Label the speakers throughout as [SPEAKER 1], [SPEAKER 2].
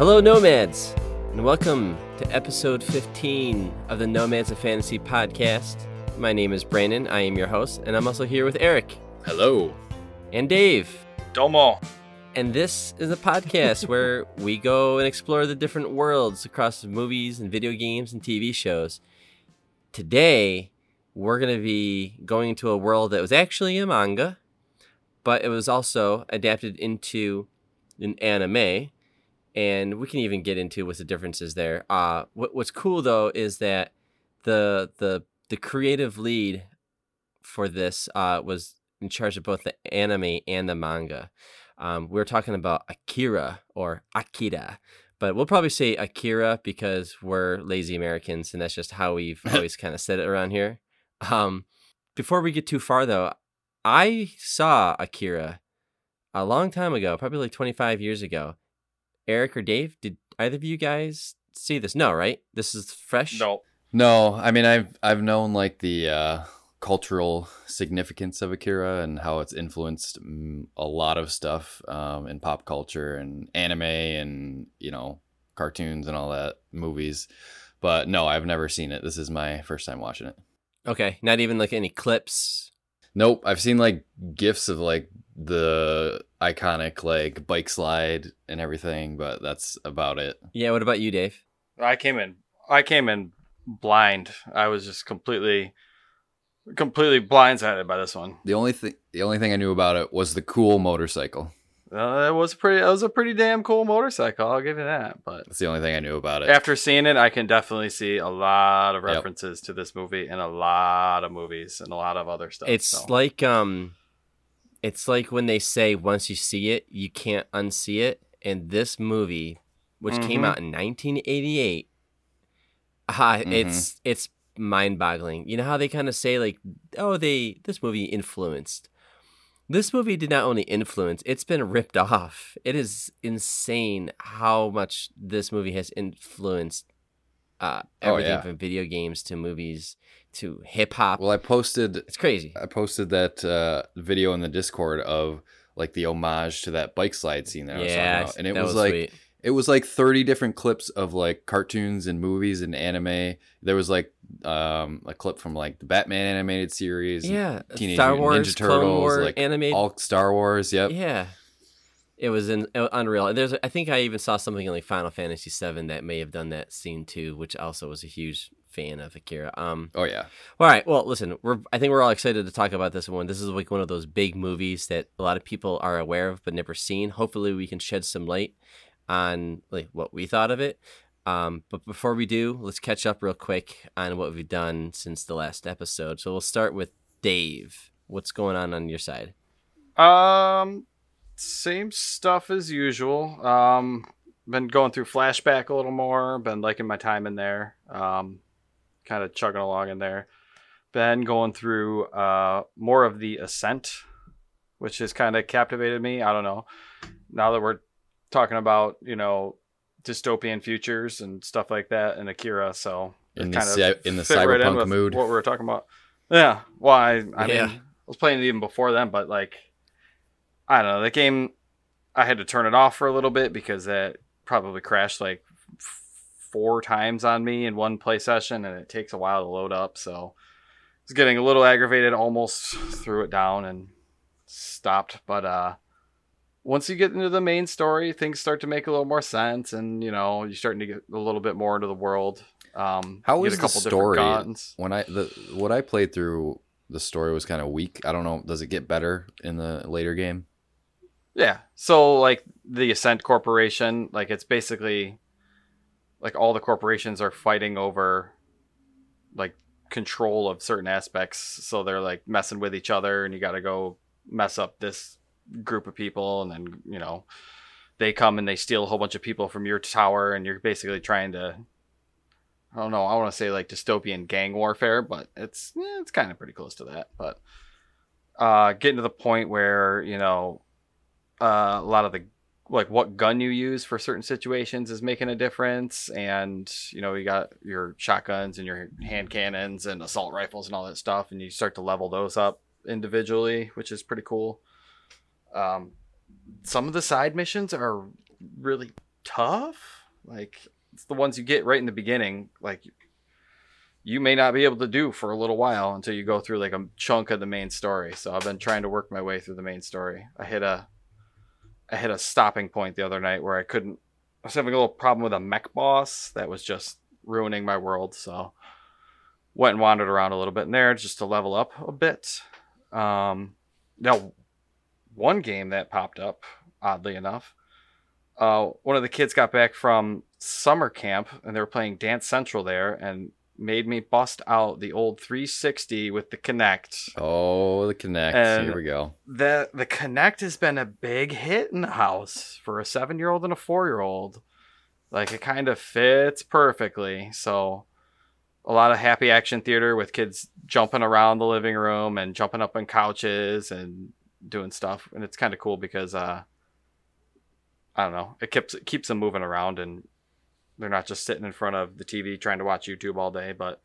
[SPEAKER 1] Hello, Nomads, and welcome to episode 15 of the Nomads of Fantasy podcast. My name is Brandon. I am your host, and I'm also here with Eric
[SPEAKER 2] Hello.
[SPEAKER 1] and Dave.
[SPEAKER 3] Domo.
[SPEAKER 1] And this is a podcast where we go and explore the different worlds across movies and video games and TV shows. Today, we're going to be going into a world that was actually a manga, but it was also adapted into an anime. And we can even get into what the differences there. Uh, what, what's cool though is that the the the creative lead for this uh, was in charge of both the anime and the manga. Um, We're talking about Akira or Akira, but we'll probably say Akira because we're lazy Americans and that's just how we've always kind of said it around here. Um, before we get too far though, I saw Akira a long time ago, probably like 25 years ago. Eric or Dave, did either of you guys see this? No, right? This is fresh.
[SPEAKER 3] No.
[SPEAKER 2] No, I mean I've I've known like the uh, cultural significance of Akira and how it's influenced mm, a lot of stuff um, in pop culture and anime and you know cartoons and all that movies. But no, I've never seen it. This is my first time watching it.
[SPEAKER 1] Okay, not even like any clips.
[SPEAKER 2] Nope, I've seen like gifs of like the iconic like bike slide and everything, but that's about it.
[SPEAKER 1] Yeah. What about you, Dave?
[SPEAKER 3] I came in I came in blind. I was just completely completely blindsided by this one.
[SPEAKER 2] The only thing the only thing I knew about it was the cool motorcycle.
[SPEAKER 3] Uh, it was pretty it was a pretty damn cool motorcycle, I'll give you that. But
[SPEAKER 2] That's the only thing I knew about it.
[SPEAKER 3] after seeing it, I can definitely see a lot of
[SPEAKER 2] Yep.
[SPEAKER 3] references to this movie and a lot of movies and a lot of other stuff.
[SPEAKER 1] It's
[SPEAKER 3] so.
[SPEAKER 1] like um it's like when they say once you see it, you can't unsee it. And this movie, which came
[SPEAKER 3] Mhm.
[SPEAKER 1] out in 1988, ah,
[SPEAKER 2] Mhm.
[SPEAKER 1] it's it's mind-boggling. You know how they kind of say like, "Oh, they this movie influenced." This movie did not only influence; it's been ripped off. It is insane how much this movie has influenced uh,
[SPEAKER 2] Oh,
[SPEAKER 1] everything
[SPEAKER 2] yeah.
[SPEAKER 1] from video games to movies to hip hop.
[SPEAKER 2] well, I posted
[SPEAKER 1] it's crazy.
[SPEAKER 2] I posted that uh, video in the Discord of like the homage to that bike slide scene that I was talking
[SPEAKER 1] Yeah,
[SPEAKER 2] about, and it
[SPEAKER 1] that
[SPEAKER 2] was, like
[SPEAKER 1] sweet.
[SPEAKER 2] it was like 30 different clips of like cartoons and movies and anime. There was like um, a clip from like the Batman animated series,
[SPEAKER 1] yeah,
[SPEAKER 2] Teenage
[SPEAKER 1] Star
[SPEAKER 2] Mutant
[SPEAKER 1] Wars,
[SPEAKER 2] Ninja
[SPEAKER 1] Clone
[SPEAKER 2] Turtles,
[SPEAKER 1] War,
[SPEAKER 2] like
[SPEAKER 1] animated.
[SPEAKER 2] all Star Wars. Yep.
[SPEAKER 1] Yeah, it was in, uh, unreal. There's, I think I even saw something in like Final Fantasy VII that may have done that scene too, which also was a huge fan of Akira. Um,
[SPEAKER 2] Oh yeah.
[SPEAKER 1] all right, well, listen, we're I think we're all excited to talk about this one. This is like one of those big movies that a lot of people are aware of but never seen. Hopefully, we can shed some light on like what we thought of it. Um, but before we do, let's catch up real quick on what we've done since the last episode. So we'll start with Dave. What's going on on your side?
[SPEAKER 3] Um, same stuff as usual. Um, been going through flashback a little more. Been liking my time in there. Um, kind of chugging along in there. Been going through uh more of the ascent, which has kind of captivated me. I don't know. Now that we're talking about you know dystopian futures and stuff like that in Akira, so
[SPEAKER 2] In the
[SPEAKER 3] kinda
[SPEAKER 2] cy- in the
[SPEAKER 3] fit right in
[SPEAKER 2] cyberpunk
[SPEAKER 3] with
[SPEAKER 2] mood.
[SPEAKER 3] What we were talking about. Yeah. Well, I, I
[SPEAKER 1] Yeah.
[SPEAKER 3] mean, I was playing it even before then, but like, I don't know. The game, I had to turn it off for a little bit because it probably crashed like f- four times on me in one play session, and it takes a while to load up. So I was getting a little aggravated. Almost threw it down and stopped. But uh, once you get into the main story, things start to make a little more sense, and you know you're starting to get a little bit more into the world. Um,
[SPEAKER 2] How was the story? When I the what I played through, the story was kind of weak. I don't know. Does it get better in the later game?
[SPEAKER 3] Yeah. So like the Ascent Corporation, like it's basically like all the corporations are fighting over like control of certain aspects. So they're like messing with each other and you got to go mess up this group of people and then, you know, they come and they steal a whole bunch of people from your tower and you're basically trying to I don't know, I want to say like dystopian gang warfare, but it's eh, it's kind of pretty close to that, but uh getting to the point where, you know, uh, a lot of the like what gun you use for certain situations is making a difference and you know you got your shotguns and your hand cannons and assault rifles and all that stuff and you start to level those up individually which is pretty cool um, some of the side missions are really tough. Like it's the ones you get right in the beginning. Like you may not be able to do for a little while until you go through like a chunk of the main story. So I've been trying to work my way through the main story. I hit a I hit a stopping point the other night where I couldn't I was having a little problem with a mech boss that was just ruining my world, so went and wandered around a little bit in there just to level up a bit. Um now one game that popped up, oddly enough. Uh, one of the kids got back from summer camp and they were playing Dance Central there and made me bust out the old 360 with the Kinect.
[SPEAKER 2] Oh, the Kinect.
[SPEAKER 3] And-
[SPEAKER 2] Here we go.
[SPEAKER 3] The the Kinect has been a big hit in the house for a seven year old and a four year old. Like it kind of fits perfectly. So a lot of happy action theater with kids jumping around the living room and jumping up on couches and doing stuff. And it's kind of cool because uh I don't know, it keeps it keeps them moving around and they're not just sitting in front of the TV trying to watch YouTube all day. But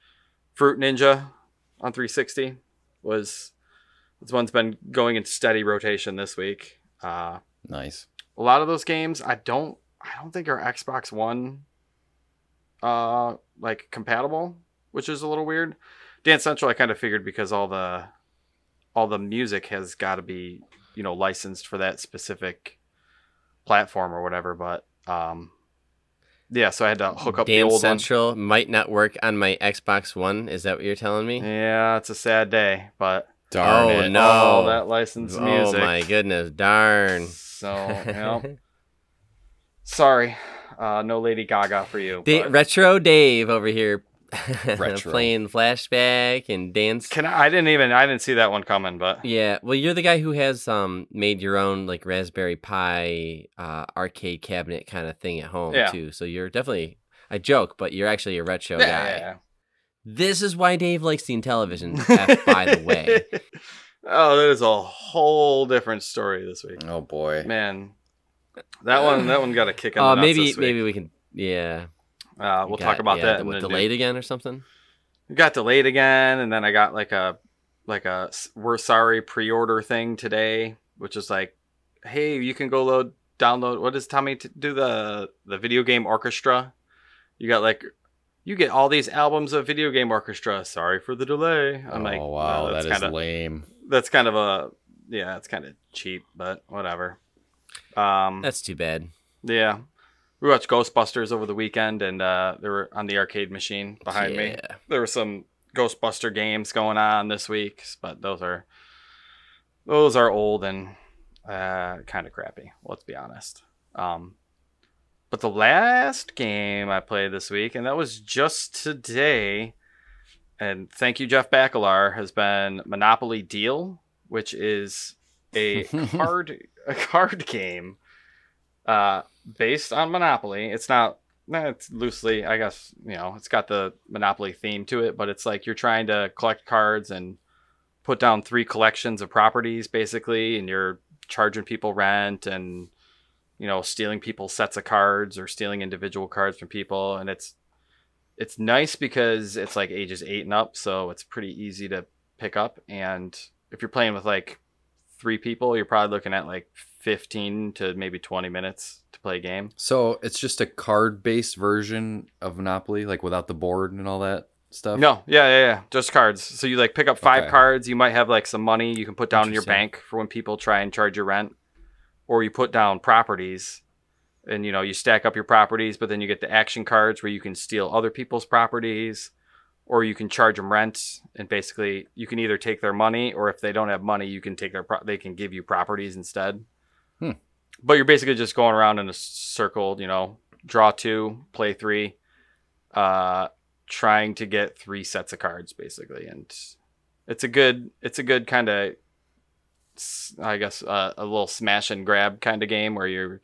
[SPEAKER 3] Fruit Ninja on 360 was this one's been going in steady rotation this week. Uh,
[SPEAKER 2] Nice.
[SPEAKER 3] a lot of those games I don't I don't think are Xbox One uh like compatible, which is a little weird. Dance Central I kind of figured because all the all the music has got to be, you know, licensed for that specific platform or whatever, but um yeah, so I had to hook up the
[SPEAKER 1] Dance
[SPEAKER 3] old one.
[SPEAKER 1] Central might not work on my Xbox One. Is that what you're telling me?
[SPEAKER 3] Yeah, it's a sad day, but
[SPEAKER 2] Darn
[SPEAKER 1] Oh,
[SPEAKER 2] it.
[SPEAKER 1] no.
[SPEAKER 3] all that licensed
[SPEAKER 1] oh
[SPEAKER 3] music.
[SPEAKER 1] Oh my goodness, darn.
[SPEAKER 3] So, yeah. Sorry, uh, no Lady Gaga for you.
[SPEAKER 1] Da- Retro Dave over here. playing flashback and dance.
[SPEAKER 3] Can I, I didn't even I didn't see that one coming, but
[SPEAKER 1] Yeah, well, you're the guy who has um made your own like Raspberry Pi uh, arcade cabinet kind of thing at home
[SPEAKER 3] Yeah.
[SPEAKER 1] too. So you're definitely I joke, but you're actually a retro
[SPEAKER 3] yeah,
[SPEAKER 1] guy.
[SPEAKER 3] yeah, yeah.
[SPEAKER 1] This is why Dave likes the Intellivision. F, by the way,
[SPEAKER 3] oh, that is a whole different story this week,
[SPEAKER 2] Oh boy.
[SPEAKER 3] man. That one, that one got a kick in the
[SPEAKER 1] uh,
[SPEAKER 3] nuts
[SPEAKER 1] maybe
[SPEAKER 3] this week.
[SPEAKER 1] maybe we can. Yeah,
[SPEAKER 3] uh, we'll
[SPEAKER 1] You
[SPEAKER 3] talk about
[SPEAKER 1] yeah,
[SPEAKER 3] that.
[SPEAKER 1] the-
[SPEAKER 3] in
[SPEAKER 1] What,
[SPEAKER 3] the-
[SPEAKER 1] delayed again or something?
[SPEAKER 3] It got delayed again, and then I got like a like a we're sorry pre-order thing today, which is like, hey, you can go load download. What does Tommy t- do the the video game orchestra? You got like you get all these albums of video game orchestra. Sorry for the delay. I'm like,
[SPEAKER 2] oh
[SPEAKER 3] well,
[SPEAKER 2] wow,
[SPEAKER 3] that's
[SPEAKER 2] that is
[SPEAKER 3] kind of
[SPEAKER 2] lame.
[SPEAKER 3] that's kind of a yeah, it's kind of cheap, but whatever. Um,
[SPEAKER 1] That's too bad.
[SPEAKER 3] yeah. We watched Ghostbusters over the weekend, and uh, they were on the arcade machine behind me there were some Ghostbuster games going on this week, but those are those are old and uh, kind of crappy. Let's be honest. Um, but the last game I played this week, and that was just today, and thank you, Jeff Bakalar, has been Monopoly Deal, which is a card a card game uh, based on Monopoly. It's not it's loosely, I guess, you know, it's got the Monopoly theme to it, but it's like you're trying to collect cards and put down three collections of properties basically, and you're charging people rent and you know stealing people's sets of cards or stealing individual cards from people, and it's it's nice because it's like ages eight and up, so it's pretty easy to pick up. And if you're playing with like three people, you're probably looking at like 15 to maybe 20 minutes to play a game.
[SPEAKER 2] So it's just a card-based version of Monopoly, like without the board and all that stuff.
[SPEAKER 3] No, yeah, yeah, yeah, just cards. So you like pick up five
[SPEAKER 2] Okay.
[SPEAKER 3] cards. You might have like some money you can put down in your bank for when people try and charge your rent, or you put down properties, and you know you stack up your properties. But then you get the action cards where you can steal other people's properties, or you can charge them rent. And basically, you can either take their money, or if they don't have money, you can take their pro- they can give you properties instead.
[SPEAKER 2] Hmm.
[SPEAKER 3] But you're basically just going around in a circle. You know, draw two, play three. Uh, trying to get three sets of cards basically and it's a good it's a good kind of i guess uh, a little smash and grab kind of game where you're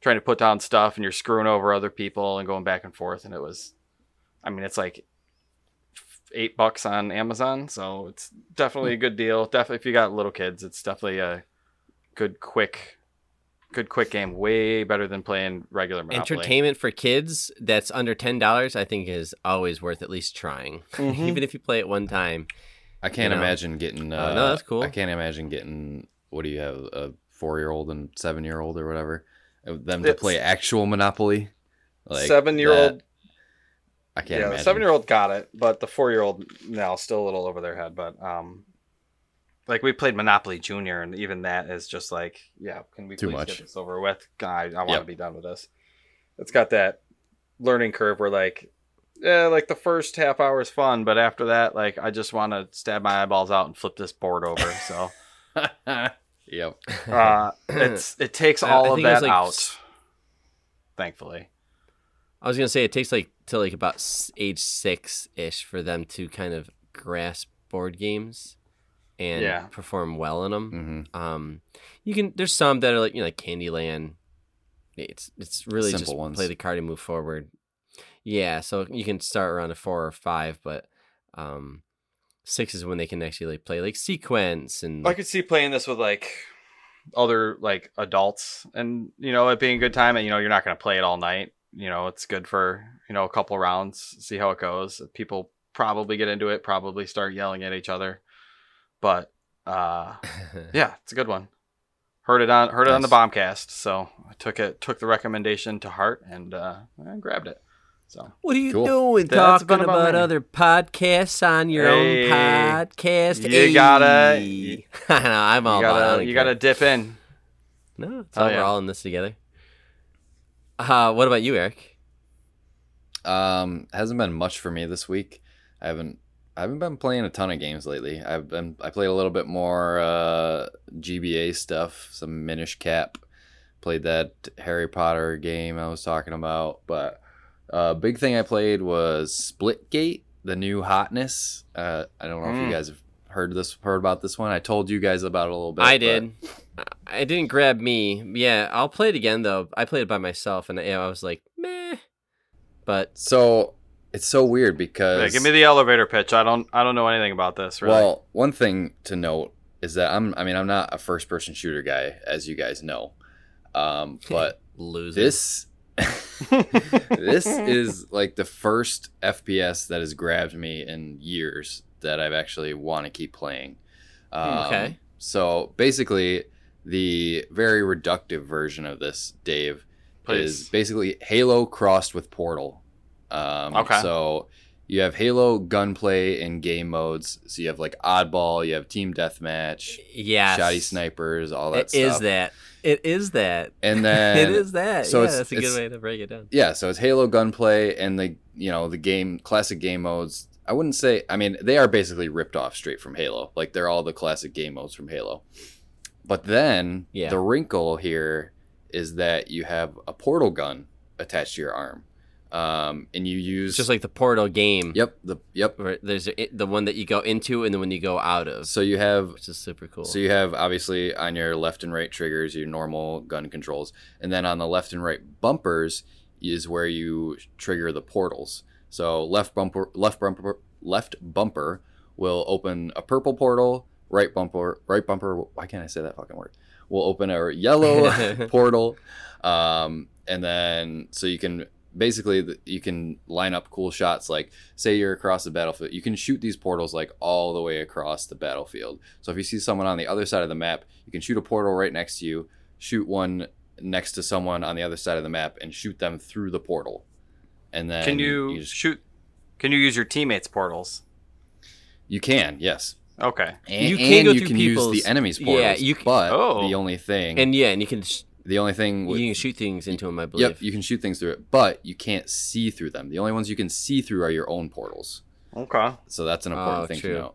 [SPEAKER 3] trying to put down stuff and you're screwing over other people and going back and forth and it was i mean it's like eight bucks on amazon so it's definitely a good deal definitely if you got little kids it's definitely a good quick good quick game way better than playing regular Monopoly.
[SPEAKER 1] Entertainment for kids that's under ten dollars, I think, is always worth at least trying,
[SPEAKER 3] Mhm.
[SPEAKER 1] even if you play it one time.
[SPEAKER 2] I can't
[SPEAKER 1] You know?
[SPEAKER 2] imagine getting. Uh,
[SPEAKER 1] Oh, no, that's cool.
[SPEAKER 2] I can't imagine getting. What do you have? A four-year-old and seven-year-old or whatever, them to
[SPEAKER 3] It's-
[SPEAKER 2] play actual Monopoly.
[SPEAKER 3] Like seven year old
[SPEAKER 2] that, I can't
[SPEAKER 3] yeah,
[SPEAKER 2] imagine.
[SPEAKER 3] the seven year old got it, but the four year old now still a little over their head. But um, like we played Monopoly Junior, and even that is just like, yeah, can we
[SPEAKER 2] Too
[SPEAKER 3] please
[SPEAKER 2] much.
[SPEAKER 3] get this over with? God, I want to
[SPEAKER 2] Yep.
[SPEAKER 3] be done with this. It's got that learning curve where like, yeah, like the first half hour is fun, but after that, like I just want to stab my eyeballs out and flip this board over. So
[SPEAKER 2] yep.
[SPEAKER 3] uh, it's it takes
[SPEAKER 1] I- I
[SPEAKER 3] all of
[SPEAKER 1] think it was
[SPEAKER 3] that
[SPEAKER 1] like
[SPEAKER 3] out.
[SPEAKER 1] s-
[SPEAKER 3] Thankfully,
[SPEAKER 1] I was gonna say it takes like till like about age six ish for them to kind of grasp board games and
[SPEAKER 3] Yeah.
[SPEAKER 1] perform well in them.
[SPEAKER 2] hmm
[SPEAKER 1] Um, you can there's some that are like you know like Candyland. It's it's really
[SPEAKER 2] Simple
[SPEAKER 1] just
[SPEAKER 2] ones.
[SPEAKER 1] play the card and move forward. Yeah, so you can start around a four or five, but um, six is when they can actually like play like sequence and
[SPEAKER 3] I could see playing this with like other like adults and you know it being a good time and you know you're not going to play it all night you know it's good for you know a couple rounds see how it goes people probably get into it probably start yelling at each other but uh yeah it's a good one heard it on heard it on the bombcast so i took it took the recommendation to heart and uh I grabbed it so
[SPEAKER 1] What are you
[SPEAKER 2] Cool.
[SPEAKER 1] doing
[SPEAKER 3] That's
[SPEAKER 1] talking
[SPEAKER 3] about about
[SPEAKER 1] about other podcasts on your
[SPEAKER 3] Hey,
[SPEAKER 1] own podcast?
[SPEAKER 3] you gotta-
[SPEAKER 1] Hey. I know, I'm all
[SPEAKER 3] you
[SPEAKER 1] about it.
[SPEAKER 3] Gotta you gotta dip in
[SPEAKER 1] No, it's
[SPEAKER 3] Oh,
[SPEAKER 1] all,
[SPEAKER 3] yeah.
[SPEAKER 1] we're all in this together. Uh, what about you, Eric?
[SPEAKER 2] Um, hasn't been much for me this week. I haven't I haven't been playing a ton of games lately. I've been I played a little bit more uh, GBA stuff, some Minish Cap. Played that Harry Potter game I was talking about, but uh, big thing I played was Splitgate, the new hotness. Uh, I don't know if
[SPEAKER 3] Mm.
[SPEAKER 2] you guys have heard this heard about this one. I told you guys about it a little bit.
[SPEAKER 1] I did. I- It didn't grab me. Yeah, I'll play it again though. I played it by myself, and yeah, I was like, meh. But
[SPEAKER 2] So it's so weird because
[SPEAKER 3] yeah, give me the elevator pitch i don't i don't know anything about this really
[SPEAKER 2] Well, one thing to note is that I'm I mean I'm not a first person shooter guy as you guys know. Um, but
[SPEAKER 1] loser.
[SPEAKER 2] this this is like the first FPS that has grabbed me in years that I've actually want to keep playing. Um,
[SPEAKER 1] Okay.
[SPEAKER 2] So basically, the very reductive version of this, Dave, is basically Halo crossed with Portal. Um,
[SPEAKER 3] Okay.
[SPEAKER 2] So you have Halo gunplay in game modes. So you have like Oddball, you have Team Deathmatch,
[SPEAKER 1] yeah,
[SPEAKER 2] Shotty Snipers, all that
[SPEAKER 1] It
[SPEAKER 2] stuff.
[SPEAKER 1] is that. It is that.
[SPEAKER 2] And then
[SPEAKER 1] it is that.
[SPEAKER 2] so
[SPEAKER 1] yeah, that's a good way to break it down.
[SPEAKER 2] yeah, so it's Halo gunplay and the you know the game classic game modes. I wouldn't say. I mean, they are basically ripped off straight from Halo. Like they're all the classic game modes from Halo. But then
[SPEAKER 1] Yeah.
[SPEAKER 2] the wrinkle here is that you have a portal gun attached to your arm, um, and you use
[SPEAKER 1] just like the Portal game.
[SPEAKER 2] yep the yep.
[SPEAKER 1] Where there's a, the one that you go into and the one you go out of,
[SPEAKER 2] So you have
[SPEAKER 1] which is super cool.
[SPEAKER 2] So you have obviously on your left and right triggers your normal gun controls, and then on the left and right bumpers is where you trigger the portals. So left bumper, left bumper, left bumper will open a purple portal. Right bumper, right bumper. Why can't I say that fucking word? We'll open a yellow portal, um, and then so you can basically you can line up cool shots like say you're across the battlefield you can shoot these portals like all the way across the battlefield so if you see someone on the other side of the map you can shoot a portal right next to you shoot one next to someone on the other side of the map and shoot them through the portal and then
[SPEAKER 3] can you,
[SPEAKER 2] just-
[SPEAKER 3] shoot can you use your teammates portals
[SPEAKER 2] you can yes
[SPEAKER 3] okay
[SPEAKER 2] and
[SPEAKER 1] You
[SPEAKER 2] you
[SPEAKER 1] can
[SPEAKER 2] can,
[SPEAKER 1] go
[SPEAKER 2] you
[SPEAKER 1] through
[SPEAKER 2] can use
[SPEAKER 1] people's-
[SPEAKER 2] the enemy's
[SPEAKER 1] yeah, you c-
[SPEAKER 2] but
[SPEAKER 3] Oh.
[SPEAKER 2] the only thing
[SPEAKER 1] and yeah, and you can sh-
[SPEAKER 2] the only thing with,
[SPEAKER 1] you can shoot things into them. I believe.
[SPEAKER 2] Yep, you can shoot things through it, but you can't see through them. The only ones you can see through are your own portals.
[SPEAKER 3] okay
[SPEAKER 2] So that's an important
[SPEAKER 1] Oh,
[SPEAKER 2] thing
[SPEAKER 1] true.
[SPEAKER 2] to note.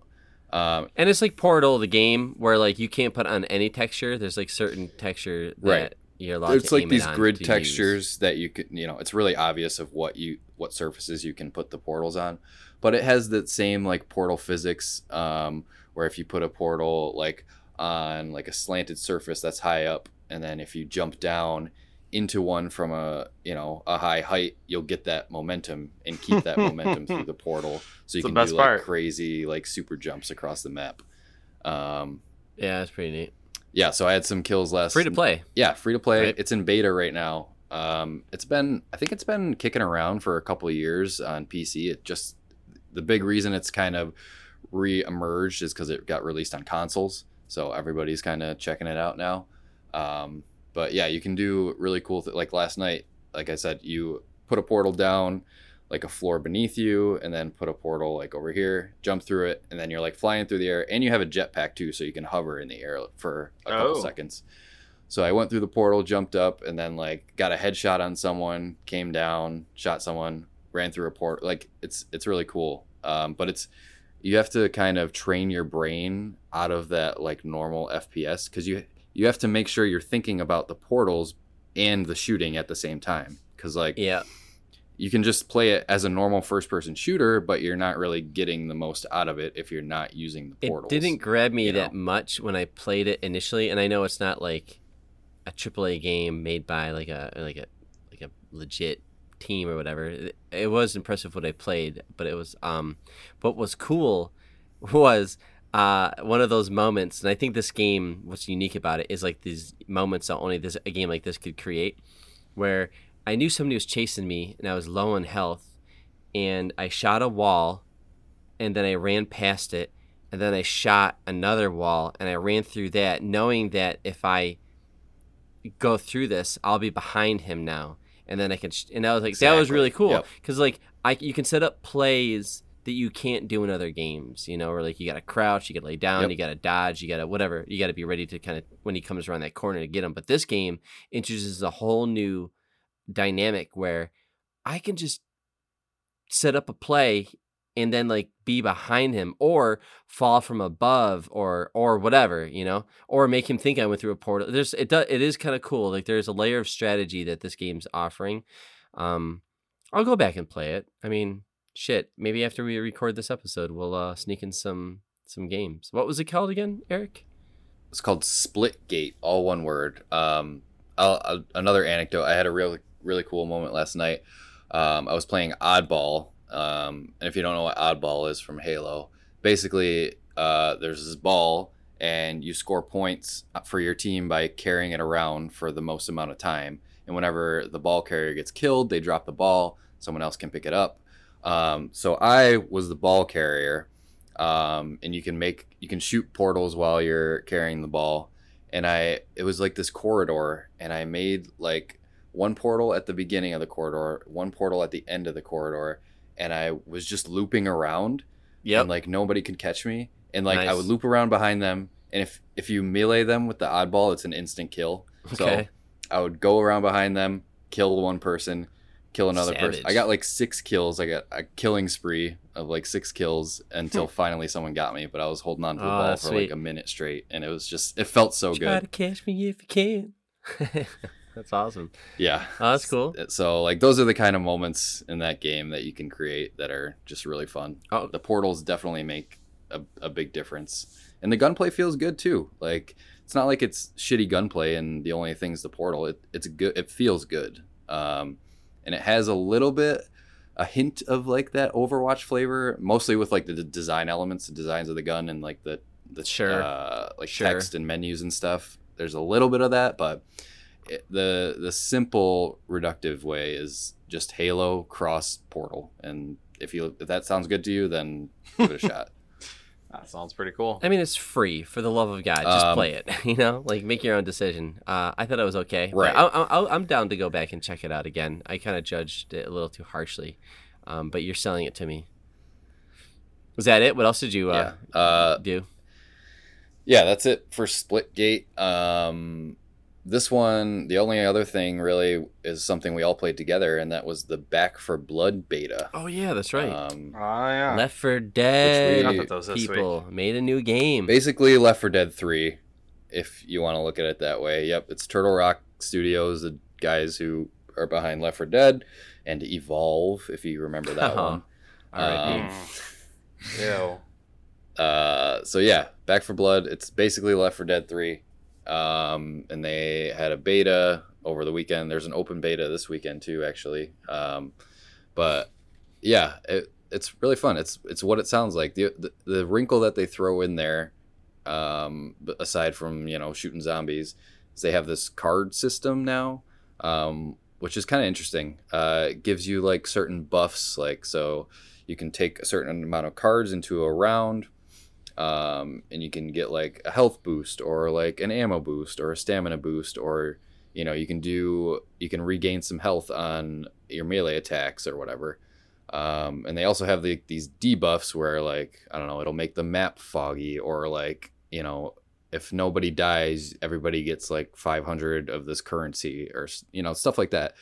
[SPEAKER 2] Um,
[SPEAKER 1] And it's like Portal, the game, where like you can't put on any texture. There's like certain texture that
[SPEAKER 2] Right.
[SPEAKER 1] you're allowed
[SPEAKER 2] it's
[SPEAKER 1] to
[SPEAKER 2] like
[SPEAKER 1] aim it
[SPEAKER 2] these
[SPEAKER 1] on
[SPEAKER 2] grid
[SPEAKER 1] to use.
[SPEAKER 2] textures that you could, you know, it's really obvious of what you what surfaces you can put the portals on. But it has that same like portal physics, um, where if you put a portal like on like a slanted surface that's high up, and then if you jump down into one from a you know a high height, you'll get that momentum and keep that momentum through the portal, so you
[SPEAKER 3] It's
[SPEAKER 2] can
[SPEAKER 3] best
[SPEAKER 2] do like
[SPEAKER 3] part.
[SPEAKER 2] crazy like super jumps across the map. Um,
[SPEAKER 1] Yeah, that's pretty neat.
[SPEAKER 2] yeah, so I had some kills last
[SPEAKER 1] Free to play.
[SPEAKER 2] yeah, free to play.
[SPEAKER 1] Right.
[SPEAKER 2] It's in beta right now. Um, it's been, I think it's been kicking around for a couple of years on PC. It just, the big reason it's kind of re-emerged is because it got released on consoles. So everybody's kind of checking it out now. Um, but yeah, you can do really cool. Th- like last night, like I said, you put a portal down, like a floor beneath you, and then put a portal like over here, jump through it, and then you're like flying through the air, and you have a jetpack too, so you can hover in the air for a couple
[SPEAKER 3] Oh.
[SPEAKER 2] seconds. So I went through the portal, jumped up, and then like got a headshot on someone, came down, shot someone, ran through a port. Like it's it's really cool. Um, but it's you have to kind of train your brain out of that like normal FPS because you you have to make sure you're thinking about the portals and the shooting at the same time. Because like
[SPEAKER 1] Yeah.
[SPEAKER 2] you can just play it as a normal first person shooter, but you're not really getting the most out of it if you're not using the
[SPEAKER 1] It didn't grab me that
[SPEAKER 2] know?
[SPEAKER 1] much when I played it initially, and I know it's not like a AAA game made by like a like a like a legit team or whatever. It, it was impressive what I played, but it was um, what was cool was uh one of those moments, and I think this game, what's unique about it is like these moments that only this a game like this could create, where I knew somebody was chasing me and I was low on health, and I shot a wall, and then I ran past it and then I shot another wall and I ran through that, knowing that if I go through this, I'll be behind him now, and then I can. Sh- and that was like, that was really cool
[SPEAKER 2] Yep.
[SPEAKER 1] because like I you can set up plays that you can't do in other games, you know, or like you got to crouch, you got to lay down,
[SPEAKER 2] Yep.
[SPEAKER 1] you got to dodge, you got to whatever, you got to be ready to kind of when he comes around that corner to get him. But this game introduces a whole new dynamic where I can just set up a play and then like be behind him or fall from above or or whatever you know or make him think i went through a portal there's it does it is kind of cool like there's a layer of strategy that this game's offering um i'll go back and play it i mean shit maybe after we record this episode we'll uh sneak in some some games what was it called again eric
[SPEAKER 2] It's called Splitgate all one word. Um, I'll, I'll- another anecdote. I had a really really cool moment last night. Um, I was playing Oddball, um, and if you don't know what Oddball is from Halo, basically uh, there's this ball, and you score points for your team by carrying it around for the most amount of time. And whenever the ball carrier gets killed, they drop the ball. Someone else can pick it up. Um, so I was the ball carrier, um, and you can make you can shoot portals while you're carrying the ball. And I it was like this corridor, and I made like one portal at the beginning of the corridor, one portal at the end of the corridor, and I was just looping around,
[SPEAKER 1] Yeah.
[SPEAKER 2] and like nobody could catch me, and like I would loop around behind them, and if if you melee them with the oddball, it's an instant kill. So
[SPEAKER 1] okay
[SPEAKER 2] I would go around behind them, kill one person, kill another person. I got like six kills. I got a killing spree of like six kills until finally someone got me. But I was holding on to the.
[SPEAKER 1] Oh,
[SPEAKER 2] ball for
[SPEAKER 1] sweet.
[SPEAKER 2] like a minute straight, and it was just it felt so
[SPEAKER 1] try
[SPEAKER 2] good.
[SPEAKER 1] to catch me if you can that's awesome
[SPEAKER 2] Yeah.
[SPEAKER 1] oh, that's cool
[SPEAKER 2] So like those are the kind of moments in that game that you can create that are just really fun.
[SPEAKER 1] Oh.
[SPEAKER 2] The portals definitely make a, a big difference, and the gunplay feels good too. Like it's not like it's shitty gunplay and the only thing's the portal. It it's good. It feels good, um, and it has a little bit a hint of like that Overwatch flavor, mostly with like the d- design elements, the designs of the gun, and like the the
[SPEAKER 1] Sure.
[SPEAKER 2] uh, like
[SPEAKER 1] Sure.
[SPEAKER 2] text and menus and stuff. There's a little bit of that, but it, the the simple reductive way is just Halo cross Portal, and if you if that sounds good to you, then give it a shot.
[SPEAKER 3] That sounds pretty cool.
[SPEAKER 1] I mean, it's free. For the love of God, just
[SPEAKER 2] Um,
[SPEAKER 1] play it. You know, like make your own decision. Uh, I thought it was okay.
[SPEAKER 2] Right.
[SPEAKER 1] I, I, I'm down to go back and check it out again. I kind of judged it a little too harshly, um, but you're selling it to me. Was that it? What else did you uh,
[SPEAKER 2] yeah, uh,
[SPEAKER 1] do?
[SPEAKER 2] yeah, that's it for Splitgate. Um, this one, the only other thing really is something we all played together, and that was the Back 4 Blood beta.
[SPEAKER 1] Oh yeah, that's right.
[SPEAKER 2] Um,
[SPEAKER 3] Oh yeah.
[SPEAKER 1] Left 4 Dead
[SPEAKER 2] we-
[SPEAKER 3] Got those this week.
[SPEAKER 1] people made a new game.
[SPEAKER 2] basically Left 4 Dead 3, if you want to look at it that way. Yep, it's Turtle Rock Studios, the guys who are behind Left 4 Dead, and Evolve, if you remember that one.
[SPEAKER 1] R.I.P.
[SPEAKER 2] Um.
[SPEAKER 3] Ew.
[SPEAKER 2] Uh, so yeah, Back 4 Blood. It's basically Left 4 Dead 3. Um, and they had a beta over the weekend. There's an open beta this weekend too, actually. Um, but yeah, it, it's really fun. It's it's what it sounds like. The, the the wrinkle that they throw in there, um, aside from you know shooting zombies, is they have this card system now, um, which is kind of interesting. Uh, it gives you like certain buffs, like so you can take a certain amount of cards into a round um, and you can get like a health boost or like an ammo boost or a stamina boost or you know, you can do you can regain some health on your melee attacks or whatever. Um, and they also have the, these debuffs where like I don't know, it'll make the map foggy or like you know if nobody dies, everybody gets like 500 of this currency or you know stuff like that.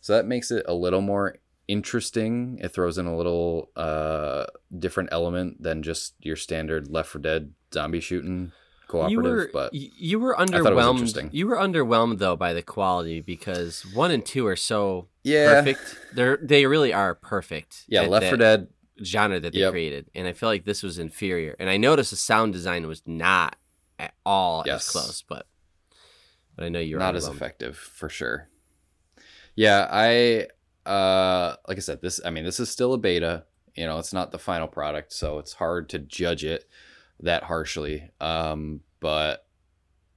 [SPEAKER 2] So that makes it a little more interesting. It throws in a little uh, different element than just your standard Left 4 Dead zombie shooting cooperative.
[SPEAKER 1] You were,
[SPEAKER 2] but
[SPEAKER 1] you were
[SPEAKER 2] thought it was
[SPEAKER 1] underwhelmed. You were underwhelmed though by the quality because one and two are so
[SPEAKER 2] yeah,
[SPEAKER 1] perfect. They're they really are perfect.
[SPEAKER 2] yeah, Left 4
[SPEAKER 1] that
[SPEAKER 2] Dead.
[SPEAKER 1] genre that they
[SPEAKER 2] Yep.
[SPEAKER 1] created, and I feel like this was inferior. And I noticed the sound design was not at all
[SPEAKER 2] Yes.
[SPEAKER 1] as close, but but I know you're
[SPEAKER 2] not as effective for sure. Yeah, I uh like I said, this I mean, this is still a beta. You know, it's not the final product, so it's hard to judge it that harshly. Um, but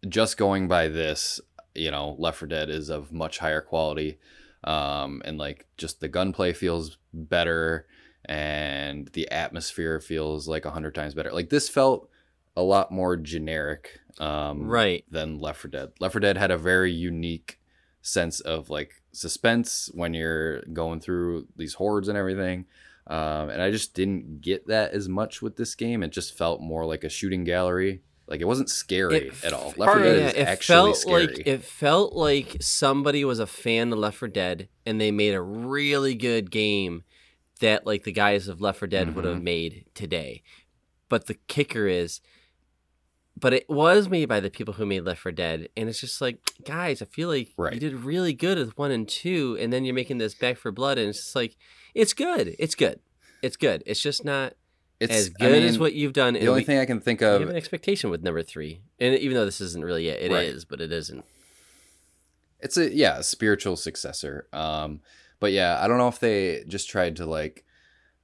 [SPEAKER 2] just going by this, you know, Left 4 Dead is of much higher quality. Um, and like just the gunplay feels better and the atmosphere feels like a hundred times better. Like this felt a lot more generic. Um,
[SPEAKER 1] Right.
[SPEAKER 2] than Left 4 Dead. Left 4 Dead had a very unique sense of like suspense when you're going through these hordes and everything. Um, and I just didn't get that as much with this game. It just felt more like a shooting gallery. Like it wasn't scary
[SPEAKER 1] It
[SPEAKER 2] at all. Left 4 Dead
[SPEAKER 3] of-
[SPEAKER 2] is
[SPEAKER 1] it
[SPEAKER 2] actually
[SPEAKER 1] felt
[SPEAKER 2] scary.
[SPEAKER 1] like it felt like somebody was a fan of Left 4 Dead and they made a really good game that like the guys of Left 4 Dead would have
[SPEAKER 2] Mhm.
[SPEAKER 1] made today. But the kicker is but it was made by the people who made Left 4 Dead and it's just like guys, I feel like
[SPEAKER 2] Right.
[SPEAKER 1] you did really good with 1 and 2 and then you're making this Back 4 Blood and it's just like it's good. It's good. It's good. It's just not
[SPEAKER 2] it's
[SPEAKER 1] as
[SPEAKER 2] I
[SPEAKER 1] good as what you've done.
[SPEAKER 2] The only
[SPEAKER 1] we-
[SPEAKER 2] thing I can think of, you
[SPEAKER 1] have an expectation with number three, and even though this isn't really it, it is,
[SPEAKER 2] Right.
[SPEAKER 1] but it isn't.
[SPEAKER 2] it's a yeah a spiritual successor um but yeah i don't know if they just tried to like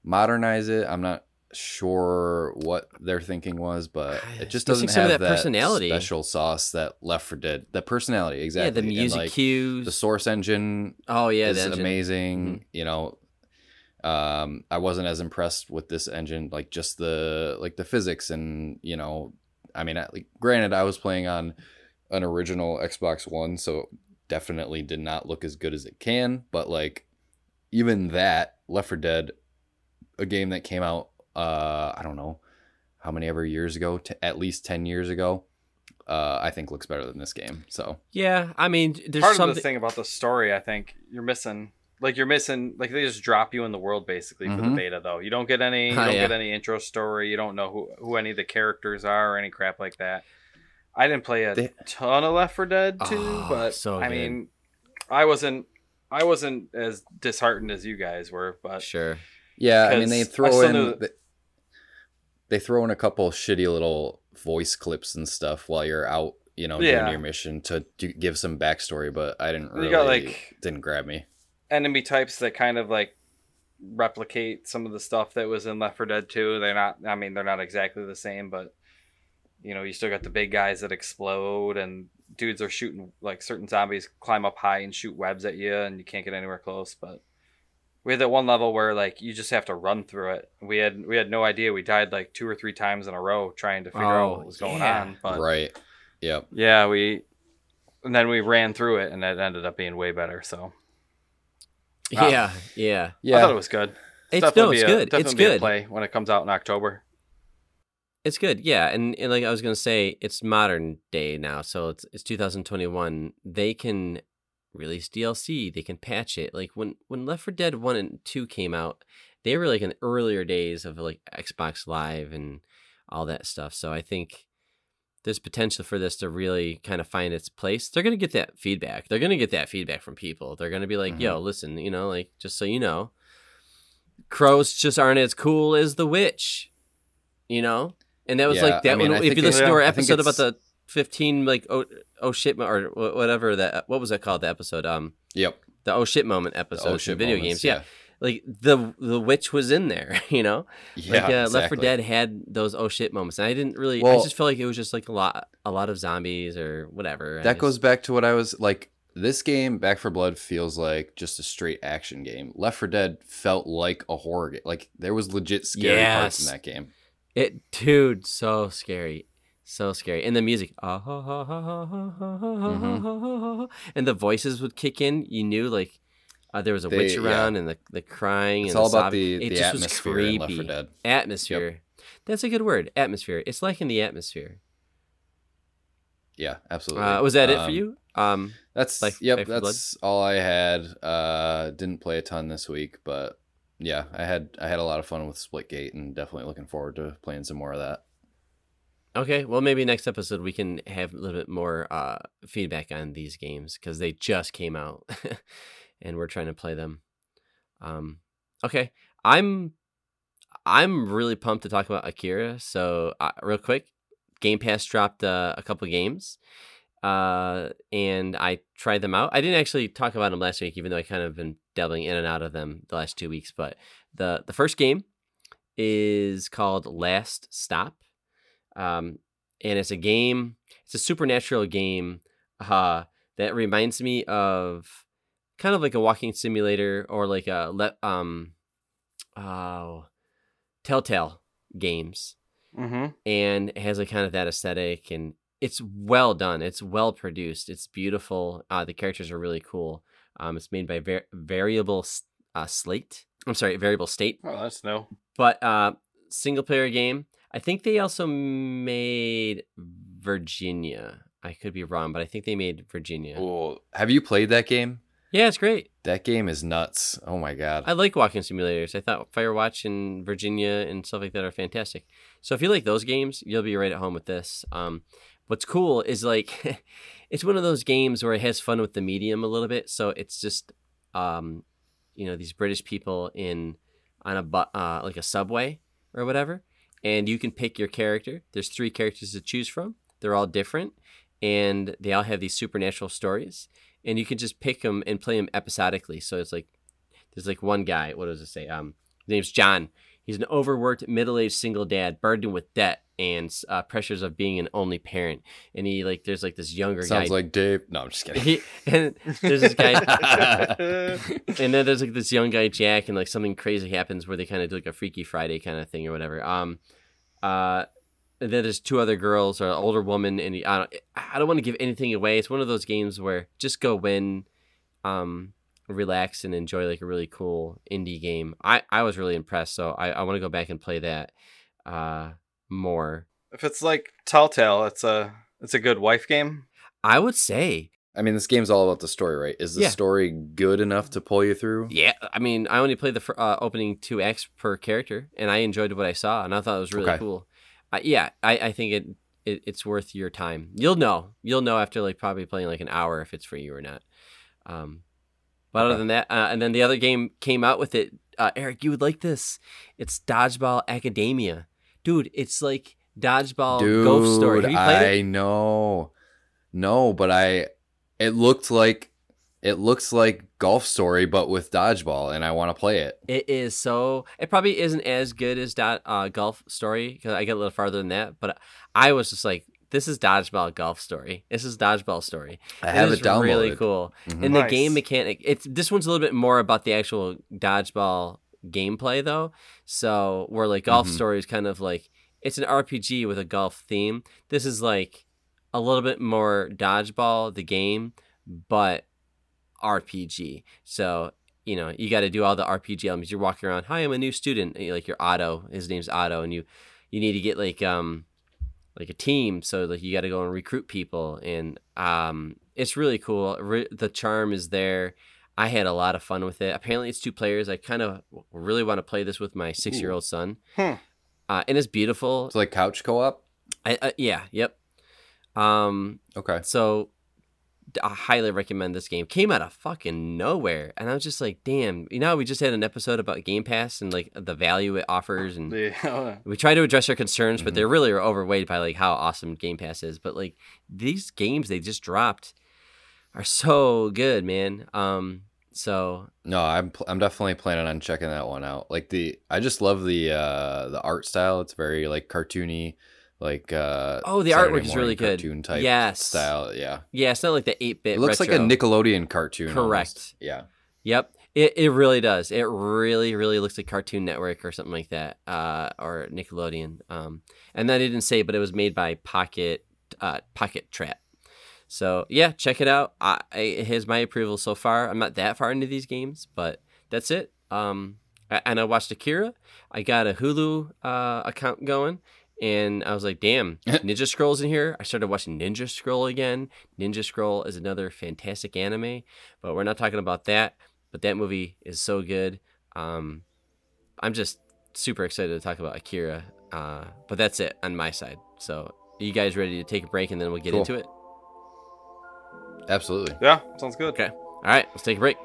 [SPEAKER 2] modernize it i'm not sure what their thinking was but it just doesn't have
[SPEAKER 1] that personality.
[SPEAKER 2] special sauce that Left 4 Dead that personality exactly
[SPEAKER 1] Yeah, the music
[SPEAKER 2] like,
[SPEAKER 1] cues.
[SPEAKER 2] the source engine
[SPEAKER 1] oh yeah,
[SPEAKER 2] is
[SPEAKER 1] engine. Mm-hmm.
[SPEAKER 2] amazing you know um i wasn't as impressed with this engine like just the like the physics and you know i mean I- like granted i was playing on an original xbox one so definitely did not look as good as it can but like even that Left 4 Dead a game that came out uh i don't know how many ever years ago t- at least 10 years ago uh i think looks better than this game so
[SPEAKER 1] Yeah, I mean, there's
[SPEAKER 3] Part
[SPEAKER 1] something.
[SPEAKER 3] of the thing about the story, I think you're missing. Like you're missing. Like they just drop you in the world basically for the
[SPEAKER 2] Mhm.
[SPEAKER 3] beta, though. You don't get any. You don't
[SPEAKER 1] yeah.
[SPEAKER 3] get any intro story. You don't know who who any of the characters are or any crap like that. I didn't play a
[SPEAKER 2] They-
[SPEAKER 3] ton of Left 4 Dead too,
[SPEAKER 1] Oh,
[SPEAKER 3] but
[SPEAKER 1] so
[SPEAKER 3] I
[SPEAKER 1] good.
[SPEAKER 3] mean, I wasn't. I wasn't as disheartened as you guys were, but
[SPEAKER 1] Sure.
[SPEAKER 2] Yeah, I mean they
[SPEAKER 3] Because I
[SPEAKER 2] throw in
[SPEAKER 3] knew-
[SPEAKER 2] they, throw in a couple shitty little voice clips and stuff while you're out, you know,
[SPEAKER 3] Yeah.
[SPEAKER 2] doing your mission to, give some backstory, but I didn't
[SPEAKER 3] You
[SPEAKER 2] really
[SPEAKER 3] got, like-
[SPEAKER 2] didn't grab me.
[SPEAKER 3] enemy types that kind of like replicate some of the stuff that was in Left 4 Dead 2. They're not I mean they're not exactly the same, but you know, you still got the big guys that explode and dudes are shooting like certain zombies climb up high and shoot webs at you and you can't get anywhere close, but we had that one level where like you just have to run through it. We had we had no idea. We died like two or three times in a row trying to figure out
[SPEAKER 1] Oh,
[SPEAKER 3] what was going
[SPEAKER 1] yeah.
[SPEAKER 3] on. But
[SPEAKER 2] right. Yep.
[SPEAKER 3] yeah, we and then we ran through it and it ended up being way better. So Wow.
[SPEAKER 1] Yeah, yeah.
[SPEAKER 2] Yeah.
[SPEAKER 3] I thought it was good.
[SPEAKER 1] It's
[SPEAKER 3] Definitely
[SPEAKER 1] no, it's
[SPEAKER 3] a-
[SPEAKER 1] good. It's
[SPEAKER 3] definitely be
[SPEAKER 1] good.
[SPEAKER 3] play when it comes out in October.
[SPEAKER 1] It's good. Yeah, and, and like I was gonna say, it's modern day now, so it's it's 2021. They can release DLC. They can patch it. Like when when Left 4 Dead One and Two came out, they were like in the earlier days of like Xbox Live and all that stuff. So I think there's potential for this to really kind of find its place. They're gonna get that feedback. They're gonna get that feedback from people. They're gonna be like,
[SPEAKER 2] Mhm.
[SPEAKER 1] "Yo, listen, you know, like just so you know, crows just aren't as cool as the witch." You know, and that was
[SPEAKER 2] Yeah,
[SPEAKER 1] like
[SPEAKER 2] I
[SPEAKER 1] that
[SPEAKER 2] mean,
[SPEAKER 1] one.
[SPEAKER 2] I
[SPEAKER 1] If you listen to our episode about the 15 like oh, oh shit or whatever that what was that called the episode um
[SPEAKER 2] Yep.
[SPEAKER 1] the oh shit moment episode
[SPEAKER 2] oh shit
[SPEAKER 1] video
[SPEAKER 2] moments,
[SPEAKER 1] games yeah. like the the witch was in there you know
[SPEAKER 2] Yeah.
[SPEAKER 1] like uh, Left 4
[SPEAKER 2] exactly.
[SPEAKER 1] Dead had those oh shit moments and I didn't really I just felt like it was just like a lot a lot of zombies or whatever
[SPEAKER 2] That
[SPEAKER 1] just-
[SPEAKER 2] goes back to what I was like. This game, Back 4 Blood, feels like just a straight action game. Left 4 Dead felt like a horror game. Like there was legit scary parts in that game.
[SPEAKER 1] it dude so scary so scary. And the music, ah, mm-hmm. and the voices would kick in. You knew like uh, there was a
[SPEAKER 2] they,
[SPEAKER 1] witch around yeah. and the, the crying.
[SPEAKER 2] It's
[SPEAKER 1] and
[SPEAKER 2] all
[SPEAKER 1] the
[SPEAKER 2] about the,
[SPEAKER 1] it
[SPEAKER 2] the
[SPEAKER 1] just
[SPEAKER 2] atmosphere was creepy. Left 4 Dead.
[SPEAKER 1] Atmosphere. Yep. That's a good word. Atmosphere. It's like in the atmosphere.
[SPEAKER 2] Yeah, absolutely.
[SPEAKER 1] Uh, was that um, it for you? Um,
[SPEAKER 2] that's
[SPEAKER 1] like
[SPEAKER 2] yep.
[SPEAKER 1] That's blood?
[SPEAKER 2] all I had. Uh, didn't play a ton this week, but yeah, I had I had a lot of fun with Splitgate and definitely looking forward to playing some more of that
[SPEAKER 1] okay. Well, maybe next episode we can have a little bit more uh, feedback on these games because they just came out and we're trying to play them. Um, okay. I'm I'm really pumped to talk about Akira. So, uh, real quick, Game Pass dropped uh, a couple games, uh, and I tried them out. I didn't actually talk about them last week, even though I kind of been dabbling in and out of them the last two weeks. But the the first game is called Last Stop, um, and it's a game. It's a supernatural game uh, that reminds me of kind of like a walking simulator or like a le- um, oh, Telltale games
[SPEAKER 3] Mm-hmm.
[SPEAKER 1] and it has like kind of that aesthetic and it's well done it's well produced it's beautiful uh, the characters are really cool um, it's made by var- variable uh, slate i'm sorry variable state
[SPEAKER 3] Oh, that's no.
[SPEAKER 1] but uh, single player game i think they also made virginia i could be wrong but i think they made virginia
[SPEAKER 2] have you played that game?
[SPEAKER 1] yeah it's great
[SPEAKER 2] That game is nuts. Oh my god.
[SPEAKER 1] I like walking simulators. I thought Firewatch and Virginia and stuff like that are fantastic. So if you like those games, you'll be right at home with this. Um, what's cool is like it's one of those games where it has fun with the medium a little bit. So it's just um, you know these British people in on a bu- uh, like a subway or whatever, and you can pick your character. There's three characters to choose from. They're all different, and they all have these supernatural stories. And you can just pick them and play them episodically. So it's like there's like one guy. What does it say? Um, his name's John. He's an overworked, middle-aged single dad, burdened with debt and uh, pressures of being an only parent. And he like, there's like this younger
[SPEAKER 2] Sounds
[SPEAKER 1] guy.
[SPEAKER 2] Sounds like Dave. No, I'm just kidding.
[SPEAKER 1] he, and there's this guy, and then there's like this young guy Jack, and like something crazy happens where they kind of do like a Freaky Friday kind of thing or whatever. Um, uh, and then there's two other girls or an older woman, and I don't, I don't want to give anything away. It's one of those games where just go win. um, relax and enjoy like a really cool indie game. I I was really impressed, so I I want to go back and play that, uh, more.
[SPEAKER 3] If it's like Telltale, it's a it's a good wife game.
[SPEAKER 1] I would say
[SPEAKER 2] I mean, this game's all about the story, right? Is the
[SPEAKER 1] Yeah.
[SPEAKER 2] story good enough to pull you through?
[SPEAKER 1] Yeah, I mean, I only played the uh, opening two acts per character, and I enjoyed what I saw, and I thought it was really
[SPEAKER 2] Okay.
[SPEAKER 1] cool. Uh, yeah, I, I think it, it it's worth your time. You'll know, you'll know after like probably playing like an hour if it's for you or not. Um, but other than that, uh, and then the other game came out with it. Uh, Eric, you would like this. It's Dodgeball Academia, dude. It's like Dodgeball
[SPEAKER 2] Dude,
[SPEAKER 1] Ghost Story. Have you played
[SPEAKER 2] I
[SPEAKER 1] it?
[SPEAKER 2] know. No, but I it looked like it looks like Golf Story but with dodgeball and I want to play it.
[SPEAKER 1] It is so. It probably isn't as good as that uh, golf story because I get a little farther than that. But I was just like, this is dodgeball golf story. This is dodgeball story.
[SPEAKER 2] I have
[SPEAKER 1] is
[SPEAKER 2] it downloaded.
[SPEAKER 1] Really cool.
[SPEAKER 2] Mhm.
[SPEAKER 1] And the
[SPEAKER 3] Nice.
[SPEAKER 1] game mechanic. It's this one's a little bit more about the actual dodgeball gameplay though. So where like golf
[SPEAKER 2] Mhm.
[SPEAKER 1] story is kind of like it's an RPG with a golf theme. This is like a little bit more dodgeball the game, but RPG. So you know you got to do all the RPG elements. You're walking around. Hi, I'm a new student. like your Otto. His name's Otto, and you you need to get like um like a team. So like you got to go and recruit people, and um it's really cool. Re- the charm is there. I had a lot of fun with it. Apparently, it's two players. I kind of really want to play this with my six year old son.
[SPEAKER 3] Hmm.
[SPEAKER 1] Uh, and it's beautiful.
[SPEAKER 2] It's like couch co-op.
[SPEAKER 1] I, uh, yeah, yep. Um,
[SPEAKER 2] Okay.
[SPEAKER 1] so I highly recommend this game. Came out of fucking nowhere, and I was just like, "Damn!" You know, we just had an episode about Game Pass and like the value it offers, and
[SPEAKER 3] Yeah.
[SPEAKER 1] we try to address our concerns, but
[SPEAKER 2] Mhm.
[SPEAKER 1] they're really overweighted by like how awesome Game Pass is. But like these games they just dropped are so good, man. Um, so
[SPEAKER 2] No, I'm pl- I'm definitely planning on checking that one out. Like the I just love the uh the art style. It's very like cartoony, like uh
[SPEAKER 1] Oh, the
[SPEAKER 2] Saturday
[SPEAKER 1] artwork is really good.
[SPEAKER 2] Cartoon type
[SPEAKER 1] Yes.
[SPEAKER 2] style. Yeah.
[SPEAKER 1] yeah, it's not like the eight bit.
[SPEAKER 2] It looks like a Nickelodeon cartoon.
[SPEAKER 1] Correct.
[SPEAKER 2] almost. Yeah.
[SPEAKER 1] Yep. It it really does. It really really looks like Cartoon Network or something like that, uh, or Nickelodeon. Um, and then I didn't say, but it was made by Pocket uh, Pocket Trap. So yeah, check it out. I, I it has my approval so far. I'm not that far into these games, but that's it. Um, and I watched Akira. I got a Hulu uh, account going, and I was like, damn, Ninja Scroll's in here. I started watching Ninja Scroll again. Ninja Scroll is another fantastic anime, but we're not talking about that. But that movie is so good. Um, I'm just super excited to talk about Akira. Uh, but that's it on my side. So, are you guys ready to take a break and then we'll get
[SPEAKER 2] Cool.
[SPEAKER 1] into it?
[SPEAKER 2] Absolutely.
[SPEAKER 3] Yeah, sounds good.
[SPEAKER 1] Okay. All right, let's take a break.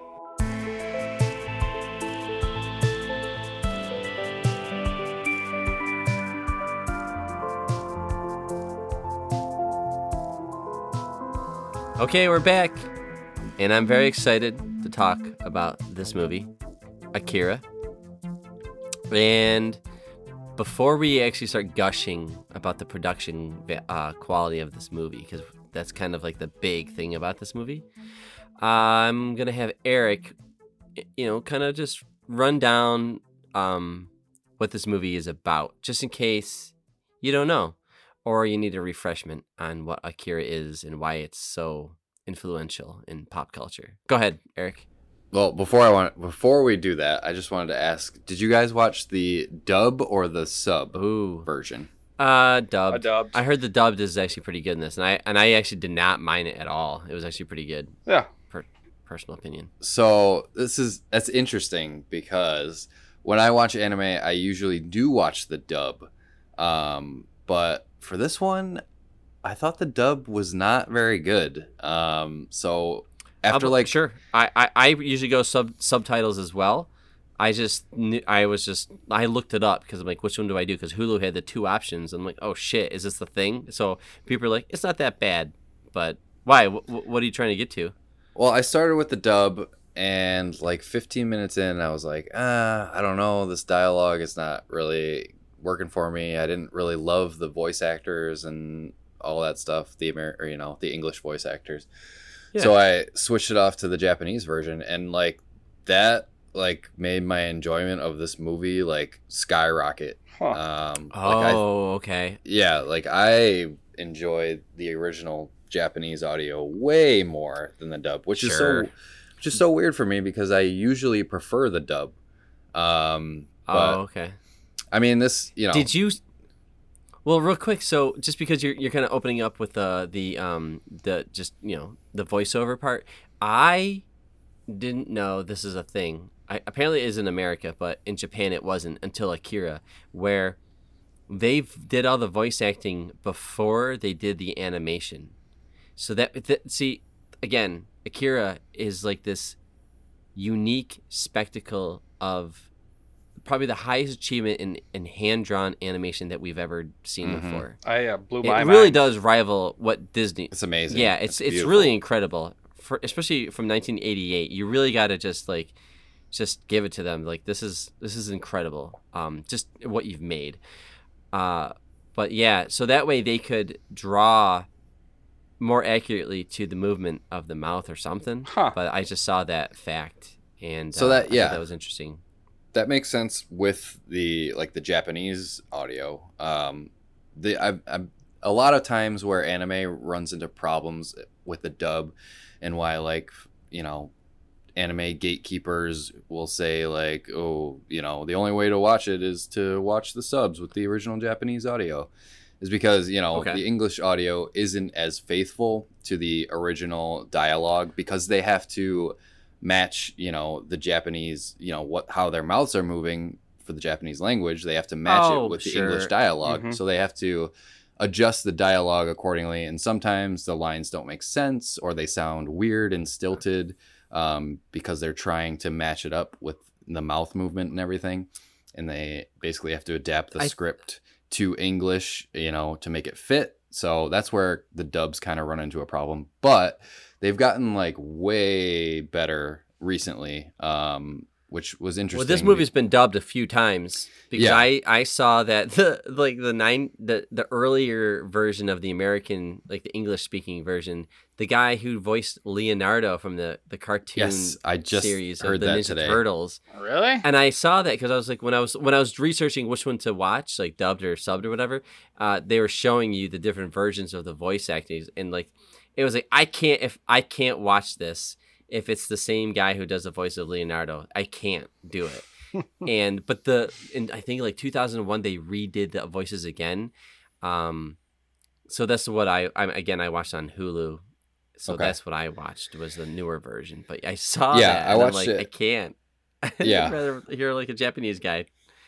[SPEAKER 1] Okay, we're back. And I'm very excited to talk about this movie, Akira. And before we actually start gushing about the production uh, quality of this movie, because that's kind of like the big thing about this movie, I'm gonna have Eric, you know, kind of just run down um, what this movie is about, just in case you don't know, or you need a refreshment on what Akira is and why it's so influential in pop culture. Go ahead, Eric.
[SPEAKER 2] Well, before I want before we do that, I just wanted to ask: Did you guys watch the dub or the sub
[SPEAKER 1] Ooh,
[SPEAKER 2] version?
[SPEAKER 1] uh, dubbed.
[SPEAKER 3] A dubbed.
[SPEAKER 1] I heard the dubbed is actually pretty good in this, and I and I actually did not mind it at all. It was actually pretty good.
[SPEAKER 3] Yeah.
[SPEAKER 1] Per- personal opinion.
[SPEAKER 2] So this is that's interesting because when I watch anime, I usually do watch the dub, um, but for this one, I thought the dub was not very good. Um, so after
[SPEAKER 1] I'll-
[SPEAKER 2] like
[SPEAKER 1] sure, I, I I usually go sub subtitles as well. I just knew, I was just I looked it up because I'm like, which one do I do? Because Hulu had the two options. I'm like, oh shit, is this the thing? So people are like, it's not that bad, but why? Wh- wh- what are you trying to get to?
[SPEAKER 2] Well, I started with the dub, and like 15 minutes in, I was like, ah, I don't know. This dialogue is not really working for me. I didn't really love the voice actors and all that stuff. The Amer- or, you know, the English voice actors. So I switched it off to the Japanese version, and like that, like made my enjoyment of this movie like skyrocket.
[SPEAKER 3] Huh.
[SPEAKER 2] Um, like I
[SPEAKER 1] oh, okay.
[SPEAKER 2] yeah, like I enjoy the original Japanese audio way more than the dub, which is so which is so weird for me because I usually prefer the dub. Um, but
[SPEAKER 1] oh, okay.
[SPEAKER 2] I mean, this you know,
[SPEAKER 1] Did you? Well, real quick. So, just because you're you're kind of opening up with the the um the just you know the voiceover part, I didn't know this is a thing. I, apparently, it is in America, but in Japan it wasn't until Akira, where they did all the voice acting before they did the animation. So that, that see again, Akira is like this unique spectacle of probably the highest achievement in, in hand drawn animation that we've ever seen
[SPEAKER 2] Mhm.
[SPEAKER 1] before.
[SPEAKER 3] I uh, blew
[SPEAKER 1] It
[SPEAKER 3] my
[SPEAKER 1] really
[SPEAKER 3] mind.
[SPEAKER 1] does rival what Disney.
[SPEAKER 2] it's amazing.
[SPEAKER 1] Yeah, it's it's,
[SPEAKER 2] beautiful.
[SPEAKER 1] really incredible. For especially from 1988, you really got to just like just give it to them. Like this is this is incredible. Um, just what you've made. Uh, but yeah, so that way they could draw more accurately to the movement of the mouth or something.
[SPEAKER 3] Huh.
[SPEAKER 1] But I just saw that fact, and
[SPEAKER 2] So
[SPEAKER 1] uh,
[SPEAKER 2] that- yeah.
[SPEAKER 1] that was interesting.
[SPEAKER 2] That makes sense with the like the Japanese audio. Um, the I've, I've a lot of times where anime runs into problems with the dub, and why like you know anime gatekeepers will say like oh you know the only way to watch it is to watch the subs with the original Japanese audio is because you know
[SPEAKER 1] Okay.
[SPEAKER 2] the English audio isn't as faithful to the original dialogue because they have to match you know the Japanese you know what how their mouths are moving for the Japanese language they have to match
[SPEAKER 1] Oh,
[SPEAKER 2] it with the. English dialog
[SPEAKER 3] Mhm.
[SPEAKER 2] so they have to adjust the dialogue accordingly and sometimes the lines don't make sense or they sound weird and stilted um, because they're trying to match it up with the mouth movement and everything and they basically have to adapt the
[SPEAKER 1] I-
[SPEAKER 2] script to English, you know, to make it fit. So that's where the dubs kind of run into a problem. But they've gotten like way better recently um, which was interesting.
[SPEAKER 1] Well, this movie's been dubbed a few times because
[SPEAKER 2] Yeah.
[SPEAKER 1] I, I saw that the like the nine the the earlier version of the American like the English speaking version, the guy who voiced Leonardo from the the cartoon
[SPEAKER 2] yes, I just
[SPEAKER 1] series
[SPEAKER 2] heard
[SPEAKER 1] of the
[SPEAKER 2] that
[SPEAKER 1] Ninja
[SPEAKER 2] today.
[SPEAKER 1] Turtles,
[SPEAKER 3] Really?
[SPEAKER 1] and I saw that because I was like when I was when I was researching which one to watch, like dubbed or subbed or whatever, uh, they were showing you the different versions of the voice acting, and like it was like I can't if I can't watch this if it's the same guy who does the voice of Leonardo, I can't do it. and but the and I think like 2001 they redid the voices again, um, so that's what I I again I watched on Hulu. So
[SPEAKER 2] Okay.
[SPEAKER 1] that's what I watched was the newer version, but I saw
[SPEAKER 2] Yeah,
[SPEAKER 1] that
[SPEAKER 2] I watched
[SPEAKER 1] like
[SPEAKER 2] it.
[SPEAKER 1] I can't.
[SPEAKER 2] Yeah.
[SPEAKER 1] I'd rather hear like a Japanese guy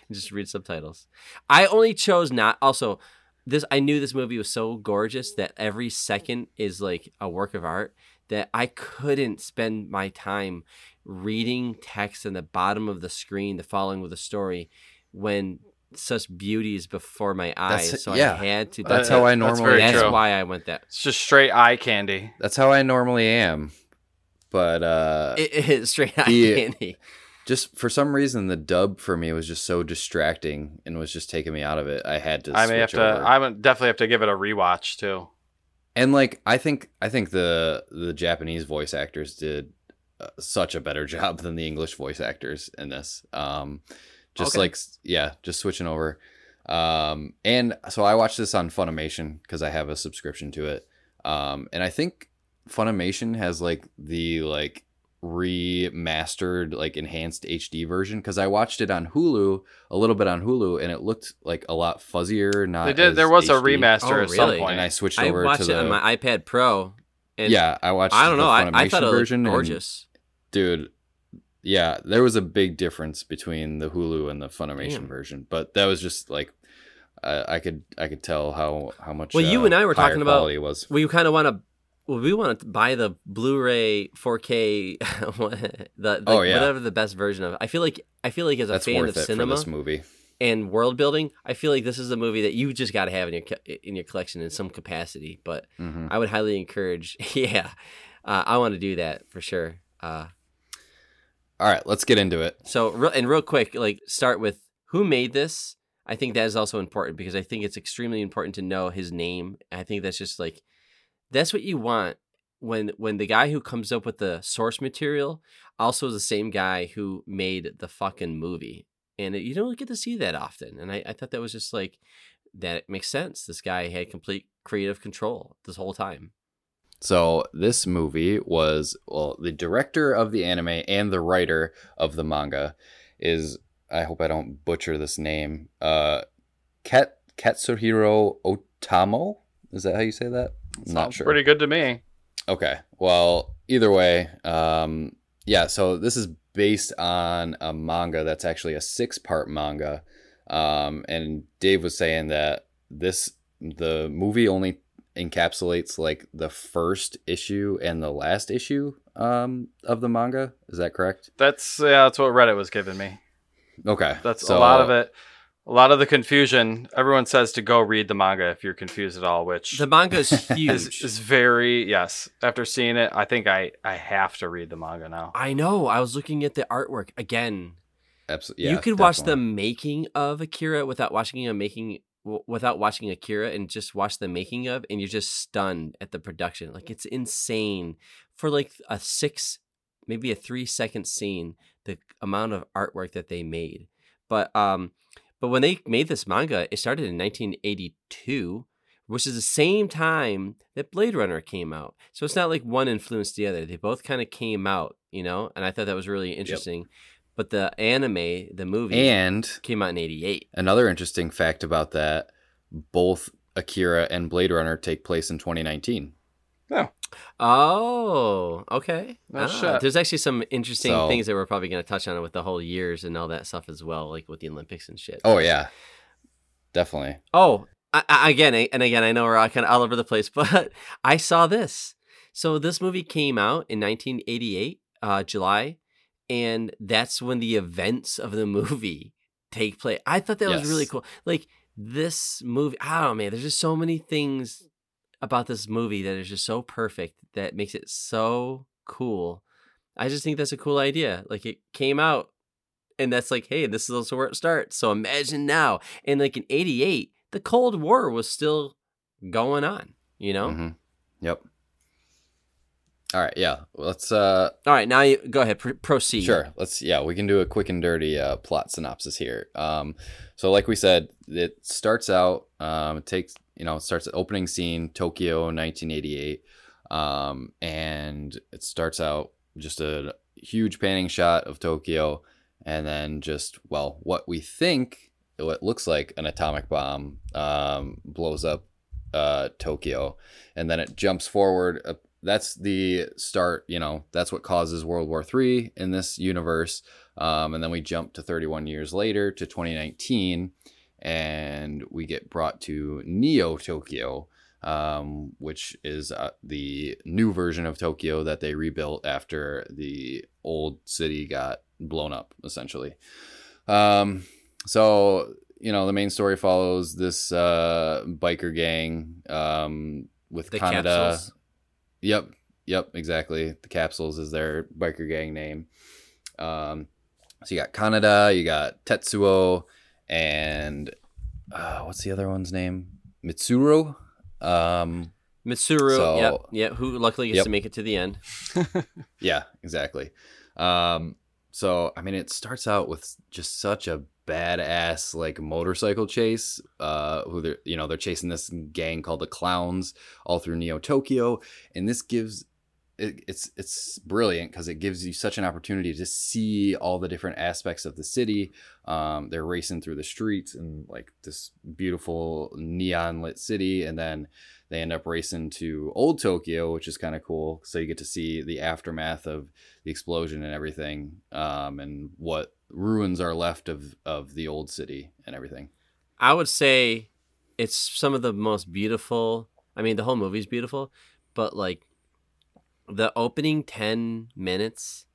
[SPEAKER 1] and just read subtitles. I only chose not also this I knew this movie was so gorgeous that every second is like a work of art that I couldn't spend my time reading text in the bottom of the screen, the following with the story when such beauty is before my eyes.
[SPEAKER 2] That's-
[SPEAKER 1] so
[SPEAKER 2] yeah.
[SPEAKER 1] I had to
[SPEAKER 2] That's how I
[SPEAKER 3] that's
[SPEAKER 2] normally.
[SPEAKER 3] very
[SPEAKER 1] That's why I went that.
[SPEAKER 3] It's just straight eye candy.
[SPEAKER 2] That's how I normally am. But uh,
[SPEAKER 1] It is straight eye
[SPEAKER 2] the-
[SPEAKER 1] candy.
[SPEAKER 2] Just for some reason, the dub for me was just so distracting and was just taking me out of it. I had to.
[SPEAKER 3] I may have
[SPEAKER 2] switch
[SPEAKER 3] to. I would definitely have to give it a rewatch too.
[SPEAKER 2] and like I think I think the the Japanese voice actors did uh, such a better job than the English voice actors in this. Um, just
[SPEAKER 1] Okay.
[SPEAKER 2] like yeah, just switching over. Um, and so I watched this on Funimation because I have a subscription to it. Um, and I think Funimation has like the like remastered like enhanced HD version because I watched it on Hulu a little bit on Hulu and it looked like a lot fuzzier. Not
[SPEAKER 3] They did. There was a remaster
[SPEAKER 1] Oh,
[SPEAKER 3] at some
[SPEAKER 1] really?
[SPEAKER 3] point.
[SPEAKER 2] and I switched
[SPEAKER 1] I
[SPEAKER 2] over
[SPEAKER 1] watched
[SPEAKER 2] to
[SPEAKER 1] it
[SPEAKER 2] the
[SPEAKER 1] on my iPad Pro. And
[SPEAKER 2] yeah. I watched.
[SPEAKER 1] I don't
[SPEAKER 2] the
[SPEAKER 1] know. I, I
[SPEAKER 2] Funimation
[SPEAKER 1] thought it looked
[SPEAKER 2] version and-
[SPEAKER 1] gorgeous.
[SPEAKER 2] dude. Yeah, there was a big difference between the Hulu and the Funimation
[SPEAKER 1] Damn.
[SPEAKER 2] version, but that was just like uh, I could I could tell how how much.
[SPEAKER 1] Well, you
[SPEAKER 2] uh,
[SPEAKER 1] and I were talking about-
[SPEAKER 2] quality it was.
[SPEAKER 1] we kind of want to well, we want to buy the Blu-ray 4K, the, the
[SPEAKER 2] Oh, yeah.
[SPEAKER 1] whatever the best version of. it. I feel like I feel like as a
[SPEAKER 2] That's
[SPEAKER 1] fan of cinema
[SPEAKER 2] movie.
[SPEAKER 1] and world building, I feel like this is a movie that you just got to have in your in your collection in some capacity. But
[SPEAKER 2] hmm
[SPEAKER 1] I would highly encourage. Yeah, uh, I want to do that for sure. Uh,
[SPEAKER 2] All right, let's get into it.
[SPEAKER 1] so real and real quick, like start with who made this. I think that is also important because I think it's extremely important to know his name. I think that's just like that's what you want when when the guy who comes up with the source material also is the same guy who made the fucking movie. And you don't get to see that often. And I, I thought that was just like that makes sense. This guy had complete creative control this whole time.
[SPEAKER 2] So this movie was well, the director of the anime and the writer of the manga is I hope I don't butcher this name. Uh, Ket Katsuhiro Otomo. Is that how you say that? I'm not
[SPEAKER 3] Sounds
[SPEAKER 2] sure.
[SPEAKER 3] Pretty good to me.
[SPEAKER 2] Okay. Well, either way, um, yeah. So this is based on a manga that's actually a six-part manga, um, and Dave was saying that this the movie only encapsulates like the first issue and the last issue um, of the manga. Is that correct?
[SPEAKER 3] That's yeah. That's what Reddit was giving me.
[SPEAKER 2] Okay.
[SPEAKER 3] That's
[SPEAKER 2] so-
[SPEAKER 3] a lot of it. A lot of the confusion. Everyone says to go read the manga if you're confused at all, which
[SPEAKER 1] The manga is
[SPEAKER 3] is,
[SPEAKER 1] huge.
[SPEAKER 3] is very yes. After seeing it, I think I I have to read the manga now.
[SPEAKER 1] I know. I was looking at the artwork again.
[SPEAKER 2] Absolutely. Yeah,
[SPEAKER 1] you could watch the making of Akira without watching a making without watching Akira and just watch the making of and you're just stunned at the production. Like it's insane for like a 6 maybe a 3 second scene the amount of artwork that they made. But um but when they made this manga, it started in 1982, which is the same time that Blade Runner came out. So it's not like one influenced the other. They both kind of came out, you know, and I thought that was really interesting. But the anime, the movie,
[SPEAKER 2] And
[SPEAKER 1] came out in 88.
[SPEAKER 2] another interesting fact about that: both Akira and Blade Runner take place in 2019.
[SPEAKER 1] Oh, okay.
[SPEAKER 3] No
[SPEAKER 1] Ah,
[SPEAKER 3] shit.
[SPEAKER 1] There's actually some interesting
[SPEAKER 2] So-
[SPEAKER 1] things that we're probably going to touch on with the whole years and all that stuff as well, like with the Olympics and shit.
[SPEAKER 2] Oh yeah, definitely.
[SPEAKER 1] Oh, I, I, again, I- and again, I know we're all kind of all over the place, but I saw this. So this movie came out in 1988, uh, July, and that's when the events of the movie take place. I thought that was really cool. Like this movie, I don't know, man. There's just so many things about this movie that is just so perfect that makes it so cool. I just think that's a cool idea. Like it came out and that's like, hey, this is also where it starts. So imagine now, and like in '88, the Cold War was still going on. You know.
[SPEAKER 2] Mhm. Yep. All right. Yeah. Let's. uh
[SPEAKER 1] All right, now you go ahead. Pr- proceed.
[SPEAKER 2] Sure. Let's yeah, we can do a quick and dirty uh, plot synopsis here. Um, so like we said, it starts out. Um, it takes you know it starts at opening scene Tokyo 1988, um, and it starts out just a huge panning shot of Tokyo, and then just well, what we think what looks like an atomic bomb um, blows up uh, Tokyo, and then it jumps forward. Uh, that's the start. You know, that's what causes World War Three in this universe. Um, and then we jump to 31 years later to 2019, and we get brought to Neo Tokyo, um, which is uh, the new version of Tokyo that they rebuilt after the old city got blown up, essentially. Um, so you know the main story follows this uh, biker gang um, with
[SPEAKER 1] The
[SPEAKER 2] Kaneda.
[SPEAKER 1] capsules.
[SPEAKER 2] Yep, yep, exactly. The capsules is their biker gang name. Um, so you got Kaneda, you got Tetsuo, and uh, what's the other one's name? Mitsuru. Um,
[SPEAKER 1] Mitsuru.
[SPEAKER 2] So-
[SPEAKER 1] yep. Yeah. Who luckily gets
[SPEAKER 2] Yep.
[SPEAKER 1] to make it to the end.
[SPEAKER 2] Yeah, exactly. Um, so I mean, it starts out with just such a badass like motorcycle chase. Uh, who they're you know they're chasing this gang called the Clowns all through Neo Tokyo, and this gives it, it's it's brilliant because it gives you such an opportunity to see all the different aspects of the city. Um, they're racing through the streets and like this beautiful neon lit city, and then they end up racing to old Tokyo, which is kind of cool. So you get to see the aftermath of the explosion and everything, um, and what ruins are left of of the old city and everything.
[SPEAKER 1] I would say it's some of the most beautiful. I mean, the whole movie's beautiful, but like the opening 10 minutes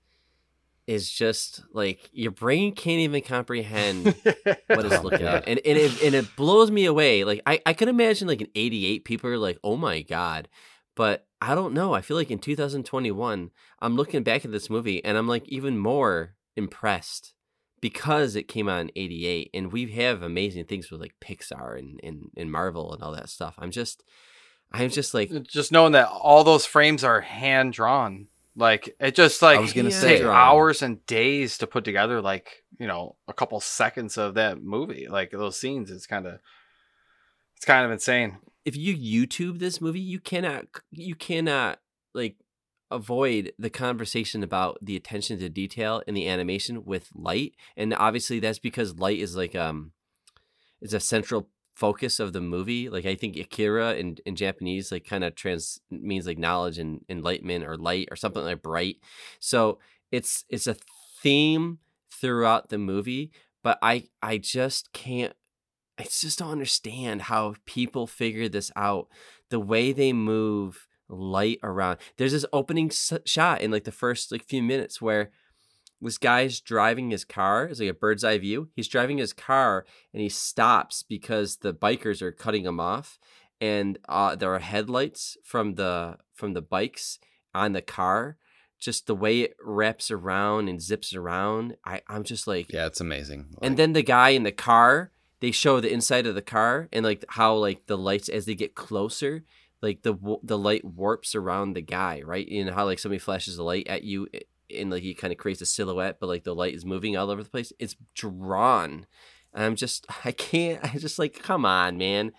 [SPEAKER 1] is just like your brain can't even comprehend what it's
[SPEAKER 2] Oh,
[SPEAKER 1] looking at. And, and, it, and it blows me away. Like, I, I could imagine like in 88, people are like, oh my God. But I don't know. I feel like in 2021, I'm looking back at this movie and I'm like even more impressed because it came out in 88 and we have amazing things with like Pixar and, and, and Marvel and all that stuff. I'm just, I'm just like,
[SPEAKER 3] just knowing that all those frames are hand drawn. Like it just like I
[SPEAKER 2] was gonna
[SPEAKER 3] takes
[SPEAKER 2] say-
[SPEAKER 3] hours and days to put together like, you know, a couple seconds of that movie. Like those scenes, it's kinda it's kind of insane.
[SPEAKER 1] if you YouTube this movie, you cannot you cannot like avoid the conversation about the attention to detail in the animation with light, and obviously that's because light is like um is a central focus of the movie. Like I think Akira in, in Japanese like kind of trans means like knowledge and enlightenment or light or something like bright. So it's it's a theme throughout the movie, but I I just can't I just don't understand how people figure this out. The way they move light around. There's this opening shot in like the first like few minutes where this guy's driving his car. It's like a bird's eye view. He's driving his car and he stops because the bikers are cutting him off, and uh, there are headlights from the from the bikes on the car. Just the way it wraps around and zips around, I I'm just like
[SPEAKER 2] Yeah, it's amazing.
[SPEAKER 1] and then the guy in the car, they show the inside of the car and like how like the lights as they get closer, like the the light warps around the guy, right? You know how like somebody flashes a light at you and like he kind of creates a silhouette, but like the light is moving all over the place. It's drawn. And I'm just I can't I just like come on, man.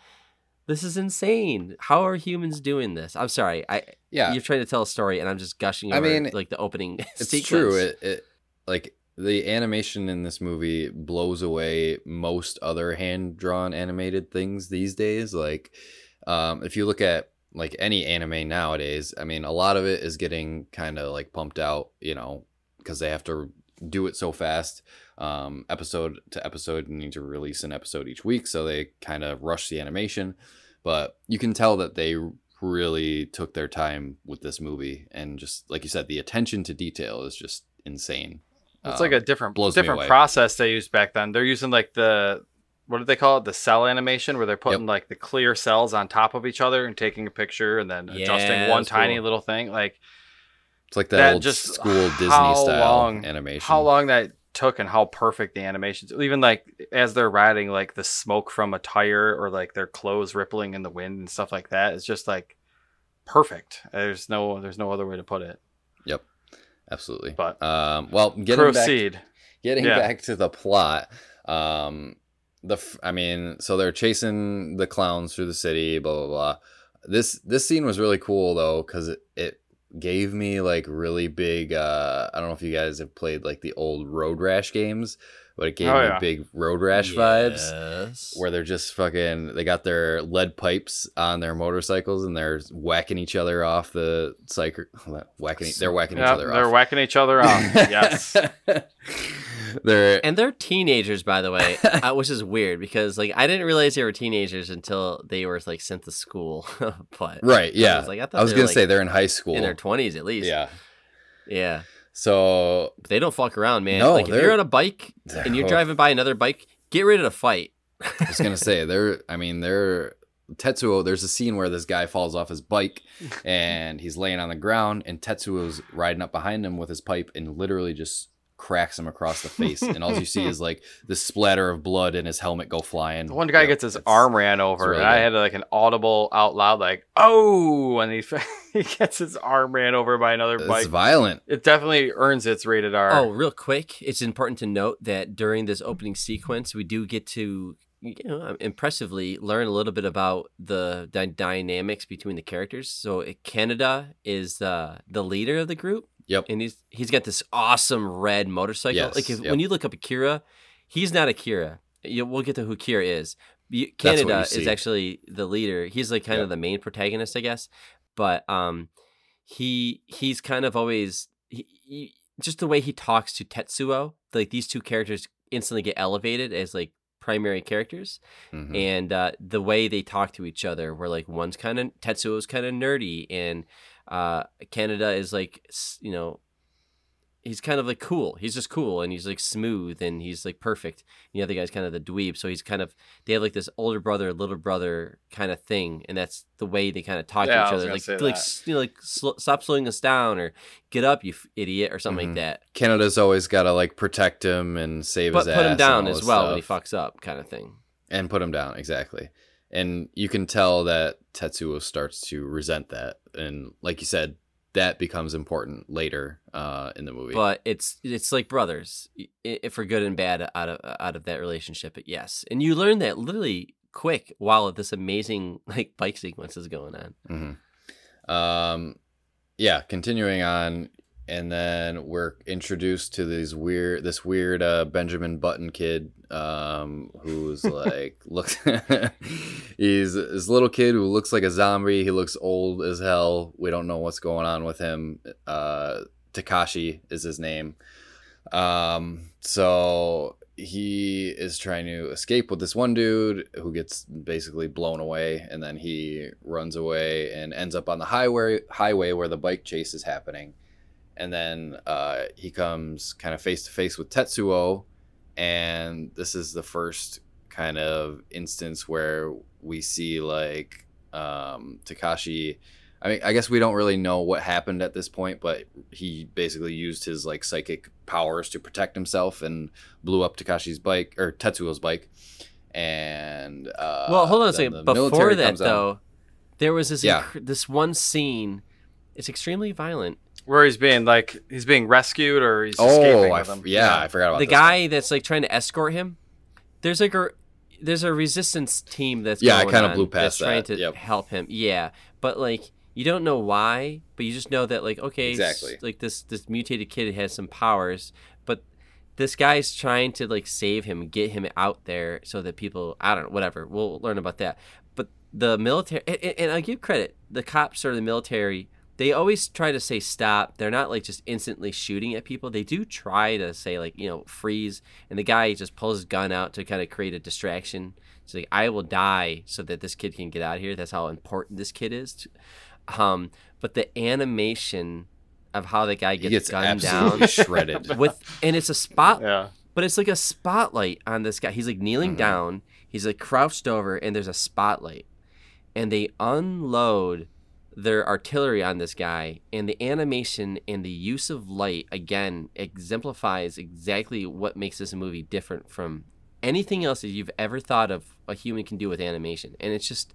[SPEAKER 1] This is insane. How are humans doing this? I'm sorry. I
[SPEAKER 2] yeah,
[SPEAKER 1] you're trying to tell a story and I'm just gushing
[SPEAKER 2] I mean,
[SPEAKER 1] like the opening
[SPEAKER 2] it's
[SPEAKER 1] sequence.
[SPEAKER 2] true. It, it like the animation in this movie blows away most other hand drawn animated things these days. Like, um, if you look at like any anime nowadays, I mean, a lot of it is getting kind of like pumped out, you know, because they have to do it so fast. Um, episode to episode, you need to release an episode each week, so they kind of rush the animation. But you can tell that they really took their time with this movie, and just like you said, the attention to detail is just insane.
[SPEAKER 3] It's
[SPEAKER 2] Um,
[SPEAKER 3] like a different
[SPEAKER 2] blows
[SPEAKER 3] different process they used back then. They're using like the what did they call it? The cell animation where they're putting like the clear cells on top of each other and taking a picture and then
[SPEAKER 1] Yeah,
[SPEAKER 3] adjusting one tiny
[SPEAKER 1] cool.
[SPEAKER 3] little thing. Like
[SPEAKER 2] It's like that, old
[SPEAKER 3] just-
[SPEAKER 2] school Disney style
[SPEAKER 3] long-
[SPEAKER 2] animation.
[SPEAKER 3] how long that took and how perfect the animations even like as they're riding like the smoke from a tire or like their clothes rippling in the wind and stuff like that is just like perfect there's no there's no other way to put it
[SPEAKER 2] Yep, absolutely.
[SPEAKER 3] But-
[SPEAKER 2] um, well, getting back
[SPEAKER 3] proceed
[SPEAKER 2] getting
[SPEAKER 3] Yeah.
[SPEAKER 2] back to the plot um the f- i mean so they're chasing the clowns through the city blah blah blah. This this scene was really cool though because it, it gave me like really big uh i don't know if you guys have played like the old road rash games but it gave
[SPEAKER 3] Oh,
[SPEAKER 2] me
[SPEAKER 3] yeah.
[SPEAKER 2] big road rash vibes where they're just fucking they got their lead pipes on their motorcycles and they're whacking each other off the cycle whacking they're whacking each
[SPEAKER 3] yeah,
[SPEAKER 2] other
[SPEAKER 3] they're
[SPEAKER 2] off.
[SPEAKER 3] whacking each other off. Yes
[SPEAKER 2] they're
[SPEAKER 1] And they're teenagers, by the way, uh, which is weird because like I didn't realize they were teenagers until they were like sent to school. but
[SPEAKER 2] Right. Yeah.
[SPEAKER 1] I was like, I,
[SPEAKER 2] I was gonna
[SPEAKER 1] were,
[SPEAKER 2] say they're in high school.
[SPEAKER 1] in their twenties at least.
[SPEAKER 2] yeah.
[SPEAKER 1] yeah.
[SPEAKER 2] So
[SPEAKER 1] But they don't fuck around, man.
[SPEAKER 2] No,
[SPEAKER 1] like if you're on a bike and you're driving by another bike, get ready to fight.
[SPEAKER 2] I was gonna say they're. I mean they're Tetsuo. There's a scene where this guy falls off his bike and he's laying on the ground, and Tetsuo's riding up behind him with his pipe and literally just cracks him across the face, and all you see is like the splatter of blood and his helmet go flying.
[SPEAKER 3] the one guy
[SPEAKER 2] Yep,
[SPEAKER 3] gets his arm ran over
[SPEAKER 2] really
[SPEAKER 3] and i had like an audible out loud like oh and he he gets his arm ran over by another
[SPEAKER 2] It's
[SPEAKER 3] bike
[SPEAKER 2] violent.
[SPEAKER 3] it definitely earns its rated r
[SPEAKER 1] Oh, real quick, it's important to note that during this opening sequence, we do get to you know impressively learn a little bit about the dy- dynamics between the characters. So Kaneda is uh, the leader of the group.
[SPEAKER 2] Yep.
[SPEAKER 1] and he's he's got this awesome red motorcycle.
[SPEAKER 2] Yes,
[SPEAKER 1] like if,
[SPEAKER 2] yep.
[SPEAKER 1] when you look up Akira, he's not Akira. You, we'll get to who Kira is.
[SPEAKER 2] Kaneda
[SPEAKER 1] is actually the leader. He's like kind
[SPEAKER 2] Yep.
[SPEAKER 1] of the main protagonist, I guess. But um, he he's kind of always he, he, just the way he talks to Tetsuo. Like these two characters instantly get elevated as like primary characters
[SPEAKER 2] Mhm.
[SPEAKER 1] and uh, the way they talk to each other where like one's kind of tetsuo's kind of nerdy and uh, kaneda is like you know he's kind of like cool. He's just cool and he's like smooth and he's like perfect. And the other guy's kind of the dweeb so he's kind of they have like this older brother little brother kind of thing and that's the way they kind of talk
[SPEAKER 3] Yeah,
[SPEAKER 1] to each other. like like
[SPEAKER 3] that.
[SPEAKER 1] you know like sl- stop slowing us down or get up you f- idiot or something
[SPEAKER 2] Mhm.
[SPEAKER 1] like that.
[SPEAKER 2] Kaneda's always got to like protect him and save
[SPEAKER 1] but
[SPEAKER 2] his
[SPEAKER 1] put
[SPEAKER 2] ass Put
[SPEAKER 1] him down as
[SPEAKER 2] this
[SPEAKER 1] well when he fucks up kind of thing.
[SPEAKER 2] And put him down exactly and you can tell that tetsuo starts to resent that. And like you said that becomes important later uh, in the movie.
[SPEAKER 1] But it's it's like brothers for good and bad out of out of that relationship but yes. And you learn that literally quick while this amazing like bike sequence is going on.
[SPEAKER 2] Hmm um yeah continuing on and then we're introduced to these weird this weird uh, benjamin button kid um who's like looks he's this little kid who looks like a zombie. He looks old as hell. We don't know what's going on with him. Uh takashi is his name. Um so he is trying to escape with this one dude who gets basically blown away and then he runs away and ends up on the highway highway where the bike chase is happening and then uh, he comes kind of face to face with Tetsuo and this is the first kind of instance where we see like um, Takashi I mean I guess we don't really know what happened at this point but he basically used his like psychic powers to protect himself and blew up Takashi's bike or Tetsuo's bike and uh,
[SPEAKER 1] well hold on a second before that
[SPEAKER 2] comes out.
[SPEAKER 1] though there was this
[SPEAKER 2] Yeah.
[SPEAKER 1] inc- this one scene it's extremely violent
[SPEAKER 3] where he's being like he's being rescued or he's escaping
[SPEAKER 2] oh I
[SPEAKER 3] with
[SPEAKER 2] f-
[SPEAKER 3] them.
[SPEAKER 2] yeah, I forgot about
[SPEAKER 1] the
[SPEAKER 2] this one.
[SPEAKER 1] guy that's like trying to escort him there's like a there's a resistance team that's
[SPEAKER 2] Yeah, I kinda blew past
[SPEAKER 1] that's trying
[SPEAKER 2] that.
[SPEAKER 1] to
[SPEAKER 2] Yep.
[SPEAKER 1] help him yeah but like you don't know why but you just know that like okay
[SPEAKER 2] Exactly.
[SPEAKER 1] like this this mutated kid has some powers but this guy's trying to like save him get him out there so that people i don't know whatever we'll learn about that but the military and, and- and i give credit the cops or the military they always try to say stop. They're not like just instantly shooting at people. They do try to say like you know freeze and the guy just pulls his gun out to kind of create a distraction. It's like i will die so that this kid can get out of here. That's how important this kid is to, um but the animation of how the guy gets,
[SPEAKER 2] gets
[SPEAKER 1] gunned
[SPEAKER 2] absolutely
[SPEAKER 1] down
[SPEAKER 2] shredded.
[SPEAKER 1] with and it's a spot
[SPEAKER 3] yeah.
[SPEAKER 1] but it's like a spotlight on this guy. He's like kneeling
[SPEAKER 2] Mhm.
[SPEAKER 1] down. He's like crouched over, and there's a spotlight, and they unload their artillery on this guy and the animation and the use of light again exemplifies exactly what makes this movie different from anything else that you've ever thought of a human can do with animation and it's just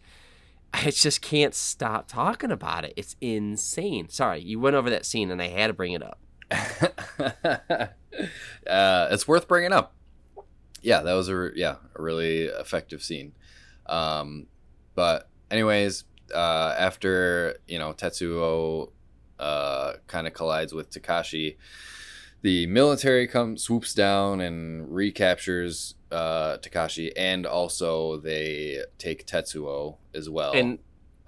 [SPEAKER 1] I just can't stop talking about it. It's insane. Sorry, you went over that scene and I had to bring it up.
[SPEAKER 2] uh, it's worth bringing up. Yeah, that was a yeah a really effective scene. Um, but anyways, uh, after you know Tetsuo uh, kind of collides with Takashi, the military comes swoops down and recaptures uh, Takashi, and also they take Tetsuo as well.
[SPEAKER 1] And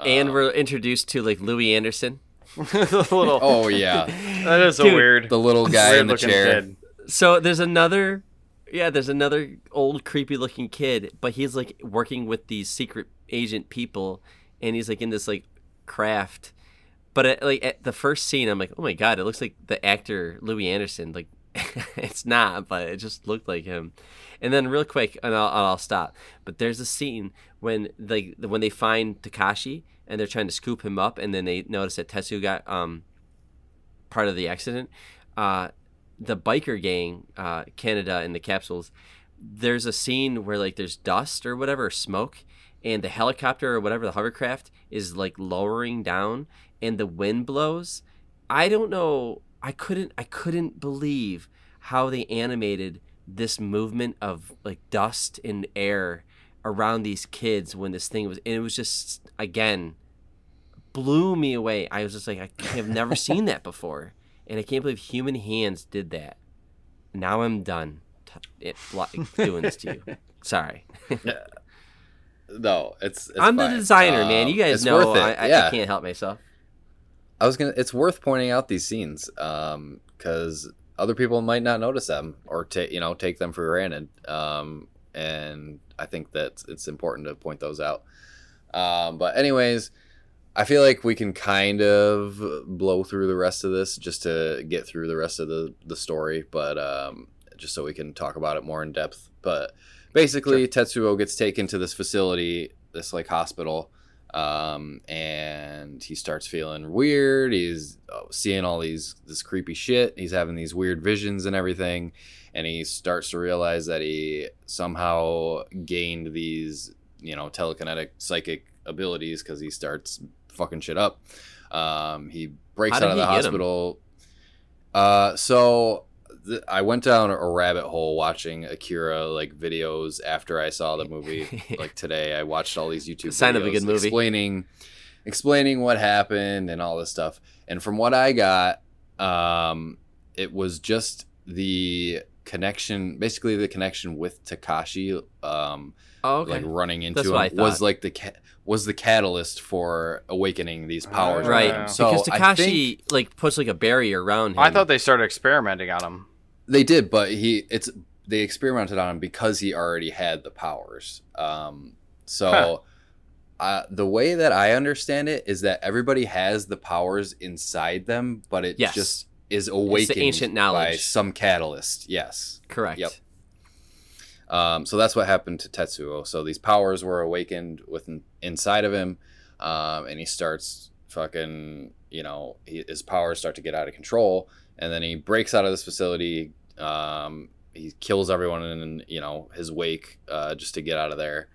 [SPEAKER 1] and
[SPEAKER 2] Um,
[SPEAKER 1] we're introduced to like Louie Anderson.
[SPEAKER 3] the little,
[SPEAKER 2] oh yeah,
[SPEAKER 3] that is a weird,
[SPEAKER 2] the little guy in the chair.
[SPEAKER 3] kid.
[SPEAKER 1] So there's another, yeah, there's another old creepy looking kid, but he's like working with these secret agent people, and he's like in this like craft. But at, like at the first scene, I'm like, oh my god, it looks like the actor Louie Anderson. Like it's not, but it just looked like him. And then real quick, and I'll, I'll stop. But there's a scene when like when they find Takashi and they're trying to scoop him up, and then they notice that Tetsu got um part of the accident. Uh, the biker gang, uh, Kaneda and the capsules, there's a scene where like there's dust or whatever, smoke, and the helicopter or whatever, the hovercraft is like lowering down and the wind blows. I don't know. I couldn't. I couldn't believe how they animated this movement of like dust and air around these kids when this thing was, and it was just again blew me away. I was just like, I have never seen that before, and I can't believe human hands did that. Now I'm done it, like, doing this to you. Sorry, uh,
[SPEAKER 2] No, it's, it's
[SPEAKER 1] I'm the
[SPEAKER 2] fine.
[SPEAKER 1] designer, man.
[SPEAKER 2] Um,
[SPEAKER 1] You guys know. I, I,
[SPEAKER 2] yeah.
[SPEAKER 1] I can't help myself.
[SPEAKER 2] I was gonna. It's worth pointing out these scenes because other people might not notice them or take you know take them for granted. Um, and I think that it's important to point those out. Um, but anyways, I feel like we can kind of blow through the rest of this just to get through the rest of the the story, but um, just so we can talk about it more in depth. But basically, Tetsuo gets taken to this facility, this like hospital um, and he starts feeling weird. He's uh, seeing all these this creepy shit. He's having these weird visions and everything, and he starts to realize that he somehow gained these you know telekinetic psychic abilities because he starts fucking shit up. Um, he breaks out of the
[SPEAKER 1] he get 'em?
[SPEAKER 2] hospital. Uh, so th- I went down a rabbit hole watching Akira like videos after I saw the movie. like today, I watched all these YouTube
[SPEAKER 1] Sign of a
[SPEAKER 2] videos
[SPEAKER 1] good movie.
[SPEAKER 2] explaining explaining what happened and all this stuff. And from what I got, um, it was just the connection, basically the connection with Takashi, um,
[SPEAKER 1] Oh, okay.
[SPEAKER 2] like running into
[SPEAKER 1] That's
[SPEAKER 2] him was like the ca- was the catalyst for awakening these powers.
[SPEAKER 1] Right.
[SPEAKER 3] Yeah.
[SPEAKER 2] So
[SPEAKER 1] because Takashi
[SPEAKER 2] think-
[SPEAKER 1] like puts like a barrier around him.
[SPEAKER 3] I thought they started experimenting on him.
[SPEAKER 2] They did, but he it's they experimented on him because he already had the powers. Um, so
[SPEAKER 3] Huh.
[SPEAKER 2] uh, the way that I understand it is that everybody has the powers inside them, but it
[SPEAKER 1] Yes.
[SPEAKER 2] just is awakened
[SPEAKER 1] ancient
[SPEAKER 2] by
[SPEAKER 1] knowledge.
[SPEAKER 2] some catalyst. Yes.
[SPEAKER 1] correct.
[SPEAKER 2] Yep. Um, so that's what happened to Tetsuo. So these powers were awakened within inside of him, um, and he starts fucking, you know, he, his powers start to get out of control, and then he breaks out of this facility. Um, he kills everyone in, you know, his wake uh, just to get out of there.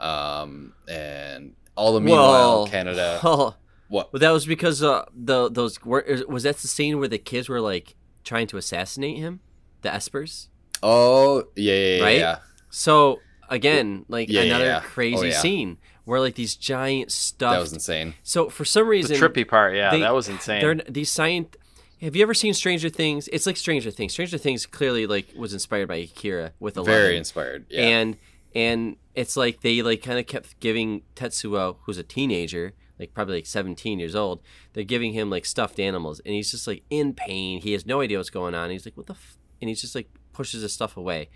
[SPEAKER 2] Um, and all the meanwhile,
[SPEAKER 1] Well,
[SPEAKER 2] Kaneda.
[SPEAKER 1] Oh,
[SPEAKER 2] What?
[SPEAKER 1] well, that was because uh, the those were, was that the scene where the kids were like trying to assassinate him, the Espers.
[SPEAKER 2] Oh, yeah, yeah, yeah.
[SPEAKER 1] Right?
[SPEAKER 2] yeah.
[SPEAKER 1] So again, like
[SPEAKER 2] Yeah, yeah,
[SPEAKER 1] another
[SPEAKER 2] yeah.
[SPEAKER 1] crazy
[SPEAKER 2] Oh, yeah.
[SPEAKER 1] scene where like these giant stuff.
[SPEAKER 2] That was insane.
[SPEAKER 1] so for some reason,
[SPEAKER 3] The
[SPEAKER 1] reason,
[SPEAKER 3] trippy part, yeah,
[SPEAKER 1] they-
[SPEAKER 3] that was insane.
[SPEAKER 1] they're these science. Have you ever seen Stranger Things? It's like Stranger Things. Stranger Things clearly like was inspired by Akira with a
[SPEAKER 2] Very inspired. Yeah.
[SPEAKER 1] and and it's like they like kind of kept giving Tetsuo, who's a teenager, like probably like 17 years old, they're giving him like stuffed animals, and he's just like in pain. He has no idea what's going on. He's like, what the, f-? and he's just like pushes his stuff away.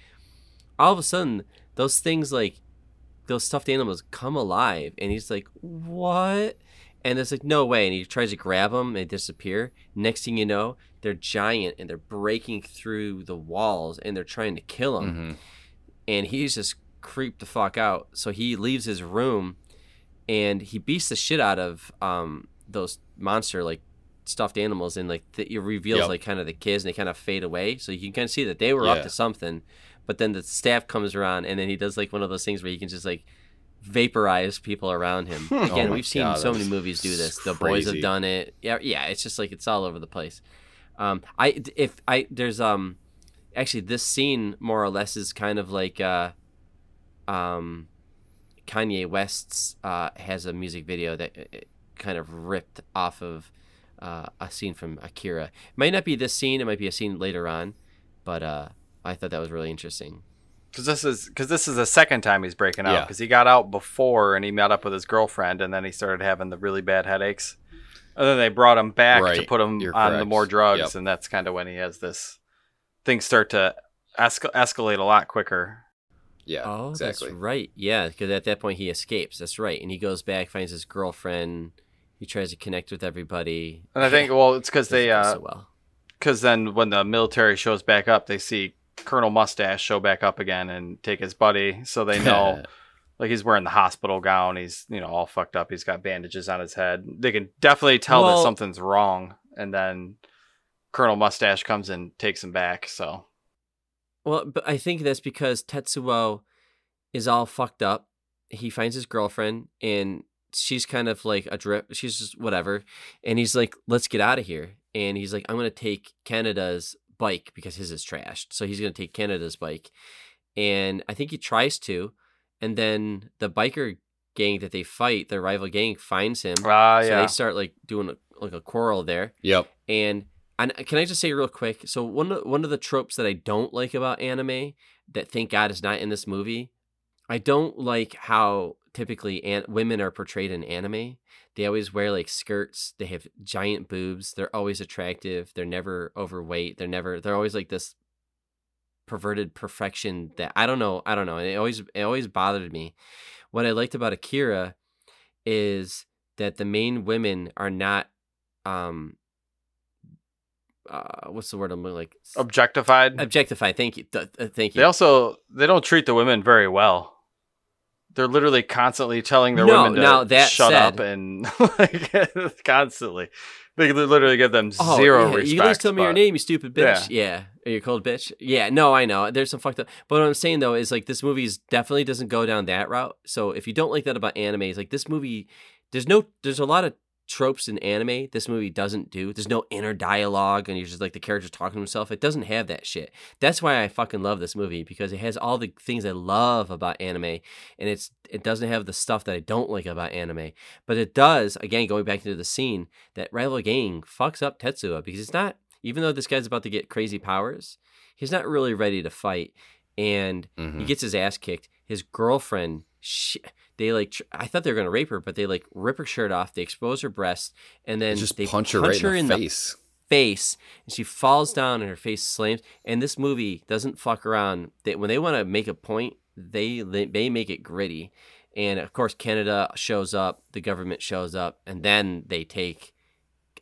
[SPEAKER 1] All of a sudden, those things like those stuffed animals come alive, and he's like, what? And it's like, no way. And he tries to grab them, and they disappear. Next thing you know, they're giant and they're breaking through the walls and they're trying to kill him
[SPEAKER 2] Mhm.
[SPEAKER 1] and he's just creeped the fuck out. So he leaves his room and he beats the shit out of um, those monster like stuffed animals and like th- it reveals
[SPEAKER 2] Yep.
[SPEAKER 1] like kind of the kids and they kind of fade away so you can kind of see that they were up to something but then the staff comes around and then he does like one of those things where he can just like vaporize people around him. Again
[SPEAKER 2] Oh
[SPEAKER 1] we've seen
[SPEAKER 2] God,
[SPEAKER 1] so many movies do this. The boys have done it. Yeah yeah it's just like it's all over the place. Um i if i there's um actually this scene more or less is kind of like uh um Kanye West's uh, has a music video that uh, kind of ripped off of uh, a scene from Akira. It might not be this scene; it might be a scene later on, but uh, I thought that was really interesting.
[SPEAKER 3] Because this is because this is the second time he's breaking out.
[SPEAKER 2] Yeah.
[SPEAKER 3] Because he got out before and he met up with his girlfriend, and then he started having the really bad headaches. And then they brought him back to put him
[SPEAKER 2] You're
[SPEAKER 3] on the more drugs,
[SPEAKER 2] Yep.
[SPEAKER 3] and that's kind of when he has this. Things start to escal- escalate a lot quicker.
[SPEAKER 2] Yeah,
[SPEAKER 1] oh,
[SPEAKER 2] exactly.
[SPEAKER 1] that's right. Yeah, because at that point he escapes. That's right, and he goes back, finds his girlfriend. He tries to connect with everybody.
[SPEAKER 3] And I think, well, it's because they,
[SPEAKER 1] Doesn't
[SPEAKER 3] uh,
[SPEAKER 1] so well.
[SPEAKER 3] because then when the military shows back up, they see Colonel Mustache show back up again and take his buddy, so they know like he's wearing the hospital gown. He's you know all fucked up. He's got bandages on his head. They can definitely tell
[SPEAKER 1] Well-
[SPEAKER 3] that something's wrong. And then Colonel Mustache comes and takes him back. So
[SPEAKER 1] Well, but I think that's because Tetsuo is all fucked up. He finds his girlfriend and she's kind of like a drip. She's just whatever. And he's like, let's get out of here. And he's like, I'm going to take Kaneda's bike because his is trashed. So he's going to take Kaneda's bike. And I think he tries to. And then the biker gang that they fight, the rival gang, finds him.
[SPEAKER 3] ah
[SPEAKER 1] so
[SPEAKER 3] yeah,
[SPEAKER 1] they start like doing a, like a quarrel there.
[SPEAKER 2] Yep.
[SPEAKER 1] And and can I just say real quick? So one of, one of the tropes that I don't like about anime that thank God is not in this movie, I don't like how typically an- women are portrayed in anime. They always wear like skirts. They have giant boobs. They're always attractive. They're never overweight. They're never. They're always like this perverted perfection that I don't know. I don't know. And it always it always bothered me. What I liked about Akira is that the main women are not um uh what's the word I'm like
[SPEAKER 3] objectified.
[SPEAKER 1] objectified. Thank you. Th- th- thank you.
[SPEAKER 3] They also they don't treat the women very well. They're literally constantly telling their
[SPEAKER 1] No,
[SPEAKER 3] women to
[SPEAKER 1] that
[SPEAKER 3] shut
[SPEAKER 1] said-
[SPEAKER 3] up and like constantly. They literally give them
[SPEAKER 1] Oh,
[SPEAKER 3] zero
[SPEAKER 1] yeah,
[SPEAKER 3] respect.
[SPEAKER 1] You at least tell me your name, you stupid bitch. Yeah. Or you cold bitch. Yeah. No, I know. There's some fucked up. But what I'm saying though is like this movie is definitely doesn't go down that route. So if you don't like that about anime, it's like this movie. There's no. There's a lot of tropes in anime this movie doesn't do. There's no inner dialogue and you're just like the character's talking to himself. It doesn't have that shit. That's why I fucking love this movie because it has all the things I love about anime and it's it doesn't have the stuff that I don't like about anime. But it does, again, going back into the scene, that rival gang fucks up Tetsuo because it's not even though this guy's about to get crazy powers, he's not really ready to fight. And he
[SPEAKER 2] Mhm.
[SPEAKER 1] gets his ass kicked. His girlfriend, she, they like, tr- I thought they were gonna rape her, but they like rip her shirt off, they expose her breast, and then
[SPEAKER 2] They just
[SPEAKER 1] they
[SPEAKER 2] punch her right in the face.
[SPEAKER 1] face, and she falls down, and her face slams. And this movie doesn't fuck around. They, when they want to make a point, they they make it gritty. And of course, Kaneda shows up, the government shows up, and then they take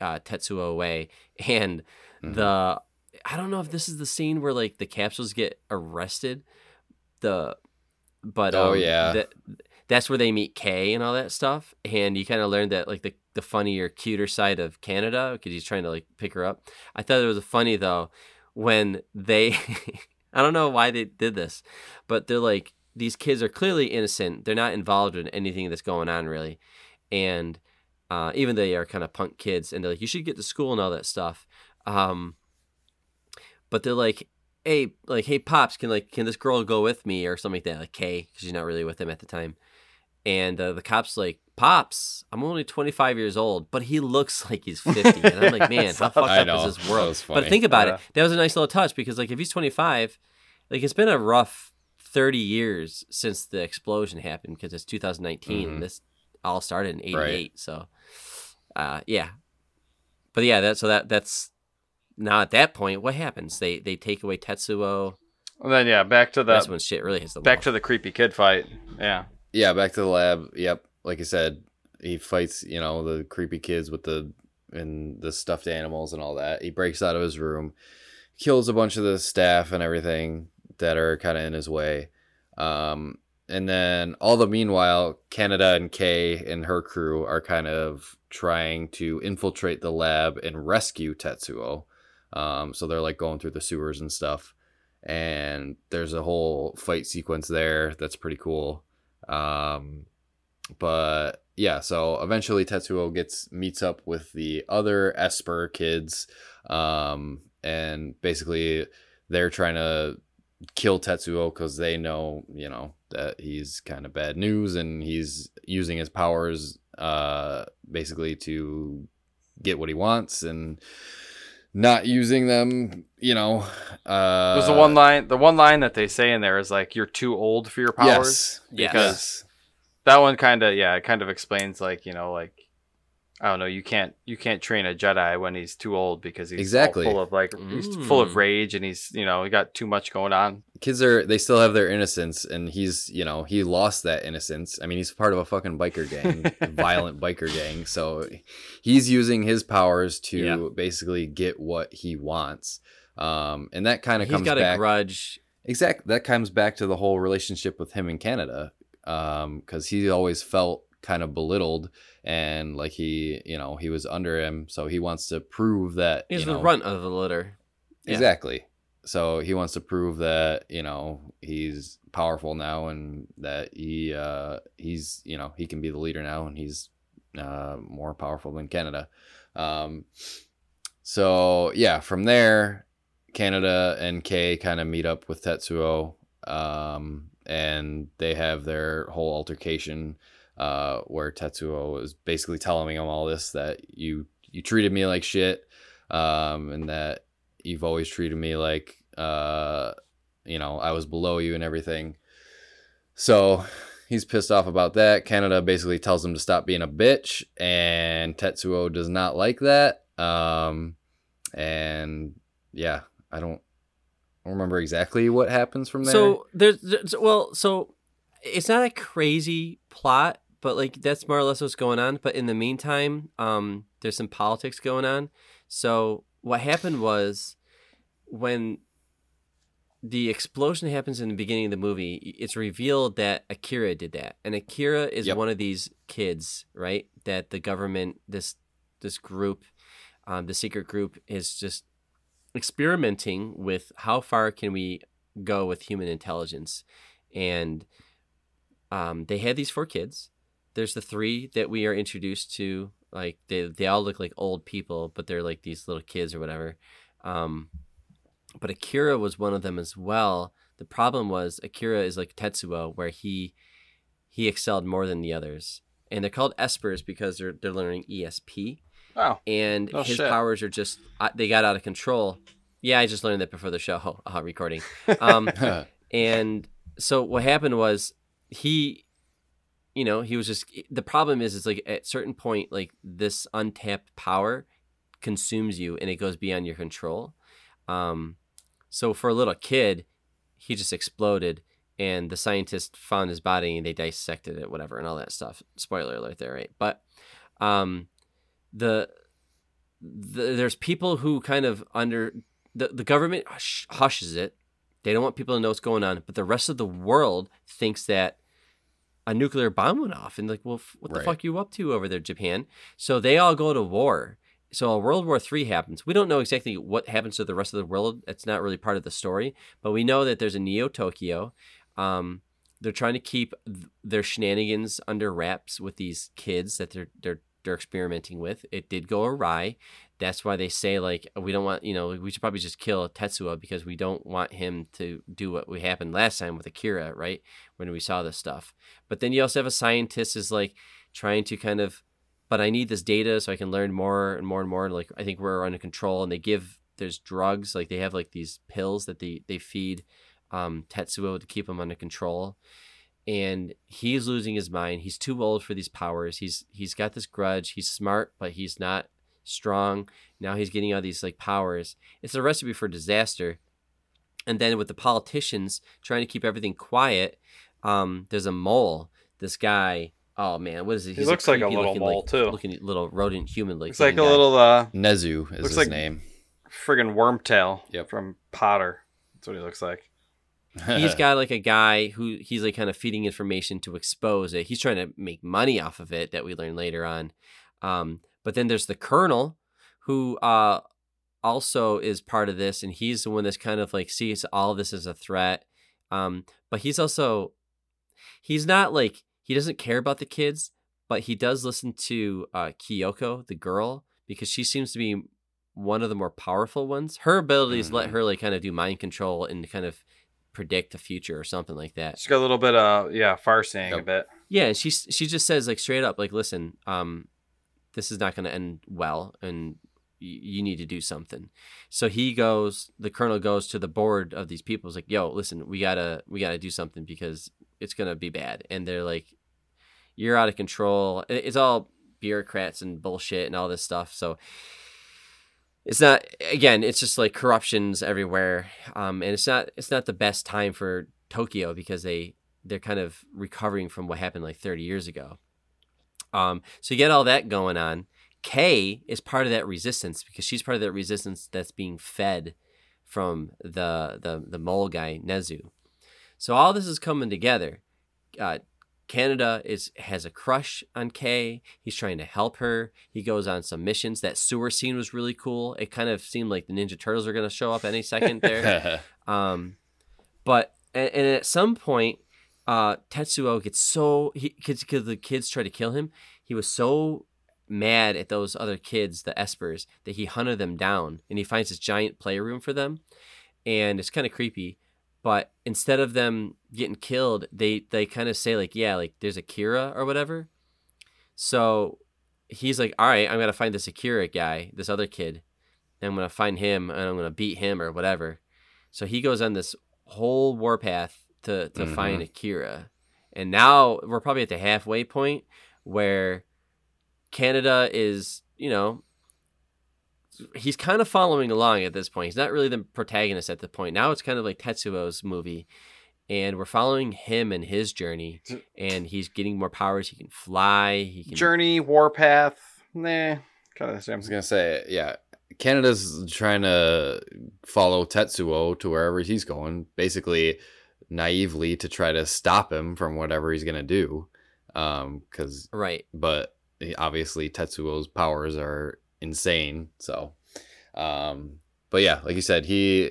[SPEAKER 1] uh, Tetsuo away. And
[SPEAKER 2] Mhm.
[SPEAKER 1] the I don't know if this is the scene where like the capsules get arrested. The but
[SPEAKER 2] Oh,
[SPEAKER 1] um,
[SPEAKER 2] yeah.
[SPEAKER 1] that that's where they meet Kei and all that stuff. And you kind of learn that like the the funnier, cuter side of Kaneda because he's trying to like pick her up. I thought it was funny though when they I don't know why they did this, but they're like these kids are clearly innocent. They're not involved in anything that's going on really, and uh, even they are kind of punk kids, and they're like, you should get to school and all that stuff. Um, but they're like, hey, like, hey, pops, can like, can this girl go with me or something like that? Like Kei, because she's not really with him at the time. And uh, the cops like, pops, I'm only 25 years old, but he looks like he's 50. And I'm like, man, how fucked
[SPEAKER 2] I
[SPEAKER 1] up
[SPEAKER 2] know.
[SPEAKER 1] is this
[SPEAKER 2] That
[SPEAKER 1] world?
[SPEAKER 2] was
[SPEAKER 1] But think about
[SPEAKER 3] Yeah.
[SPEAKER 1] it. That was a nice little touch because like if he's 25, like it's been a rough 30 years since the explosion happened because it's 2019
[SPEAKER 2] Mhm.
[SPEAKER 1] this all started in 88.
[SPEAKER 2] Right.
[SPEAKER 1] So, uh, yeah. But yeah, that so that that's now at that point, what happens? They they take away Tetsuo.
[SPEAKER 3] And then yeah, back to the That's
[SPEAKER 1] when shit really hits the
[SPEAKER 3] back
[SPEAKER 1] wall.
[SPEAKER 3] to the creepy kid fight. Yeah.
[SPEAKER 2] Yeah, back to the lab. Yep, like I said, he fights. You know the creepy kids with the and the stuffed animals and all that. He breaks out of his room, kills a bunch of the staff and everything that are kind of in his way. Um, and then all the meanwhile, Kaneda and Kei and her crew are kind of trying to infiltrate the lab and rescue Tetsuo. Um, so they're like going through the sewers and stuff, and there's a whole fight sequence there that's pretty cool. Um, but yeah, so eventually Tetsuo gets meets up with the other Esper kids, um, and basically they're trying to kill Tetsuo because they know, you know, that he's kind of bad news and he's using his powers uh, basically to get what he wants and not using them, you know. Uh,
[SPEAKER 3] There's the one line. The one line that they say in there is like, "You're too old for your powers."
[SPEAKER 2] Yes,
[SPEAKER 1] Yes.
[SPEAKER 3] Because that one kind of yeah, it kind of explains like you know like I don't know, you can't you can't train a Jedi when he's too old because he's
[SPEAKER 2] Exactly.
[SPEAKER 3] full of like he's full of
[SPEAKER 1] Mm.
[SPEAKER 3] rage and he's you know he got too much going on.
[SPEAKER 2] kids are they still have their innocence and he's you know he lost that innocence i mean he's part of a fucking biker gang violent biker gang so he's using his powers to
[SPEAKER 1] Yeah.
[SPEAKER 2] basically get what he wants um and that kind of
[SPEAKER 1] He's
[SPEAKER 2] comes
[SPEAKER 1] got
[SPEAKER 2] back
[SPEAKER 1] a grudge.
[SPEAKER 2] exact that comes back to the whole relationship with him in kaneda um because he always felt kind of belittled and like he you know he was under him so he wants to prove that
[SPEAKER 1] He's
[SPEAKER 2] you
[SPEAKER 1] the runt of the litter. Yeah.
[SPEAKER 2] Exactly. So he wants to prove that you know he's powerful now and that he uh, he's you know he can be the leader now and he's uh, more powerful than Kaneda. Um, so yeah, from there, Kaneda and Kei kind of meet up with Tetsuo, um, and they have their whole altercation uh, where Tetsuo is basically telling him all this that you you treated me like shit, um, and that you've always treated me like uh, you know I was below you and everything. So he's pissed off about that. Kaneda basically tells him to stop being a bitch, and Tetsuo does not like that. Um, and yeah, I don't, I don't remember exactly what happens from there.
[SPEAKER 1] So there's, there's well, so it's not a crazy plot, but like that's more or less what's going on. But in the meantime, um, there's some politics going on. So what happened was when the explosion happens in the beginning of the movie, it's revealed that Akira did that, and Akira is
[SPEAKER 2] Yep.
[SPEAKER 1] one of these kids, right? That the government, this this group, um, the secret group, is just experimenting with how far can we go with human intelligence, and um, they had these four kids. There's the three that we are introduced to. Like they they all look like old people, but they're like these little kids or whatever. Um, but Akira was one of them as well. The problem was Akira is like Tetsuo, where he he excelled more than the others, and they're called Espers because they're they're learning ESP,
[SPEAKER 3] Wow.
[SPEAKER 1] and
[SPEAKER 3] Oh,
[SPEAKER 1] his
[SPEAKER 3] shit.
[SPEAKER 1] powers are just they got out of control. Yeah, I just learned that before the show uh, recording. Um, and so what happened was he, you know, he was just the problem is is like at certain point like this untapped power consumes you and it goes beyond your control. Um, so for a little kid, he just exploded and the scientists found his body and they dissected it, whatever, and all that stuff. Spoiler alert there, right? But um, the, the there's people who kind of under the, the government hush, hushes it. They don't want people to know what's going on, but the rest of the world thinks that a nuclear bomb went off and like, well, f- what the
[SPEAKER 2] Right.
[SPEAKER 1] fuck you up to over there, Japan? So they all go to war. So a World War Three happens. We don't know exactly what happens to the rest of the world. It's not really part of the story, but we know that there's a Neo Tokyo. Um, they're trying to keep th- their shenanigans under wraps with these kids that they're they're they're experimenting with. It did go awry. That's why they say like we don't want you know we should probably just kill Tetsuo because we don't want him to do what we happened last time with Akira, right? When we saw this stuff. But then you also have a scientist is like trying to kind of, but I need this data so I can learn more and more and more. Like I think we're under control, and they give there's drugs like they have like these pills that they they feed um, Tetsuo to keep him under control. And he's losing his mind. He's too old for these powers. He's he's got this grudge. He's smart, but he's not strong. Now he's getting all these like powers. It's a recipe for disaster. And then with the politicians trying to keep everything quiet, um, there's a mole. This guy, oh man, what is it?
[SPEAKER 3] He looks like a little
[SPEAKER 1] looking,
[SPEAKER 3] mole,
[SPEAKER 1] like,
[SPEAKER 3] too.
[SPEAKER 1] Looking little rodent human like.
[SPEAKER 3] It's like a
[SPEAKER 1] guy.
[SPEAKER 3] little uh
[SPEAKER 2] Nezu is
[SPEAKER 3] Looks
[SPEAKER 2] his
[SPEAKER 3] like-
[SPEAKER 2] name.
[SPEAKER 3] friggin' wormtail
[SPEAKER 2] Yep.
[SPEAKER 3] from Potter. That's what he looks like.
[SPEAKER 1] He's got like a guy who he's like kind of feeding information to expose it. He's trying to make money off of it that we learn later on. Um, but then there's the colonel who uh, also is part of this, and he's the one that's kind of like sees all of this as a threat. Um, but he's also he's not like he doesn't care about the kids, but he does listen to uh, Kyoko, the girl, because she seems to be one of the more powerful ones. Her abilities let
[SPEAKER 2] Mhm.
[SPEAKER 1] her like kind of do mind control and kind of predict the future or something like that.
[SPEAKER 3] She's got a little bit of yeah, far seeing a bit.
[SPEAKER 1] Yeah, she she just says like straight up like, listen, um, this is not going to end well, and y- you need to do something. So he goes, the colonel goes to the board of these people. Is like, yo, listen, we gotta we gotta do something because it's gonna be bad. And they're like, you're out of control. It's all bureaucrats and bullshit and all this stuff. So it's not again it's just like corruptions everywhere um and it's not it's not the best time for tokyo because they they're kind of recovering from what happened like 30 years ago. Um so you get all that going on. Kei is part of that resistance because she's part of that resistance that's being fed from the the the mole guy nezu. So all this is coming together. Uh Kaneda is has a crush on Kei. He's trying to help her. He goes on some missions. That sewer scene was really cool. It kind of seemed like the Ninja Turtles are going to show up any second there. um, but and, and at some point, uh, Tetsuo gets so he because the kids try to kill him. He was so mad at those other kids, the Espers, that he hunted them down, and he finds this giant playroom for them, and it's kind of creepy. But instead of them getting killed, they they kind of say like, yeah, like there's Akira or whatever. So he's like, all right, I'm gonna find this Akira guy, this other kid, and I'm gonna find him and I'm gonna beat him or whatever. So he goes on this whole warpath to to
[SPEAKER 2] Mhm.
[SPEAKER 1] find Akira, and now we're probably at the halfway point where Kaneda is, you know, he's kind of following along at this point. He's not really the protagonist at the point. Now it's kind of like Tetsuo's movie, and we're following him and his journey. And he's getting more powers. He can fly. He can.
[SPEAKER 3] Journey, Warpath, nah, kind of the
[SPEAKER 2] I was
[SPEAKER 3] same.
[SPEAKER 2] gonna say, yeah, Kaneda's trying to follow Tetsuo to wherever he's going, basically naively to try to stop him from whatever he's gonna do. Um, because
[SPEAKER 1] Right.
[SPEAKER 2] but obviously Tetsuo's powers are insane. So, um, but yeah, like you said, he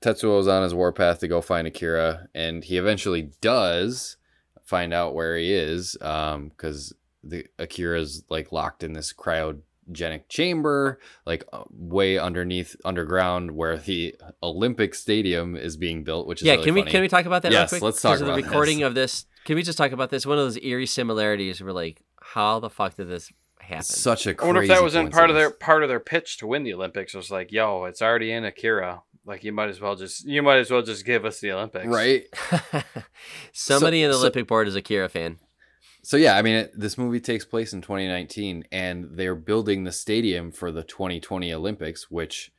[SPEAKER 2] Tetsuo's on his warpath to go find Akira, and he eventually does find out where he is, um, because the Akira's like locked in this cryogenic chamber, like uh, way underneath underground, where the Olympic Stadium is being built. Which is
[SPEAKER 1] Yeah.
[SPEAKER 2] really
[SPEAKER 1] can we can we talk about that?
[SPEAKER 2] Yes,
[SPEAKER 1] real quick?
[SPEAKER 2] let's talk about
[SPEAKER 1] the
[SPEAKER 2] this.
[SPEAKER 1] recording of this. Can we just talk about this? One of those eerie similarities. We're like, how the fuck did this happen?
[SPEAKER 2] Such a
[SPEAKER 3] I
[SPEAKER 2] crazy
[SPEAKER 3] wonder if that was in part of their part of their pitch to win the Olympics. It was like, yo, it's already in Akira. Like you might as well just you might as well just give us the Olympics,
[SPEAKER 2] right.
[SPEAKER 1] Somebody in the
[SPEAKER 2] so-
[SPEAKER 1] Olympic board is Akira fan.
[SPEAKER 2] So yeah, I mean, it, this movie takes place in 2019, and they're building the stadium for the 2020 Olympics, which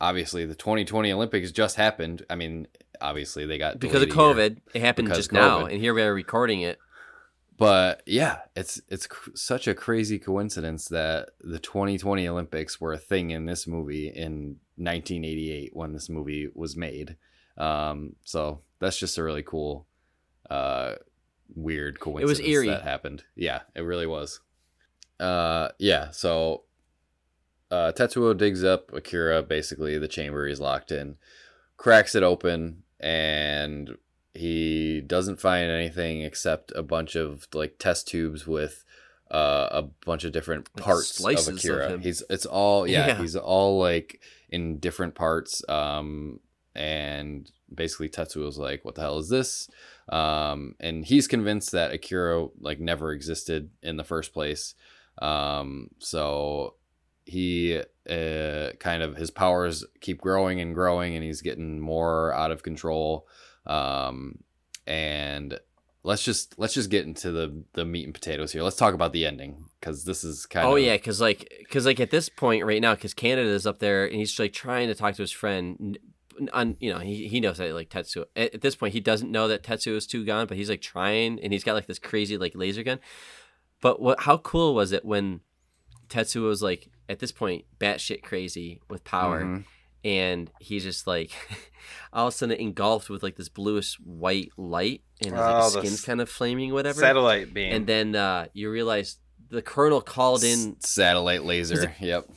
[SPEAKER 2] obviously the 2020 Olympics just happened. I mean, obviously they got
[SPEAKER 1] Because of
[SPEAKER 2] delayed a year.
[SPEAKER 1] COVID, it happened
[SPEAKER 2] Because
[SPEAKER 1] just now, and here we are recording it.
[SPEAKER 2] But yeah, it's it's cr- such a crazy coincidence that the 2020 Olympics were a thing in this movie in 1988 when this movie was made. Um, so that's just a really cool, uh, weird coincidence It was
[SPEAKER 1] eerie.
[SPEAKER 2] that happened. Yeah, it really was. Uh, yeah. So, uh, Tetsuo digs up Akira, basically the chamber he's locked in, cracks it open, and he doesn't find anything except a bunch of like test tubes with uh, a bunch of different parts
[SPEAKER 1] slices
[SPEAKER 2] of
[SPEAKER 1] of
[SPEAKER 2] Akira.
[SPEAKER 1] him.
[SPEAKER 2] he's it's all yeah,
[SPEAKER 1] Yeah.
[SPEAKER 2] he's all like in different parts. Um, and basically Tetsuo's like, "What the hell is this?" Um, and he's convinced that Akira like never existed in the first place. Um, so he uh, kind of his powers keep growing and growing, and he's getting more out of control. Um, and let's just let's just get into the the meat and potatoes here. Let's talk about the ending because this is kind of.
[SPEAKER 1] oh yeah, because like, because like at this point right now, because Kaneda is up there and he's like trying to talk to his friend. On you know he, he knows that like Tetsuo at, at this point he doesn't know that Tetsuo is too gone, but he's like trying and he's got like this crazy like laser gun. But what how cool was it when Tetsuo was like at this point batshit crazy with power
[SPEAKER 2] Mhm.
[SPEAKER 1] And he's just like all of a sudden engulfed with like this bluish white light, and his, like,
[SPEAKER 3] Oh,
[SPEAKER 1] skin's kind of flaming, whatever.
[SPEAKER 3] Satellite beam.
[SPEAKER 1] and then uh, you realize the colonel called in
[SPEAKER 2] S- satellite laser. Yep.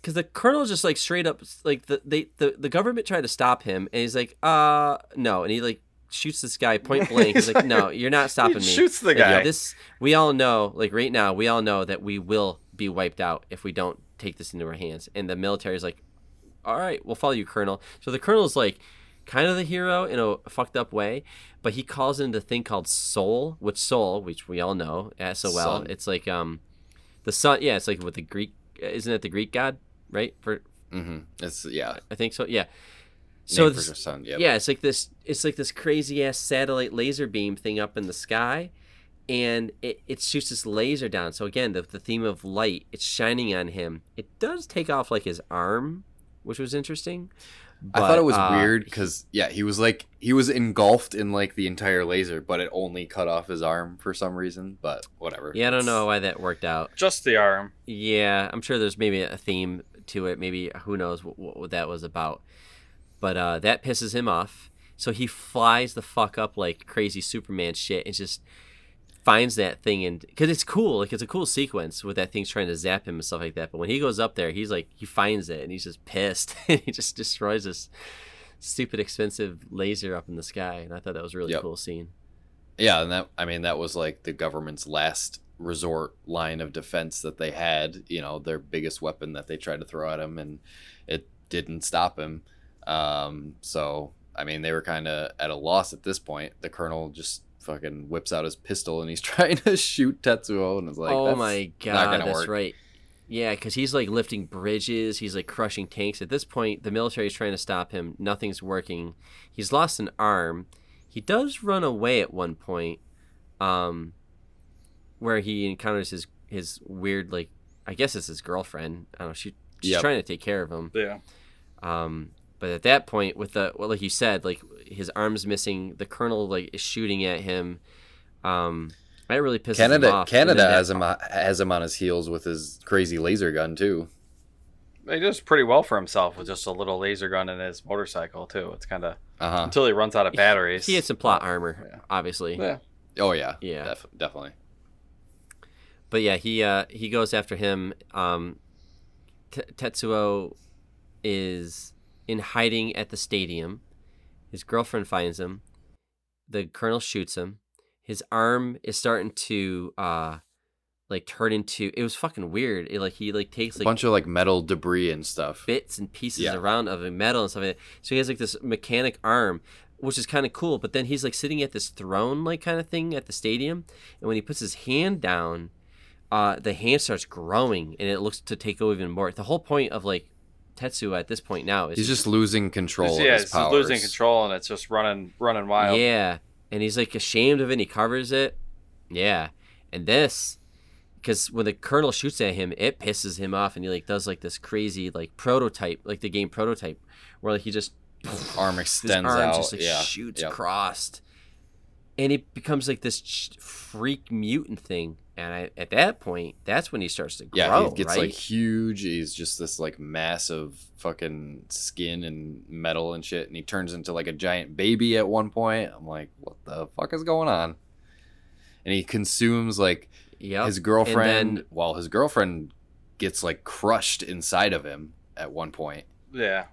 [SPEAKER 1] because the colonel just like straight up like the they the, the government tried to stop him and he's like uh no and he like shoots this guy point blank he's like no you're not stopping
[SPEAKER 3] he
[SPEAKER 1] me
[SPEAKER 3] shoots the
[SPEAKER 1] Like,
[SPEAKER 3] guy.
[SPEAKER 1] this we all know like right now we all know that we will be wiped out if we don't take this into our hands and the military is like all right we'll follow you colonel so the colonel's like kind of the hero in a fucked up way but he calls in the thing called soul which soul which we all know sol
[SPEAKER 2] Sun.
[SPEAKER 1] it's like um the sun yeah it's like with the greek isn't it the greek god right for
[SPEAKER 2] Mm-hmm. It's yeah.
[SPEAKER 1] I think so. Yeah. So
[SPEAKER 2] for
[SPEAKER 1] this-
[SPEAKER 2] sun. Yep.
[SPEAKER 1] yeah, it's like this. It's like this crazy ass satellite laser beam thing up in the sky, and it, it shoots this laser down. So again, the the theme of light. It's shining on him. It does take off like his arm, which was interesting.
[SPEAKER 2] I thought it was
[SPEAKER 1] uh,
[SPEAKER 2] weird because yeah, he was like he was engulfed in like the entire laser, but it only cut off his arm for some reason. But whatever.
[SPEAKER 1] Yeah, I don't know why that worked out.
[SPEAKER 3] Just the arm.
[SPEAKER 1] Yeah, I'm sure there's maybe a theme to it. Maybe who knows what, what that was about. But uh, that pisses him off. So he flies the fuck up like crazy Superman shit and just finds that thing and because it's cool, like it's a cool sequence with that thing's trying to zap him and stuff like that. But when he goes up there, he's like he finds it and he's just pissed and he just destroys this stupid expensive laser up in the sky. And I thought that was a really
[SPEAKER 2] Yep.
[SPEAKER 1] cool scene.
[SPEAKER 2] Yeah, and that I mean that was like the government's last resort line of defense that they had. You know, their biggest weapon that they tried to throw at him, and it didn't stop him. Um, so I mean, they were kind of at a loss at this point. The colonel just fucking whips out his pistol and he's trying to shoot Tetsuo, and it's like,
[SPEAKER 1] oh
[SPEAKER 2] that's
[SPEAKER 1] my god,
[SPEAKER 2] gonna
[SPEAKER 1] that's
[SPEAKER 2] work.
[SPEAKER 1] right. Yeah, because he's like lifting bridges, he's like crushing tanks. At this point, the military is trying to stop him. Nothing's working. He's lost an arm. He does run away at one point, um, where he encounters his his weird like I guess it's his girlfriend. I don't know. She she's
[SPEAKER 2] Yep.
[SPEAKER 1] trying to take care of him.
[SPEAKER 3] Yeah.
[SPEAKER 1] Um, but at that point, with the well, like you said, like his arm's missing. The colonel like is shooting at him. Um, that really pisses him
[SPEAKER 2] Kaneda,
[SPEAKER 1] off.
[SPEAKER 2] Kaneda
[SPEAKER 1] that-
[SPEAKER 2] has him has him on his heels with his crazy laser gun too.
[SPEAKER 3] He does pretty well for himself with just a little laser gun in his motorcycle too. It's kind of
[SPEAKER 2] Uh huh.
[SPEAKER 3] until he runs out of batteries.
[SPEAKER 1] He had some plot armor,
[SPEAKER 3] Yeah.
[SPEAKER 1] obviously.
[SPEAKER 3] Yeah.
[SPEAKER 2] Oh yeah.
[SPEAKER 1] Yeah.
[SPEAKER 2] Def- definitely.
[SPEAKER 1] But yeah, he uh, he goes after him. Um, T- Tetsuo is in hiding at the stadium. His girlfriend finds him. The colonel shoots him. His arm is starting to uh, like turn into. It was fucking weird. It like he like takes like A
[SPEAKER 2] bunch of like metal debris and stuff.
[SPEAKER 1] bits and pieces
[SPEAKER 2] Yeah.
[SPEAKER 1] around of metal and stuff. like that. So he has like this mechanic arm, which is kind of cool. But then he's like sitting at this throne like kind of thing at the stadium, and when he puts his hand down, uh, the hand starts growing and it looks to take over even more. The whole point of like Tetsuo at this point now is
[SPEAKER 2] He's just losing control
[SPEAKER 3] yeah,
[SPEAKER 2] of his
[SPEAKER 3] he's
[SPEAKER 2] powers.
[SPEAKER 3] losing control and it's just running, running wild.
[SPEAKER 1] Yeah, and he's like ashamed of it. and He covers it. Yeah, and this, because when the colonel shoots at him, it pisses him off, and he like does like this crazy like prototype, like the game prototype, where like he just
[SPEAKER 2] Arm
[SPEAKER 1] his
[SPEAKER 2] extends
[SPEAKER 1] arm
[SPEAKER 2] out.
[SPEAKER 1] just like
[SPEAKER 2] yeah.
[SPEAKER 1] shoots
[SPEAKER 2] Yep.
[SPEAKER 1] crossed, and it becomes like this freak mutant thing. And I, at that point, that's when he starts to grow.
[SPEAKER 2] Yeah, he gets
[SPEAKER 1] right?
[SPEAKER 2] like huge. He's just this like massive fucking skin and metal and shit, and he turns into like a giant baby at one point. I'm like, what the fuck is going on? And he consumes like
[SPEAKER 1] Yep.
[SPEAKER 2] his girlfriend,
[SPEAKER 1] then-
[SPEAKER 2] while his girlfriend gets like crushed inside of him at one point.
[SPEAKER 3] Yeah.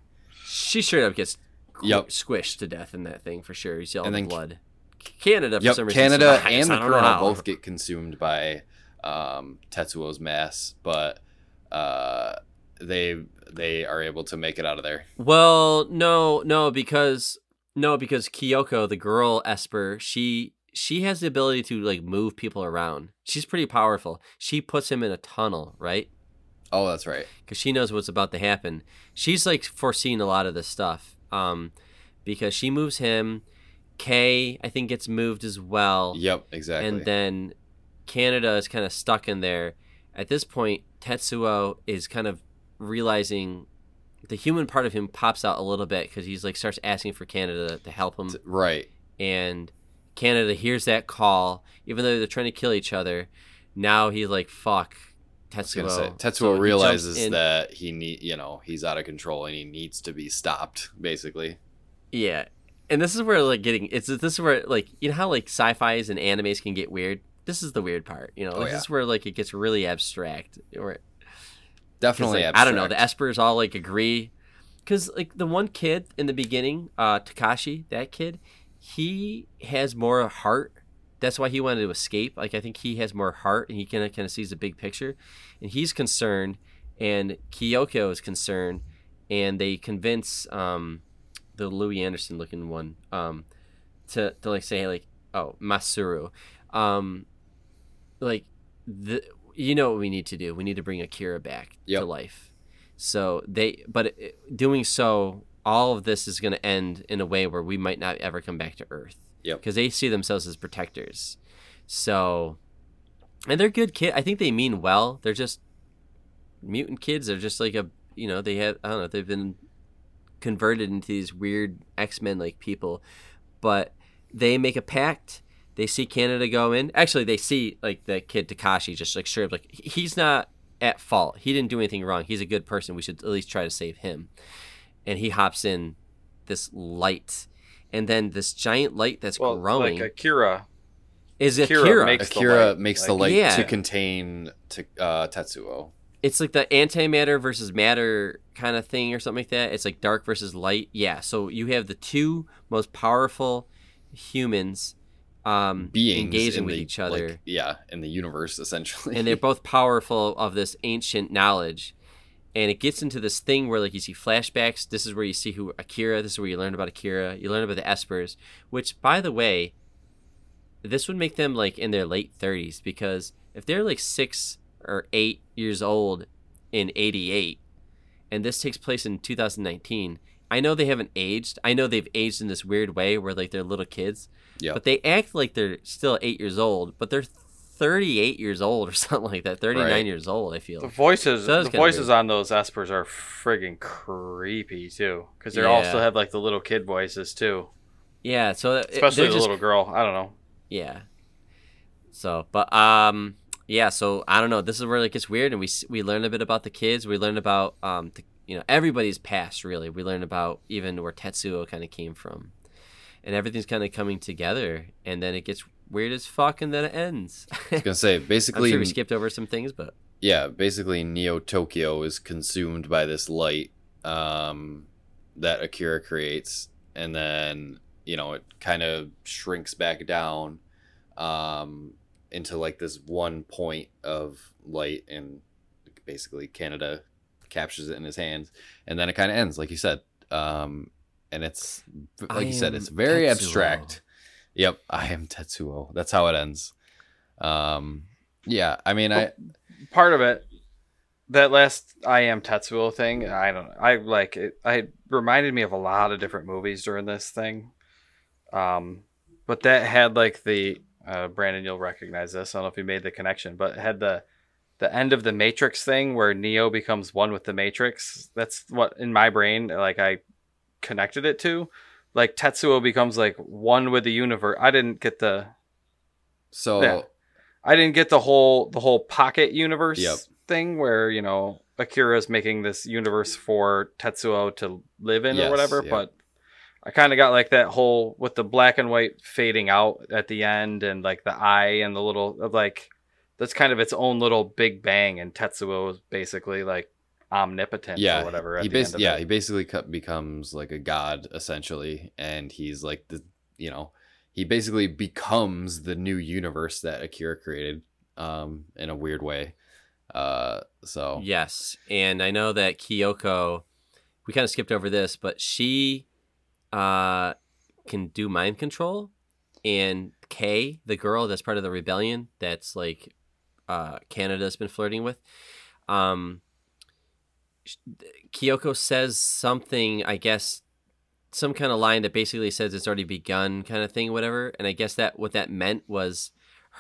[SPEAKER 1] she straight up gets
[SPEAKER 2] Yep.
[SPEAKER 1] squished to death in that thing for sure. You see all
[SPEAKER 2] And then-
[SPEAKER 1] blood. Kaneda, for
[SPEAKER 2] Yep,
[SPEAKER 1] some reason,
[SPEAKER 2] Kaneda
[SPEAKER 1] survives.
[SPEAKER 2] and the Colonel both get consumed by um, Tetsuo's mass, but uh, they they are able to make it out of there.
[SPEAKER 1] Well, no, no, because no, because Kyoko, the girl Esper, she she has the ability to like move people around. She's pretty powerful. She puts him in a tunnel, right?
[SPEAKER 2] Oh, that's right.
[SPEAKER 1] Because she knows what's about to happen. She's like foreseeing a lot of this stuff. Um, because she moves him. Kei, I think, gets moved as well.
[SPEAKER 2] Yep, exactly.
[SPEAKER 1] and then Kaneda is kind of stuck in there. At this point, Tetsuo is kind of realizing the human part of him pops out a little bit because he's like starts asking for Kaneda to help him,
[SPEAKER 2] right.
[SPEAKER 1] and Kaneda hears that call, even though they're trying to kill each other. Now he's like, "Fuck,
[SPEAKER 2] I was gonna
[SPEAKER 1] Tetsuo.
[SPEAKER 2] say, Tetsuo
[SPEAKER 1] he jumps
[SPEAKER 2] realizes
[SPEAKER 1] in-
[SPEAKER 2] that he need, you know, he's out of control and he needs to be stopped. Basically,
[SPEAKER 1] Yeah, and this is where like getting it's this is where like you know how like sci-fi's and animes can get weird. This is the weird part, you know.
[SPEAKER 2] Oh,
[SPEAKER 1] like,
[SPEAKER 2] yeah.
[SPEAKER 1] This is where like it gets really abstract. Or
[SPEAKER 2] definitely.
[SPEAKER 1] like, I don't know. The
[SPEAKER 2] abstract.
[SPEAKER 1] espers all like agree because like the one kid in the beginning, uh, Takashi, that kid, he has more heart. That's why he wanted to escape. Like I think he has more heart and he kind of kind of sees the big picture, and he's concerned, and Kyoko is concerned, and they convince um, the Louie Anderson looking one um, to to like say like oh Masaru, um, like the you know what we need to do. We need to bring Akira back
[SPEAKER 2] Yep.
[SPEAKER 1] to life. So they, but it- doing so, all of this is going to end in a way where we might not ever come back to Earth.
[SPEAKER 2] yeah
[SPEAKER 1] Because they see themselves as protectors. So, and they're good kid. I think they mean well. They're just mutant kids. They're just like a, you know, they have, I don't know, they've been converted into these weird X Men like people, but they make a pact. They see Kaneda go in. Actually, they see like the kid Takashi just like sure up. like he's not at fault. He didn't do anything wrong. He's a good person. We should at least try to save him. And he hops in this light, and then this giant light that's
[SPEAKER 3] Well,
[SPEAKER 1] growing
[SPEAKER 3] like Akira.
[SPEAKER 1] is
[SPEAKER 3] Akira
[SPEAKER 1] Akira.
[SPEAKER 3] makes- the light,
[SPEAKER 2] makes the light
[SPEAKER 1] Yeah.
[SPEAKER 2] to contain to, uh, Tetsuo.
[SPEAKER 1] It's like the antimatter versus matter kind of thing or something like that. It's like dark versus light. Yeah. So you have the two most powerful humans um,
[SPEAKER 2] Beings
[SPEAKER 1] engaging with
[SPEAKER 2] the,
[SPEAKER 1] each other.
[SPEAKER 2] like, yeah, in the universe essentially.
[SPEAKER 1] and they're both powerful of this ancient knowledge and it gets into this thing where like you see flashbacks this is where you see who akira this is where you learn about akira you learn about the espers which by the way this would make them like in their late 30s because if they're like six or eight years old in 88 and this takes place in 2019 i know they haven't aged i know they've aged in this weird way where like they're little kids
[SPEAKER 2] Yep.
[SPEAKER 1] but they act like they're still eight years old but they're 38 years old or something like that 39
[SPEAKER 2] Right.
[SPEAKER 1] years old i feel
[SPEAKER 3] The
[SPEAKER 1] feel
[SPEAKER 3] voices,
[SPEAKER 1] So
[SPEAKER 3] the voices
[SPEAKER 1] weird.
[SPEAKER 3] on those espers are friggin' creepy too, because they also
[SPEAKER 1] Yeah.
[SPEAKER 3] have like the little kid voices too,
[SPEAKER 1] yeah so
[SPEAKER 3] especially the
[SPEAKER 1] just
[SPEAKER 3] little girl. I don't know.
[SPEAKER 1] Yeah. So, but um, yeah. So I don't know. This is where it gets weird, and we we learn a bit about the kids. We learn about um, the, you know, everybody's past. Really, we learn about even where Tetsuo kind of came from, and everything's kind of coming together. And then it gets weird as fuck, and then it ends.
[SPEAKER 2] I was gonna say
[SPEAKER 1] I'm
[SPEAKER 2] basically
[SPEAKER 1] sure we skipped over some things, but
[SPEAKER 2] yeah, basically Neo Tokyo is consumed by this light um, that Akira creates, and then you know it kind of shrinks back down um, into like this one point of light, and basically Kaneda captures it in his hands, and then it kind of ends, like you said. Um, and it's
[SPEAKER 1] I
[SPEAKER 2] like you said, it's very
[SPEAKER 1] Tetsuo.
[SPEAKER 2] abstract. Yep, I am Tetsuo. That's how it ends. Um, yeah, I mean, I
[SPEAKER 3] Part of it, that last I am Tetsuo thing, I don't. I like it. I reminded me of a lot of different movies during this thing. Um, but that had like the uh, Brandon, you'll recognize this. I don't know if you made the connection, but it had the the end of the Matrix thing where Neo becomes one with the Matrix. That's what in my brain like I connected it to. Like Tetsuo becomes like one with the universe. I didn't get the
[SPEAKER 2] so
[SPEAKER 3] Yeah. I didn't get the whole the whole pocket universe
[SPEAKER 2] Yep.
[SPEAKER 3] thing where you know Akira's making this universe for Tetsuo to live in
[SPEAKER 2] Yes,
[SPEAKER 3] or whatever.
[SPEAKER 2] yeah.
[SPEAKER 3] But I kind of got like that whole with the black and white fading out at the end and like the eye and the little of like that's kind of its own little big bang and Tetsuo is basically like omnipotent
[SPEAKER 2] yeah,
[SPEAKER 3] or whatever. At
[SPEAKER 2] he
[SPEAKER 3] the end
[SPEAKER 2] bas-
[SPEAKER 3] of
[SPEAKER 2] yeah,
[SPEAKER 3] it.
[SPEAKER 2] he basically becomes like a god essentially, and he's like the you know he basically becomes the new universe that Akira created, um, in a weird way. Uh, so
[SPEAKER 1] yes. And I know that Kyoko, we kind of skipped over this, but she uh, can do mind control, and Kei, the girl that's part of the rebellion, that's like uh, Kaneda's been flirting with. Um, Kyoko says something, I guess, some kind of line that basically says it's already begun, kind of thing, whatever. And I guess that what that meant was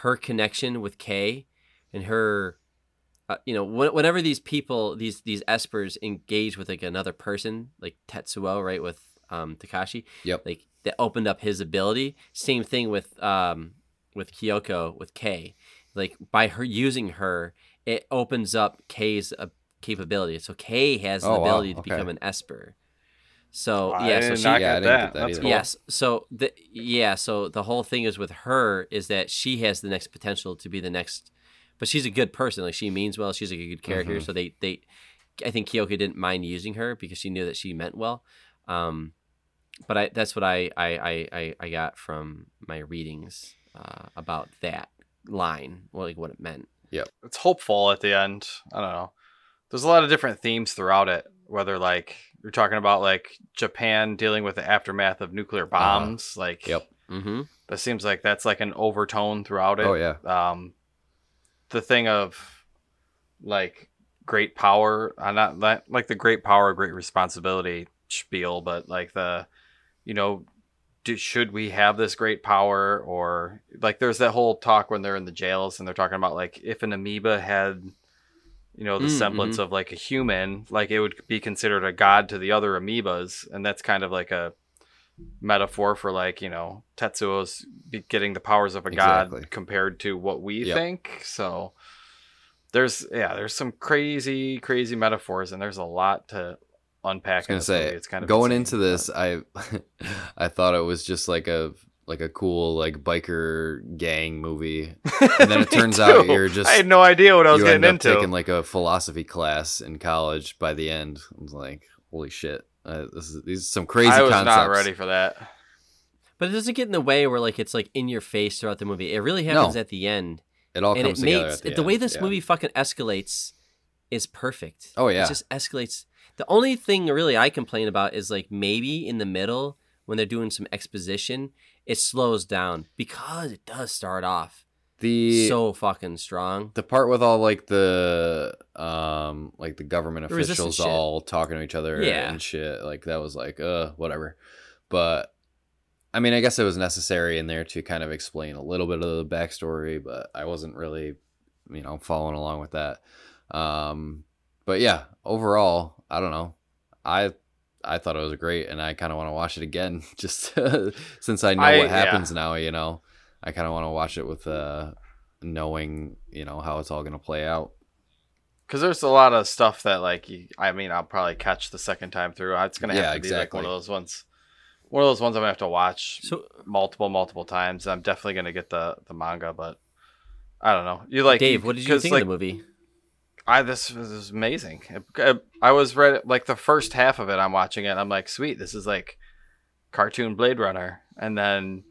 [SPEAKER 1] her connection with Kei and her, uh, you know, wh- whenever these people, these these espers engage with like another person, like Tetsuo, right, with um, Takashi,
[SPEAKER 2] Yep.
[SPEAKER 1] like that opened up his ability. Same thing with um with Kyoko with Kei. like by her using her, it opens up Kei's uh, capability. So Kei has the
[SPEAKER 2] Oh, wow,
[SPEAKER 1] ability to
[SPEAKER 2] okay.
[SPEAKER 1] become an Esper. So
[SPEAKER 3] I
[SPEAKER 1] yeah, so she
[SPEAKER 3] not
[SPEAKER 2] Yeah, I
[SPEAKER 3] get
[SPEAKER 2] didn't
[SPEAKER 3] that.
[SPEAKER 2] that
[SPEAKER 3] cool.
[SPEAKER 1] Yes. So the yeah, so the whole thing is with her is that she has the next potential to be the next but she's a good person. Like she means well, she's a good character.
[SPEAKER 2] Mhm.
[SPEAKER 1] So they they I think Kyoko didn't mind using her because she knew that she meant well. Um but I that's what I I I, I, got from my readings uh, about that line, like what it meant.
[SPEAKER 3] it's hopeful at the end. I don't know. There's a lot of different themes throughout it. Whether like you're talking about like Japan dealing with the aftermath of nuclear bombs, like
[SPEAKER 2] Yep.
[SPEAKER 1] Mm-hmm.
[SPEAKER 3] that seems like that's like an overtone throughout it.
[SPEAKER 2] Oh yeah.
[SPEAKER 3] Um, the thing of like great power, uh, not like the great power, great responsibility spiel, but like the, you know, do, should we have this great power or like there's that whole talk when they're in the jails and they're talking about like if an amoeba had you know the
[SPEAKER 1] Mm,
[SPEAKER 3] semblance of like a human like it would be considered a god to the other amoebas and that's kind of like a metaphor for like you know tetsuo's be getting the powers of a
[SPEAKER 2] Exactly.
[SPEAKER 3] god compared to what we
[SPEAKER 2] Yep.
[SPEAKER 3] think so there's yeah there's some crazy crazy metaphors and there's a lot to unpack
[SPEAKER 2] I was gonna say
[SPEAKER 3] movie. it's kind of
[SPEAKER 2] going
[SPEAKER 3] insane,
[SPEAKER 2] into
[SPEAKER 3] but-
[SPEAKER 2] this, I I thought it was just like a like a cool like biker gang movie, and then it
[SPEAKER 3] Me
[SPEAKER 2] turns out you're just
[SPEAKER 3] I had no idea what I was getting into.
[SPEAKER 2] taking like a philosophy class in college. By the end, I was like, holy shit, uh, this is these are some crazy
[SPEAKER 3] I was
[SPEAKER 2] concepts.
[SPEAKER 3] not ready for that.
[SPEAKER 1] But it doesn't get in the way where like it's like in your face throughout the movie. It really happens
[SPEAKER 2] No.
[SPEAKER 1] at the end.
[SPEAKER 2] It all
[SPEAKER 1] and
[SPEAKER 2] comes
[SPEAKER 1] it
[SPEAKER 2] together
[SPEAKER 1] makes
[SPEAKER 2] at the,
[SPEAKER 1] the, way this
[SPEAKER 2] yeah.
[SPEAKER 1] movie fucking escalates is perfect.
[SPEAKER 2] Oh, yeah.
[SPEAKER 1] it just escalates. The only thing really I complain about is like maybe in the middle when they're doing some exposition, it slows down because it does start off
[SPEAKER 2] the
[SPEAKER 1] so fucking strong.
[SPEAKER 2] the part with all like the um like the government
[SPEAKER 1] The
[SPEAKER 2] officials
[SPEAKER 1] shit.
[SPEAKER 2] all talking to each other
[SPEAKER 1] Yeah.
[SPEAKER 2] and shit like that was like uh whatever but i mean i guess it was necessary in there to kind of explain a little bit of the backstory but i wasn't really you know following along with that um but yeah overall i don't know i i thought it was great and i kind of want to watch it again just since i know
[SPEAKER 3] I-
[SPEAKER 2] what
[SPEAKER 3] yeah.
[SPEAKER 2] happens now you know i kind of want to watch it with uh knowing you know how it's all going to play out
[SPEAKER 3] Because there's a lot of stuff that like you, I mean I'll probably catch the second time through. It's gonna have
[SPEAKER 2] Yeah,
[SPEAKER 3] to be like
[SPEAKER 2] exactly.
[SPEAKER 3] one of those ones. One of those ones I'm gonna have to watch
[SPEAKER 1] So
[SPEAKER 3] multiple multiple times. I'm definitely gonna get the the manga, but I don't know. You like
[SPEAKER 1] Dave, what did you think
[SPEAKER 3] like,
[SPEAKER 1] of the movie?
[SPEAKER 3] I this this is amazing. I, I was read like the first half of it. I'm watching it. I'm like, sweet, this is like cartoon Blade Runner. And then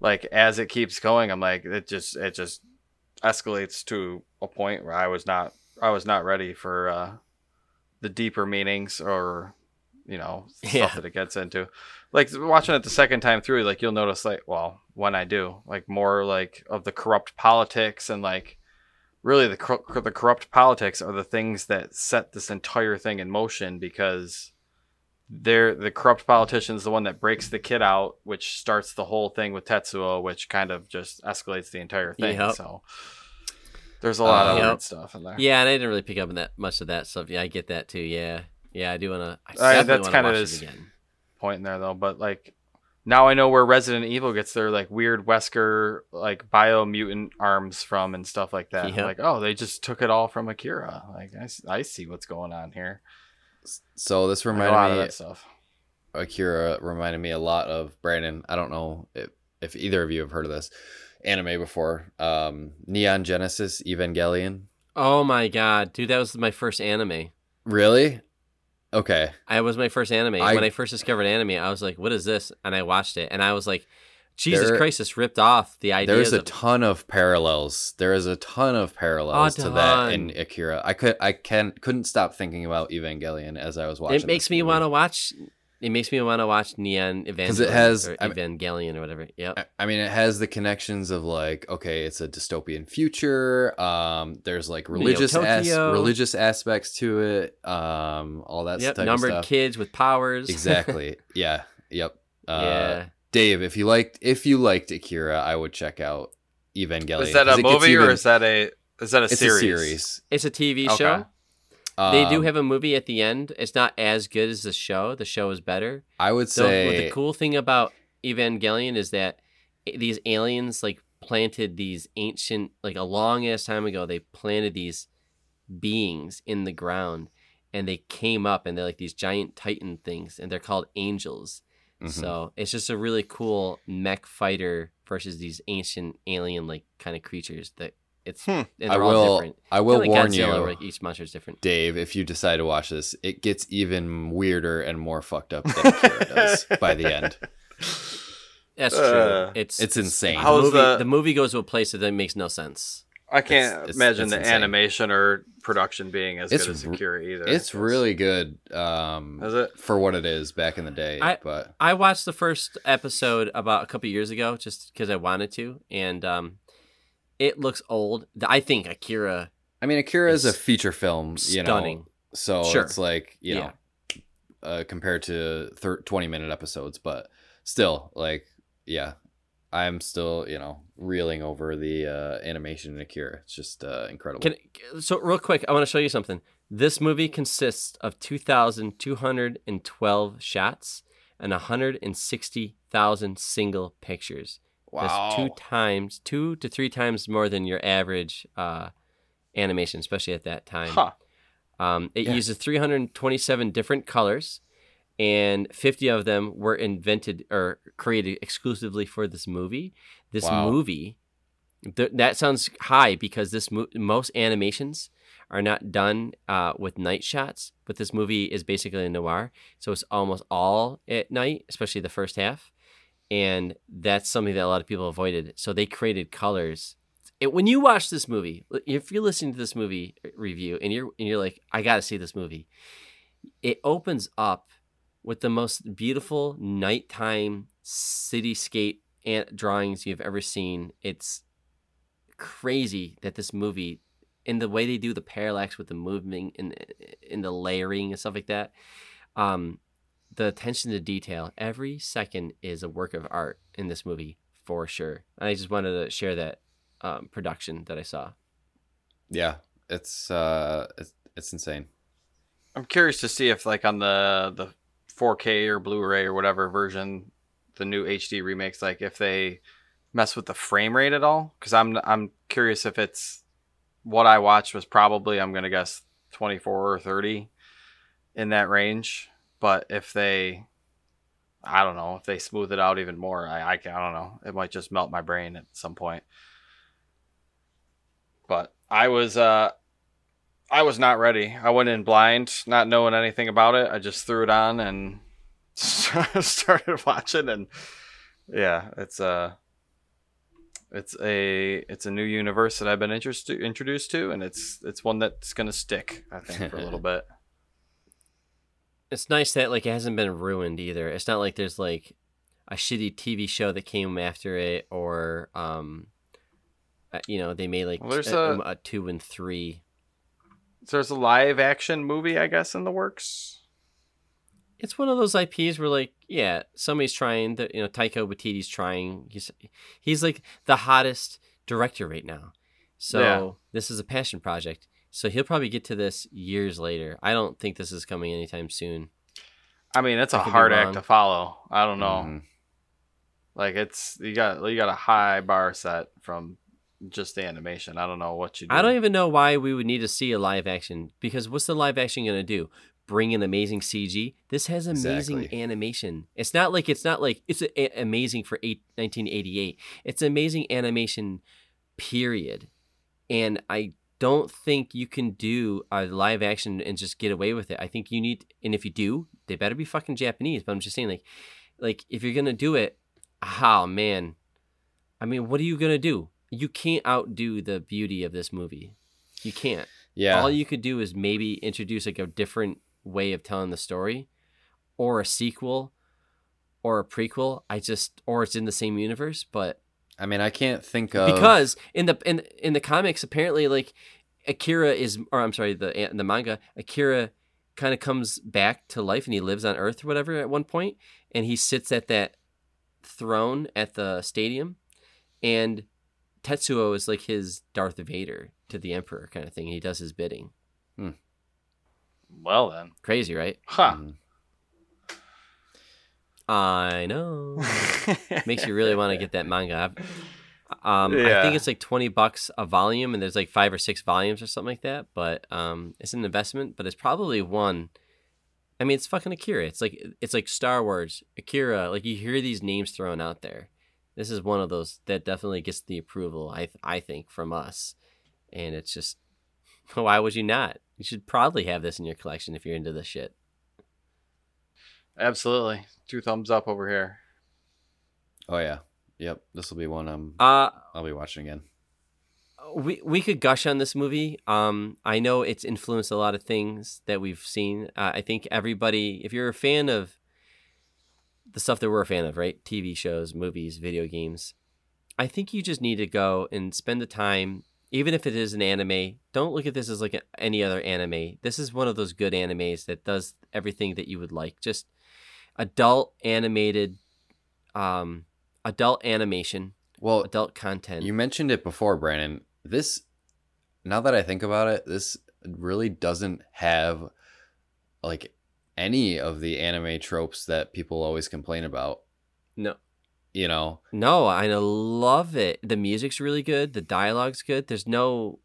[SPEAKER 3] like as it keeps going, I'm like, it just it just escalates to a point where I was not I was not ready for uh, the deeper meanings or you know stuff
[SPEAKER 1] Yeah.
[SPEAKER 3] that it gets into. Like watching it the second time through, like you'll notice like well when I do like more like of the corrupt politics and like really the cor- the corrupt politics are the things that set this entire thing in motion because they're the corrupt politician is the one that breaks the kid out which starts the whole thing with Tetsuo which kind of just escalates the entire thing
[SPEAKER 1] Yep.
[SPEAKER 3] so there's a lot of
[SPEAKER 2] Uh,
[SPEAKER 3] weird
[SPEAKER 1] Yep.
[SPEAKER 3] stuff in there
[SPEAKER 1] Yeah, and I didn't really pick up on that much of that stuff. Yeah, I get that too. Yeah, yeah, I do wanna. I
[SPEAKER 3] Uh, that's kinda
[SPEAKER 1] watch
[SPEAKER 3] his- point in there though but like now I know where Resident Evil gets their like weird Wesker like bio mutant arms from and stuff like that.
[SPEAKER 1] Yep.
[SPEAKER 3] Like, oh, they just took it all from Akira. Like, I, s- I see what's going on here.
[SPEAKER 2] so this
[SPEAKER 3] Like, a lot
[SPEAKER 2] reminded
[SPEAKER 3] of
[SPEAKER 2] me
[SPEAKER 3] that stuff.
[SPEAKER 2] akira reminded me a lot of brandon i don't know if, if either of you have heard of this anime before um neon genesis evangelion
[SPEAKER 1] Oh my god, dude, that was my first anime.
[SPEAKER 2] really okay
[SPEAKER 1] I was my first anime.
[SPEAKER 2] I-
[SPEAKER 1] when I first discovered anime, I was like, "What is this?" And I watched it, and I was like, "Jesus
[SPEAKER 2] There-
[SPEAKER 1] Christ, this ripped off the idea.
[SPEAKER 2] there's a
[SPEAKER 1] of
[SPEAKER 2] ton of parallels there is a ton of parallels to that in akira i could i can couldn't stop thinking about evangelion as i was watching
[SPEAKER 1] It makes me want to watch. It makes me want to watch Neon Evangelion.
[SPEAKER 2] 'Cause it has-
[SPEAKER 1] or
[SPEAKER 2] I mean-
[SPEAKER 1] Evangelion or whatever. Yep.
[SPEAKER 2] I- I mean, it has the connections of like, okay, it's a dystopian future. Um, there's like religious as- religious aspects to it. Um, all that
[SPEAKER 1] Yep.
[SPEAKER 2] type
[SPEAKER 1] Numbered
[SPEAKER 2] of stuff.
[SPEAKER 1] kids with powers.
[SPEAKER 2] exactly. Yeah. Yep. Uh,
[SPEAKER 1] yeah.
[SPEAKER 2] Dave, if you liked if you liked Akira, I would check out Evangelion.
[SPEAKER 3] Is that a
[SPEAKER 2] it gets
[SPEAKER 3] movie or is that a is that a
[SPEAKER 2] it's
[SPEAKER 3] series?
[SPEAKER 2] a series?
[SPEAKER 1] It's a TV
[SPEAKER 3] Okay.
[SPEAKER 1] show. They do
[SPEAKER 2] Um,
[SPEAKER 1] have a movie at the end. It's not as good as the show. The show is better.
[SPEAKER 2] I would
[SPEAKER 1] So
[SPEAKER 2] say
[SPEAKER 1] the cool thing about Evangelion is that these aliens like planted these ancient like a long ass time ago they planted these beings in the ground and they came up and they're like these giant titan things and they're called angels.
[SPEAKER 2] Mhm.
[SPEAKER 1] So it's just a really cool mech fighter versus these ancient alien like kind of creatures that it's
[SPEAKER 3] Hmm.
[SPEAKER 1] and
[SPEAKER 2] I
[SPEAKER 1] they're all
[SPEAKER 2] will.
[SPEAKER 1] different.
[SPEAKER 2] I will
[SPEAKER 1] Kinda like
[SPEAKER 2] warn
[SPEAKER 1] Godzilla,
[SPEAKER 2] you,
[SPEAKER 1] where, like each monster is different.
[SPEAKER 2] Dave. If you decide to watch this, it gets even weirder and more fucked up than Akira does by the end.
[SPEAKER 1] That's true.
[SPEAKER 3] Uh,
[SPEAKER 1] it's
[SPEAKER 2] It's insane.
[SPEAKER 1] the movie,
[SPEAKER 3] the-
[SPEAKER 1] the movie goes to a place that makes no sense.
[SPEAKER 3] I can't
[SPEAKER 2] It's- it's-
[SPEAKER 3] imagine
[SPEAKER 2] it's
[SPEAKER 3] the
[SPEAKER 2] insane.
[SPEAKER 3] animation or production being as
[SPEAKER 2] It's
[SPEAKER 3] good as
[SPEAKER 2] r-
[SPEAKER 3] Akira either.
[SPEAKER 2] It's really good. Um,
[SPEAKER 3] Is it?
[SPEAKER 2] for what it is back in the day?
[SPEAKER 1] I-
[SPEAKER 2] but
[SPEAKER 1] I watched the first episode about a couple years ago just because I wanted to, and um, it looks old. I think Akira
[SPEAKER 2] I mean, Akira is a feature film. You know,
[SPEAKER 1] stunning.
[SPEAKER 2] So
[SPEAKER 1] Sure.
[SPEAKER 2] it's like you know, uh, compared to thir- twenty minute episodes, but still, like, yeah, I'm still you know reeling over the uh, animation in Akira. It's just uh, incredible.
[SPEAKER 1] Can, so real quick, I want to show you something. This movie consists of 2,212 shots and 160,000 single pictures. That's two times, two to three times more than your average uh, animation, especially at that time.
[SPEAKER 3] Huh.
[SPEAKER 1] Um, it
[SPEAKER 2] Yeah.
[SPEAKER 1] uses 327 different colors, and 50 of them were invented or created exclusively for this movie. This
[SPEAKER 2] Wow.
[SPEAKER 1] movie, th- that sounds high because this mo- most animations are not done uh, with night shots, but this movie is basically a noir, so it's almost all at night, especially the first half, and that's something that a lot of people avoided. So they created colors it, when you watch this movie, if you're listening to this movie review and you're and you're like, I got to see this movie, it opens up with the most beautiful nighttime cityscape and drawings you've ever seen. It's crazy that this movie, in the way they do the parallax with the movement and in the layering and stuff like that, um, the attention to detail, every second is a work of art in this movie for sure. And I just wanted to share that um, production that I saw.
[SPEAKER 2] yeah, it's uh, it's, it's insane.
[SPEAKER 3] I'm curious to see if like on the the 4K or Blu-ray or whatever version, the new HD remakes, like if they mess with the frame rate at all. Because I'm I'm curious if it's what I watched was probably I'm gonna guess 24 or 30 in that range. But if they, I don't know, if they smooth it out even more, I I, I don't know. It might just melt my brain at some point. But I was uh I was not ready. I went in blind, not knowing anything about it. I just threw it on and started watching and yeah, it's a it's a it's a new universe that I've been interested introduced to and it's it's one that's going to stick, I think, for a little bit.
[SPEAKER 1] It's nice that like it hasn't been ruined either. It's not like there's like a shitty TV show that came after it or um uh, you know, they made like
[SPEAKER 3] Well, there's
[SPEAKER 1] a,
[SPEAKER 3] a-
[SPEAKER 1] a 2 and 3.
[SPEAKER 3] So there's a live action movie, I guess, in the works.
[SPEAKER 1] It's one of those IPs where like, yeah, somebody's trying the you know, Taika Waititi's trying. He's he's like the hottest director right now. So
[SPEAKER 3] Yeah.
[SPEAKER 1] this is a passion project. So he'll probably get to this years later. I don't think this is coming anytime soon.
[SPEAKER 3] I mean, it's a
[SPEAKER 1] I could be
[SPEAKER 3] hard act to follow. I don't know.
[SPEAKER 2] Mhm.
[SPEAKER 3] Like it's you got you got a high bar set from just the animation. I don't know what you do.
[SPEAKER 1] I don't even know why we would need to see a live action because what's the live action going to do? Bring in amazing CG. This has amazing
[SPEAKER 2] Exactly.
[SPEAKER 1] animation. It's not like it's not like it's a, a- amazing for eight, 1988. It's amazing animation period. And I don't think you can do a live action and just get away with it. I think you need and if you do, they better be fucking Japanese, but I'm just saying like like if you're going to do it, oh man. I mean, what are you going to do? You can't outdo the beauty of this movie. You can't.
[SPEAKER 2] Yeah,
[SPEAKER 1] All you could do is maybe introduce like a different way of telling the story, or a sequel, or a prequel. I just or it's in the same universe, but
[SPEAKER 2] I mean, I can't think of
[SPEAKER 1] because in the in in the comics apparently like Akira is or I'm sorry the the manga Akira kind of comes back to life and he lives on Earth or whatever at one point and he sits at that throne at the stadium and Tetsuo is like his Darth Vader to the Emperor kind of thing. He does his bidding. Hmm.
[SPEAKER 3] Well then,
[SPEAKER 1] Crazy, right?
[SPEAKER 3] huh?
[SPEAKER 2] Mhm.
[SPEAKER 1] I know. Makes you really want to get that manga. I've, Um, I think it's like twenty bucks a volume, and there's like five or six volumes or something like that. But um, it's an investment, but it's probably one. I mean, it's fucking Akira. It's like it's like Star Wars, Akira. Like you hear these names thrown out there. This is one of those that definitely gets the approval. I I think from us, and it's just why would you not? You should probably have this in your collection if you're into this shit.
[SPEAKER 3] Absolutely. Two thumbs up over here.
[SPEAKER 2] Oh yeah. Yep. This will be one I'm
[SPEAKER 1] Uh,
[SPEAKER 2] I'll be watching again.
[SPEAKER 1] we we could gush on this movie. Um, I know it's influenced a lot of things that we've seen. Uh, I think everybody, if you're a fan of the stuff that we're a fan of, right? TV shows, movies, video games. I think you just need to go and spend the time, even if it is an anime. Don't look at this as like any other anime. This is one of those good animes that does everything that you would like. Just adult animated, um, adult animation,
[SPEAKER 2] Well,
[SPEAKER 1] adult content.
[SPEAKER 2] you mentioned it before, Brandon. This now that I think about it, this really doesn't have like any of the anime tropes that people always complain about.
[SPEAKER 1] no,
[SPEAKER 2] You know,
[SPEAKER 1] No, I love it. The music's really good. The dialogue's good. There's no.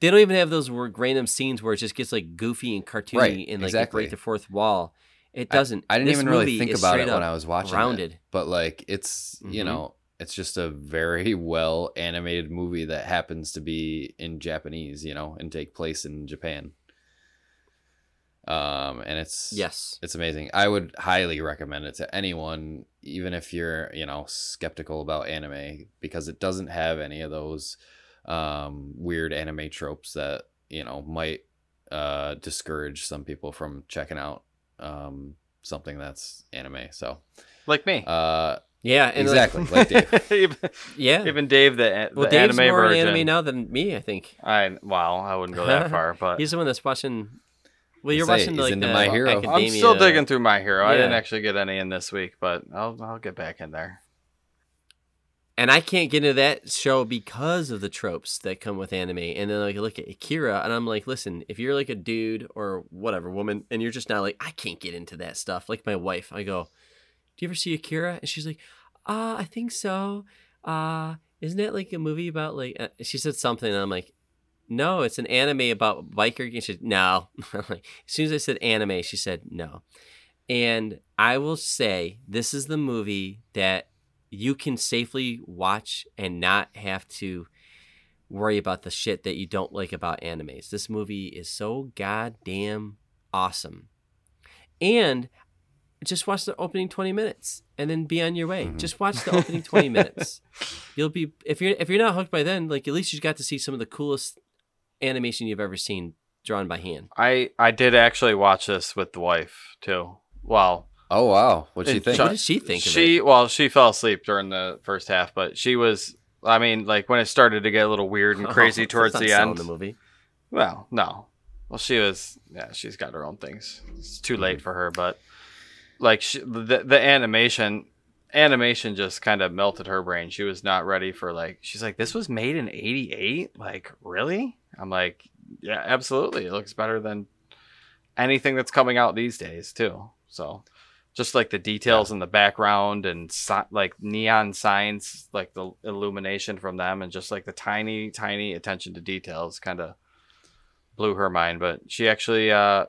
[SPEAKER 1] They don't even have those random scenes where it just gets like goofy and cartoony
[SPEAKER 2] Right,
[SPEAKER 1] and like
[SPEAKER 2] exactly.
[SPEAKER 1] break the fourth wall. It doesn't.
[SPEAKER 2] I, didn't
[SPEAKER 1] This
[SPEAKER 2] even really think about it when I was watching it. But like it's, you
[SPEAKER 1] Mhm.
[SPEAKER 2] know, it's just a very well animated movie that happens to be in Japanese, you know, and take place in Japan. Um and it's
[SPEAKER 1] Yes.
[SPEAKER 2] it's amazing. I would highly recommend it to anyone, even if you're, you know, skeptical about anime, because it doesn't have any of those um, weird anime tropes that, you know, might uh, discourage some people from checking out um, something that's anime. So,
[SPEAKER 3] Like me.
[SPEAKER 2] uh,
[SPEAKER 1] Yeah. And like-
[SPEAKER 2] exactly, like Dave.
[SPEAKER 1] yeah.
[SPEAKER 3] even Dave, the, the
[SPEAKER 1] well, Dave's
[SPEAKER 3] anime
[SPEAKER 1] more
[SPEAKER 3] version.
[SPEAKER 1] an anime now than me. I think
[SPEAKER 3] I wow, I wouldn't go that far, but
[SPEAKER 1] he's the one that's watching. Well, you're
[SPEAKER 2] Say,
[SPEAKER 1] watching
[SPEAKER 2] he's
[SPEAKER 1] like
[SPEAKER 2] into
[SPEAKER 1] the
[SPEAKER 2] My Hero. I'm
[SPEAKER 1] Academia.
[SPEAKER 3] I'm still digging through my hero. I didn't actually get any in this week, but I'll I'll get back in there.
[SPEAKER 1] And I can't get into that show because of the tropes that come with anime. And then like I look at Akira, and I'm like, listen, if you're like a dude or whatever woman, and you're just not like, I can't get into that stuff. Like my wife, I go, do you ever see Akira? And she's like, uh, I think so. Uh, isn't that like a movie about like? Uh, she said something, and I'm like. No, it's an anime about biker. And she said, no. As soon as I said anime, she said no. And I will say, this is the movie that you can safely watch and not have to worry about the shit that you don't like about animes. This movie is so goddamn awesome. And just watch the opening 20 minutes and then be on your way.
[SPEAKER 2] Mhm.
[SPEAKER 1] Just watch the opening 20 minutes. You'll be if you're if you're not hooked by then, like at least you got to see some of the coolest animation you've ever seen drawn by hand.
[SPEAKER 3] I I did actually watch this with the wife too. Well,
[SPEAKER 2] Oh wow, what'd she think?
[SPEAKER 3] Chuck-
[SPEAKER 1] What did she think of
[SPEAKER 3] she
[SPEAKER 1] it?
[SPEAKER 3] well she fell asleep during the first half, but she was. I mean, like when it started to get a little weird and oh, crazy
[SPEAKER 1] Oh,
[SPEAKER 3] towards
[SPEAKER 1] that's
[SPEAKER 3] the
[SPEAKER 1] not selling
[SPEAKER 3] end.
[SPEAKER 1] the movie.
[SPEAKER 3] Well, no. Well, she was. Yeah, she's got her own things. It's too late mm-hmm. for her, but like she, the the animation, animation just kind of melted her brain. She was not ready for like. She's like, this was made in '88. Like, really? I'm like, yeah, absolutely. It looks better than anything that's coming out these days too. So. Just like the details in the background and si- like neon signs, like the illumination from them, and just like the tiny, tiny attention to details, kind of blew her mind, but she actually uh,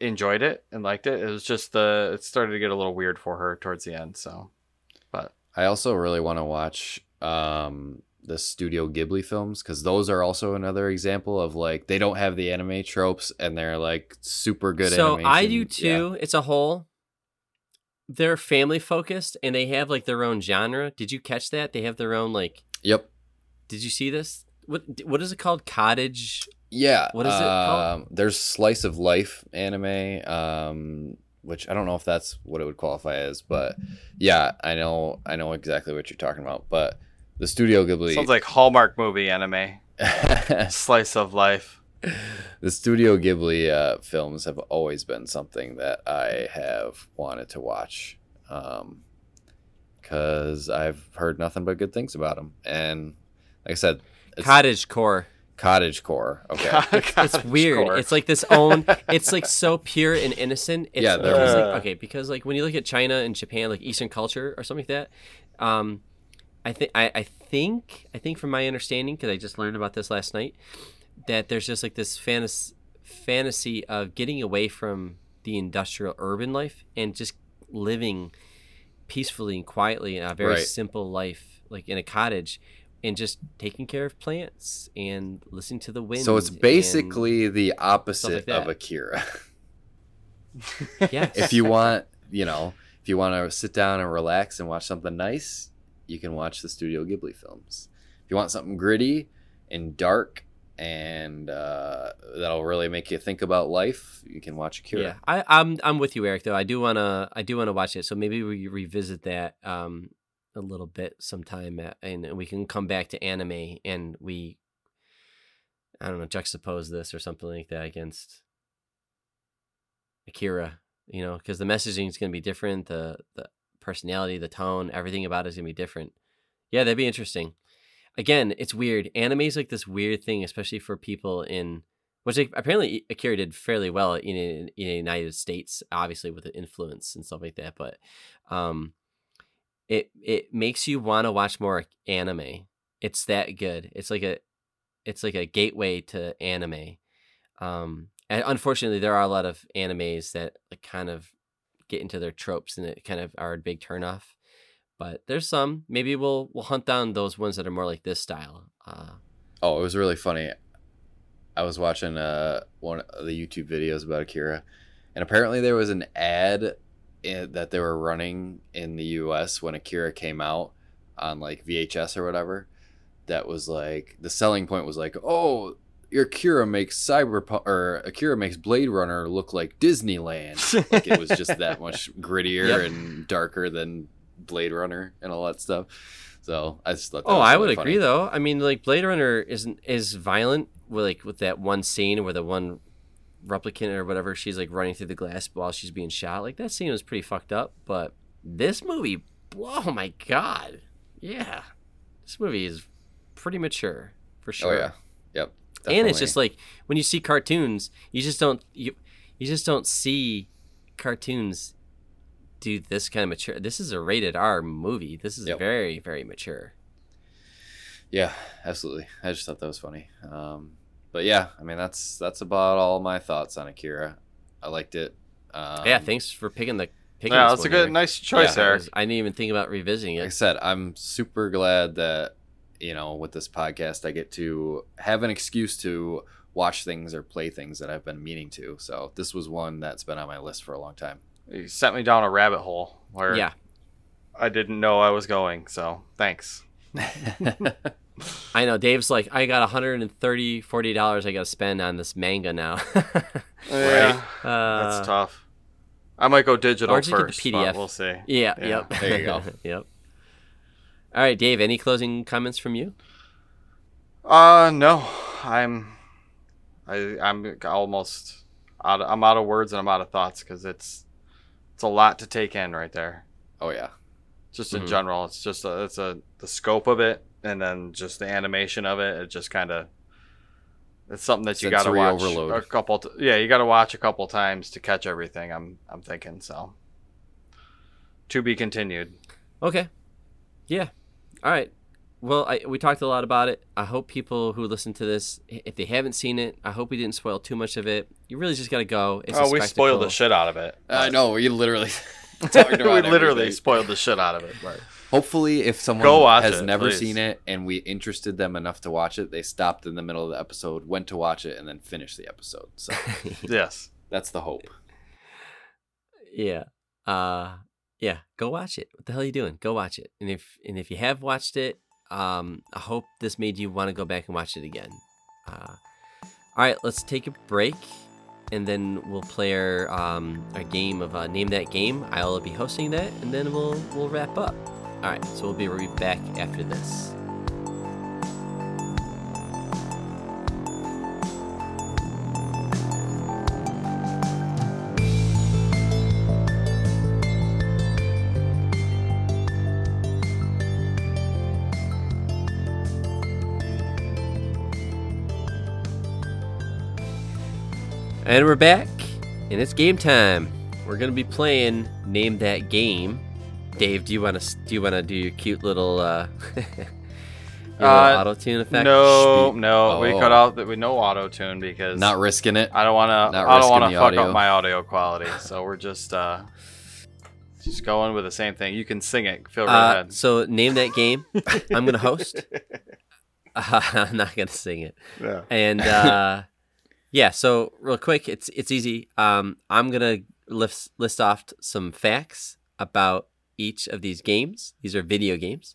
[SPEAKER 3] enjoyed it and liked it. It was just the it started to get a little weird for her towards the end. So, but
[SPEAKER 2] I also really want to watch um, the Studio Ghibli films because those are also another example of like they don't have the anime tropes and they're like super good.
[SPEAKER 1] so I
[SPEAKER 2] animation.
[SPEAKER 1] do
[SPEAKER 2] Yeah.
[SPEAKER 1] too. It's a whole. They're family focused and they have like their own genre. Did you catch that? They have their own like.
[SPEAKER 2] Yep.
[SPEAKER 1] Did you see this? What what is it called? Cottage.
[SPEAKER 2] Yeah.
[SPEAKER 1] What is it called?
[SPEAKER 2] um, There's slice of life anime, um, which I don't know if that's what it would qualify as, but yeah, I know I know exactly what you're talking about. But the Studio Ghibli
[SPEAKER 3] sounds like Hallmark movie anime, slice of life.
[SPEAKER 2] The Studio Ghibli uh, films have always been something that I have wanted to watch, because I've heard nothing but good things about them. And like I said, it's
[SPEAKER 1] Cottage core.
[SPEAKER 2] cottage core. Okay,
[SPEAKER 1] It's weird. It's like this own. It's like so pure and innocent. It's
[SPEAKER 2] Yeah, they're-
[SPEAKER 1] because, like,
[SPEAKER 3] Uh.
[SPEAKER 1] okay, because like when you look at China and Japan, like Eastern culture or something like that, um, I think I, I think I think from my understanding, because I just learned about this last night, that there's just like this fantasy fantasy of getting away from the industrial urban life and just living peacefully and quietly in a very
[SPEAKER 2] Right.
[SPEAKER 1] simple life, like in a cottage, and just taking care of plants and listening to the wind.
[SPEAKER 2] So it's basically the opposite
[SPEAKER 1] that.
[SPEAKER 2] of Akira.
[SPEAKER 1] yes.
[SPEAKER 2] if you want, you know, if you want to sit down and relax and watch something nice, you can watch the Studio Ghibli films. If you want something gritty and dark and uh, that'll really make you think about life, you can watch Akira.
[SPEAKER 1] Yeah, I, I'm I'm with you, Eric. Though I do wanna I do wanna watch it. So maybe we revisit that um a little bit sometime, at, and we can come back to anime and we I don't know juxtapose this or something like that against Akira. You know, because the messaging is gonna be different. The the personality, the tone, everything about it is gonna be different. Yeah, that'd be interesting. Again, it's weird. Anime is like this weird thing, especially for people in which like, apparently Akira did fairly well in, in the United States, obviously with the influence and stuff like that. But um, it it makes you want to watch more anime. It's that good. It's like a it's like a gateway to anime. Um, and unfortunately, there are a lot of animes that like kind of get into their tropes and it kind of are a big turnoff. But there's some. Maybe we'll we'll hunt down those ones that are more like this style. Uh,
[SPEAKER 2] Oh, it was really funny. I was watching uh, one of the YouTube videos about Akira, and apparently there was an ad in, that they were running in the U.S. when Akira came out on like VHS or whatever. That was like the selling point was like, oh, your Akira makes Cyberpunk or Akira makes Blade Runner look like Disneyland. like it was just that much grittier
[SPEAKER 1] Yep.
[SPEAKER 2] and darker than Blade Runner and all that stuff. So I just thought. That
[SPEAKER 1] Oh, I
[SPEAKER 2] really
[SPEAKER 1] would
[SPEAKER 2] funny.
[SPEAKER 1] agree though. I mean, like Blade Runner isn't is violent with like with that one scene where the one replicant or whatever she's like running through the glass while she's being shot. Like that scene was pretty fucked up. But this movie, oh my god, yeah, this movie is pretty mature for oh, sure.
[SPEAKER 2] Oh yeah. Yep.
[SPEAKER 1] and it's just like when you see cartoons, you just don't you you just don't see cartoons do this kind of mature. This is a rated R movie. This is
[SPEAKER 2] Yep.
[SPEAKER 1] very very mature.
[SPEAKER 2] Yeah, absolutely. I just thought that was funny. Um, but yeah, I mean that's that's about all my thoughts on Akira. I liked it. Um,
[SPEAKER 1] yeah, thanks for picking the picking.
[SPEAKER 3] yeah,
[SPEAKER 1] this
[SPEAKER 3] that's a good,
[SPEAKER 1] Eric.
[SPEAKER 3] nice choice,
[SPEAKER 2] Yeah,
[SPEAKER 1] I,
[SPEAKER 3] Eric.
[SPEAKER 1] was- I didn't even think about revisiting it.
[SPEAKER 2] Like I said, I'm super glad that you know with this podcast I get to have an excuse to watch things or play things that I've been meaning to. So this was one that's been on my list for a long time.
[SPEAKER 3] You sent me down a rabbit hole where
[SPEAKER 1] Yeah,
[SPEAKER 3] I didn't know I was going. So thanks.
[SPEAKER 1] I know. Dave's like, I got 130 40 dollars I got to spend on this manga now.
[SPEAKER 3] Yeah,
[SPEAKER 1] uh,
[SPEAKER 3] that's tough. I might go digital
[SPEAKER 1] or just get the. PDF.
[SPEAKER 3] But we'll see.
[SPEAKER 1] Yeah,
[SPEAKER 3] Yeah,
[SPEAKER 1] Yep.
[SPEAKER 2] there you go.
[SPEAKER 1] yep. All right, Dave. Any closing comments from you?
[SPEAKER 3] Uh, no, I'm, I, I'm almost out. I'm out of words and I'm out of thoughts because it's, it's a lot to take in right there.
[SPEAKER 2] oh yeah.
[SPEAKER 3] Just in
[SPEAKER 1] Mhm.
[SPEAKER 3] general, it's just a, it's a the scope of it, and then just the animation of it. It just kind of, it's something that you got to watch
[SPEAKER 2] overload.
[SPEAKER 3] a couple. T- yeah, you got to watch a couple times to catch everything. I'm, I'm thinking so. To be continued.
[SPEAKER 1] Okay. Yeah. All right. Well, I, we talked a lot about it. I hope people who listen to this, if they haven't seen it, I hope we didn't spoil too much of it. You really just got to go. It's a
[SPEAKER 3] oh, we spoiled the shit out of it.
[SPEAKER 2] I know we literally.
[SPEAKER 3] we
[SPEAKER 2] talked about
[SPEAKER 3] literally
[SPEAKER 2] everything.
[SPEAKER 3] spoiled the shit out of it. But
[SPEAKER 2] Hopefully, if someone has
[SPEAKER 3] it,
[SPEAKER 2] never
[SPEAKER 3] please.
[SPEAKER 2] seen it and we interested them enough to watch it, they stopped in the middle of the episode, went to watch it, and then finished the episode. So
[SPEAKER 3] yes.
[SPEAKER 2] that's the hope.
[SPEAKER 1] yeah. Uh yeah, go watch it. What the hell are you doing? Go watch it. And if and if you have watched it, um I hope this made you want to go back and watch it again. Uh all right, let's take a break and then we'll play our um our game of uh, name that game. I'll be hosting that and then we'll we'll wrap up. All right, so we'll be right back after this. And we're back, and it's game time. We're gonna be playing Name That Game. Dave, do you want to do you want to do your cute little uh,
[SPEAKER 3] Uh,
[SPEAKER 1] auto tune effect.
[SPEAKER 3] No,
[SPEAKER 2] Speak-
[SPEAKER 3] no, we
[SPEAKER 2] Oh.
[SPEAKER 3] cut out that we no auto tune because
[SPEAKER 2] Not risking it.
[SPEAKER 3] I don't want to.
[SPEAKER 2] not
[SPEAKER 3] I don't want to
[SPEAKER 2] risking the
[SPEAKER 3] fuck
[SPEAKER 2] audio.
[SPEAKER 3] up my audio quality. So we're just uh, just going with the same thing. You can sing it. Feel right
[SPEAKER 1] Uh,
[SPEAKER 3] ahead.
[SPEAKER 1] so name that game. I'm gonna host. I'm not gonna sing it.
[SPEAKER 3] Yeah.
[SPEAKER 1] And uh, yeah, so real quick, it's it's easy. Um, I'm gonna list list off some facts about each of these games. These are video games,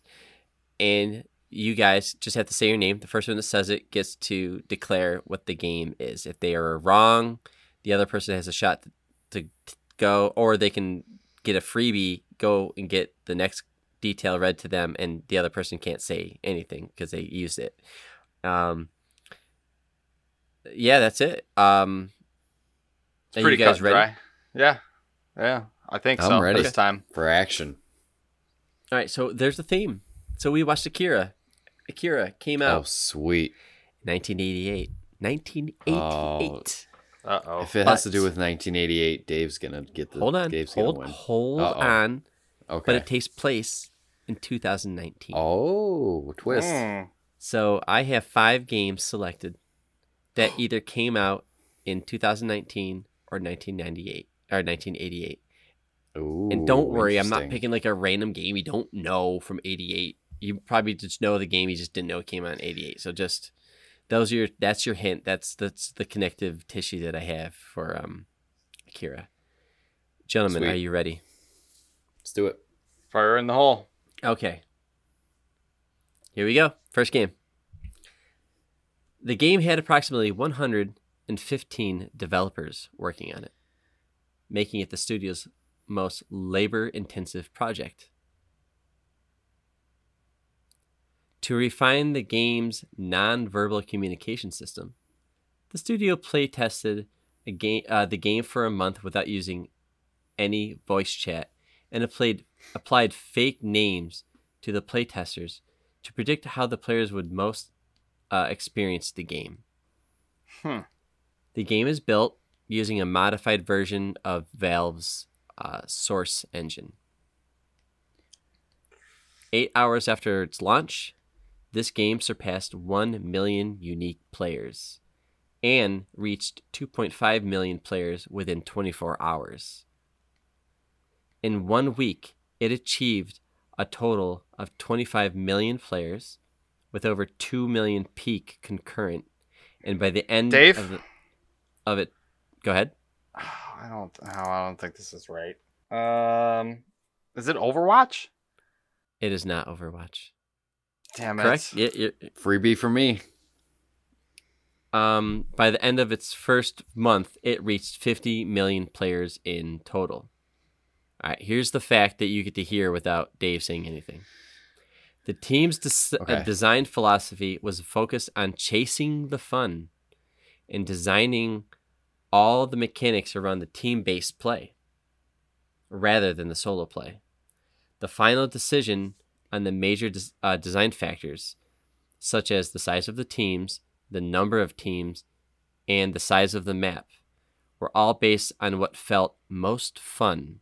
[SPEAKER 1] and you guys just have to say your name. The first one that says it gets to declare what the game is. If they are wrong, the other person has a shot to, to go, or they can get a freebie, go and get the next detail read to them, and the other person can't say anything because they used it. Um, yeah, that's it. Um,
[SPEAKER 3] It's
[SPEAKER 1] are
[SPEAKER 3] pretty
[SPEAKER 1] you guys
[SPEAKER 3] cut
[SPEAKER 1] ready?
[SPEAKER 3] dry. Yeah, yeah. I think
[SPEAKER 2] I'm
[SPEAKER 3] so.
[SPEAKER 2] ready.
[SPEAKER 3] This time.
[SPEAKER 2] For action.
[SPEAKER 1] All right, so there's the theme. So we watched Akira. Akira came out.
[SPEAKER 2] Oh, sweet.
[SPEAKER 1] 1988. 1988.
[SPEAKER 3] Uh oh.
[SPEAKER 2] If it has to do with 1988, Dave's gonna get the.
[SPEAKER 1] hold on,
[SPEAKER 2] Dave's
[SPEAKER 1] hold,
[SPEAKER 2] gonna win.
[SPEAKER 1] hold
[SPEAKER 2] Uh-oh.
[SPEAKER 1] on.
[SPEAKER 2] Okay.
[SPEAKER 1] But it takes place in 2019.
[SPEAKER 2] oh, twist.
[SPEAKER 3] Hmm.
[SPEAKER 1] So I have five games selected that either came out in 2019 or 1998 or 1988.
[SPEAKER 2] Ooh,
[SPEAKER 1] And don't worry, I'm not picking like a random game you don't know from 88. You probably just know the game, you just didn't know it came out in 88. So just those are your that's your hint. That's that's the connective tissue that I have for um Akira. Gentlemen,
[SPEAKER 2] Sweet.
[SPEAKER 1] are you ready?
[SPEAKER 2] Let's do it.
[SPEAKER 3] Fire in the hole.
[SPEAKER 1] Okay. Here we go. First game. The game had approximately 115 developers working on it, making it the studio's most labor intensive project. To refine the game's non-verbal communication system, the studio play tested game, uh, the game for a month without using any voice chat and applied fake names to the playtesters to predict how the players would most uh, experience the game.
[SPEAKER 3] Hmm.
[SPEAKER 1] The game is built using a modified version of Valve's uh, Source engine. Eight hours after its launch, this game surpassed 1 million unique players and reached 2.5 million players within 24 hours. In one week, it achieved a total of 25 million players with over 2 million peak concurrent. And by the end
[SPEAKER 3] Dave?
[SPEAKER 1] of, the, of it, go ahead.
[SPEAKER 3] I don't. Oh, I don't think this is right. Um, is it Overwatch?
[SPEAKER 1] It is not Overwatch.
[SPEAKER 3] Damn it.
[SPEAKER 1] Correct? Yeah, yeah.
[SPEAKER 2] Freebie for me.
[SPEAKER 1] Um, by the end of its first month, it reached 50 million players in total. All right, here's the fact that you get to hear without Dave saying anything. The team's des- uh,
[SPEAKER 2] Okay.
[SPEAKER 1] design philosophy was focused on chasing the fun and designing all the mechanics around the team based play rather than the solo play. The final decision on the major des- uh, design factors, such as the size of the teams, the number of teams, and the size of the map, were all based on what felt most fun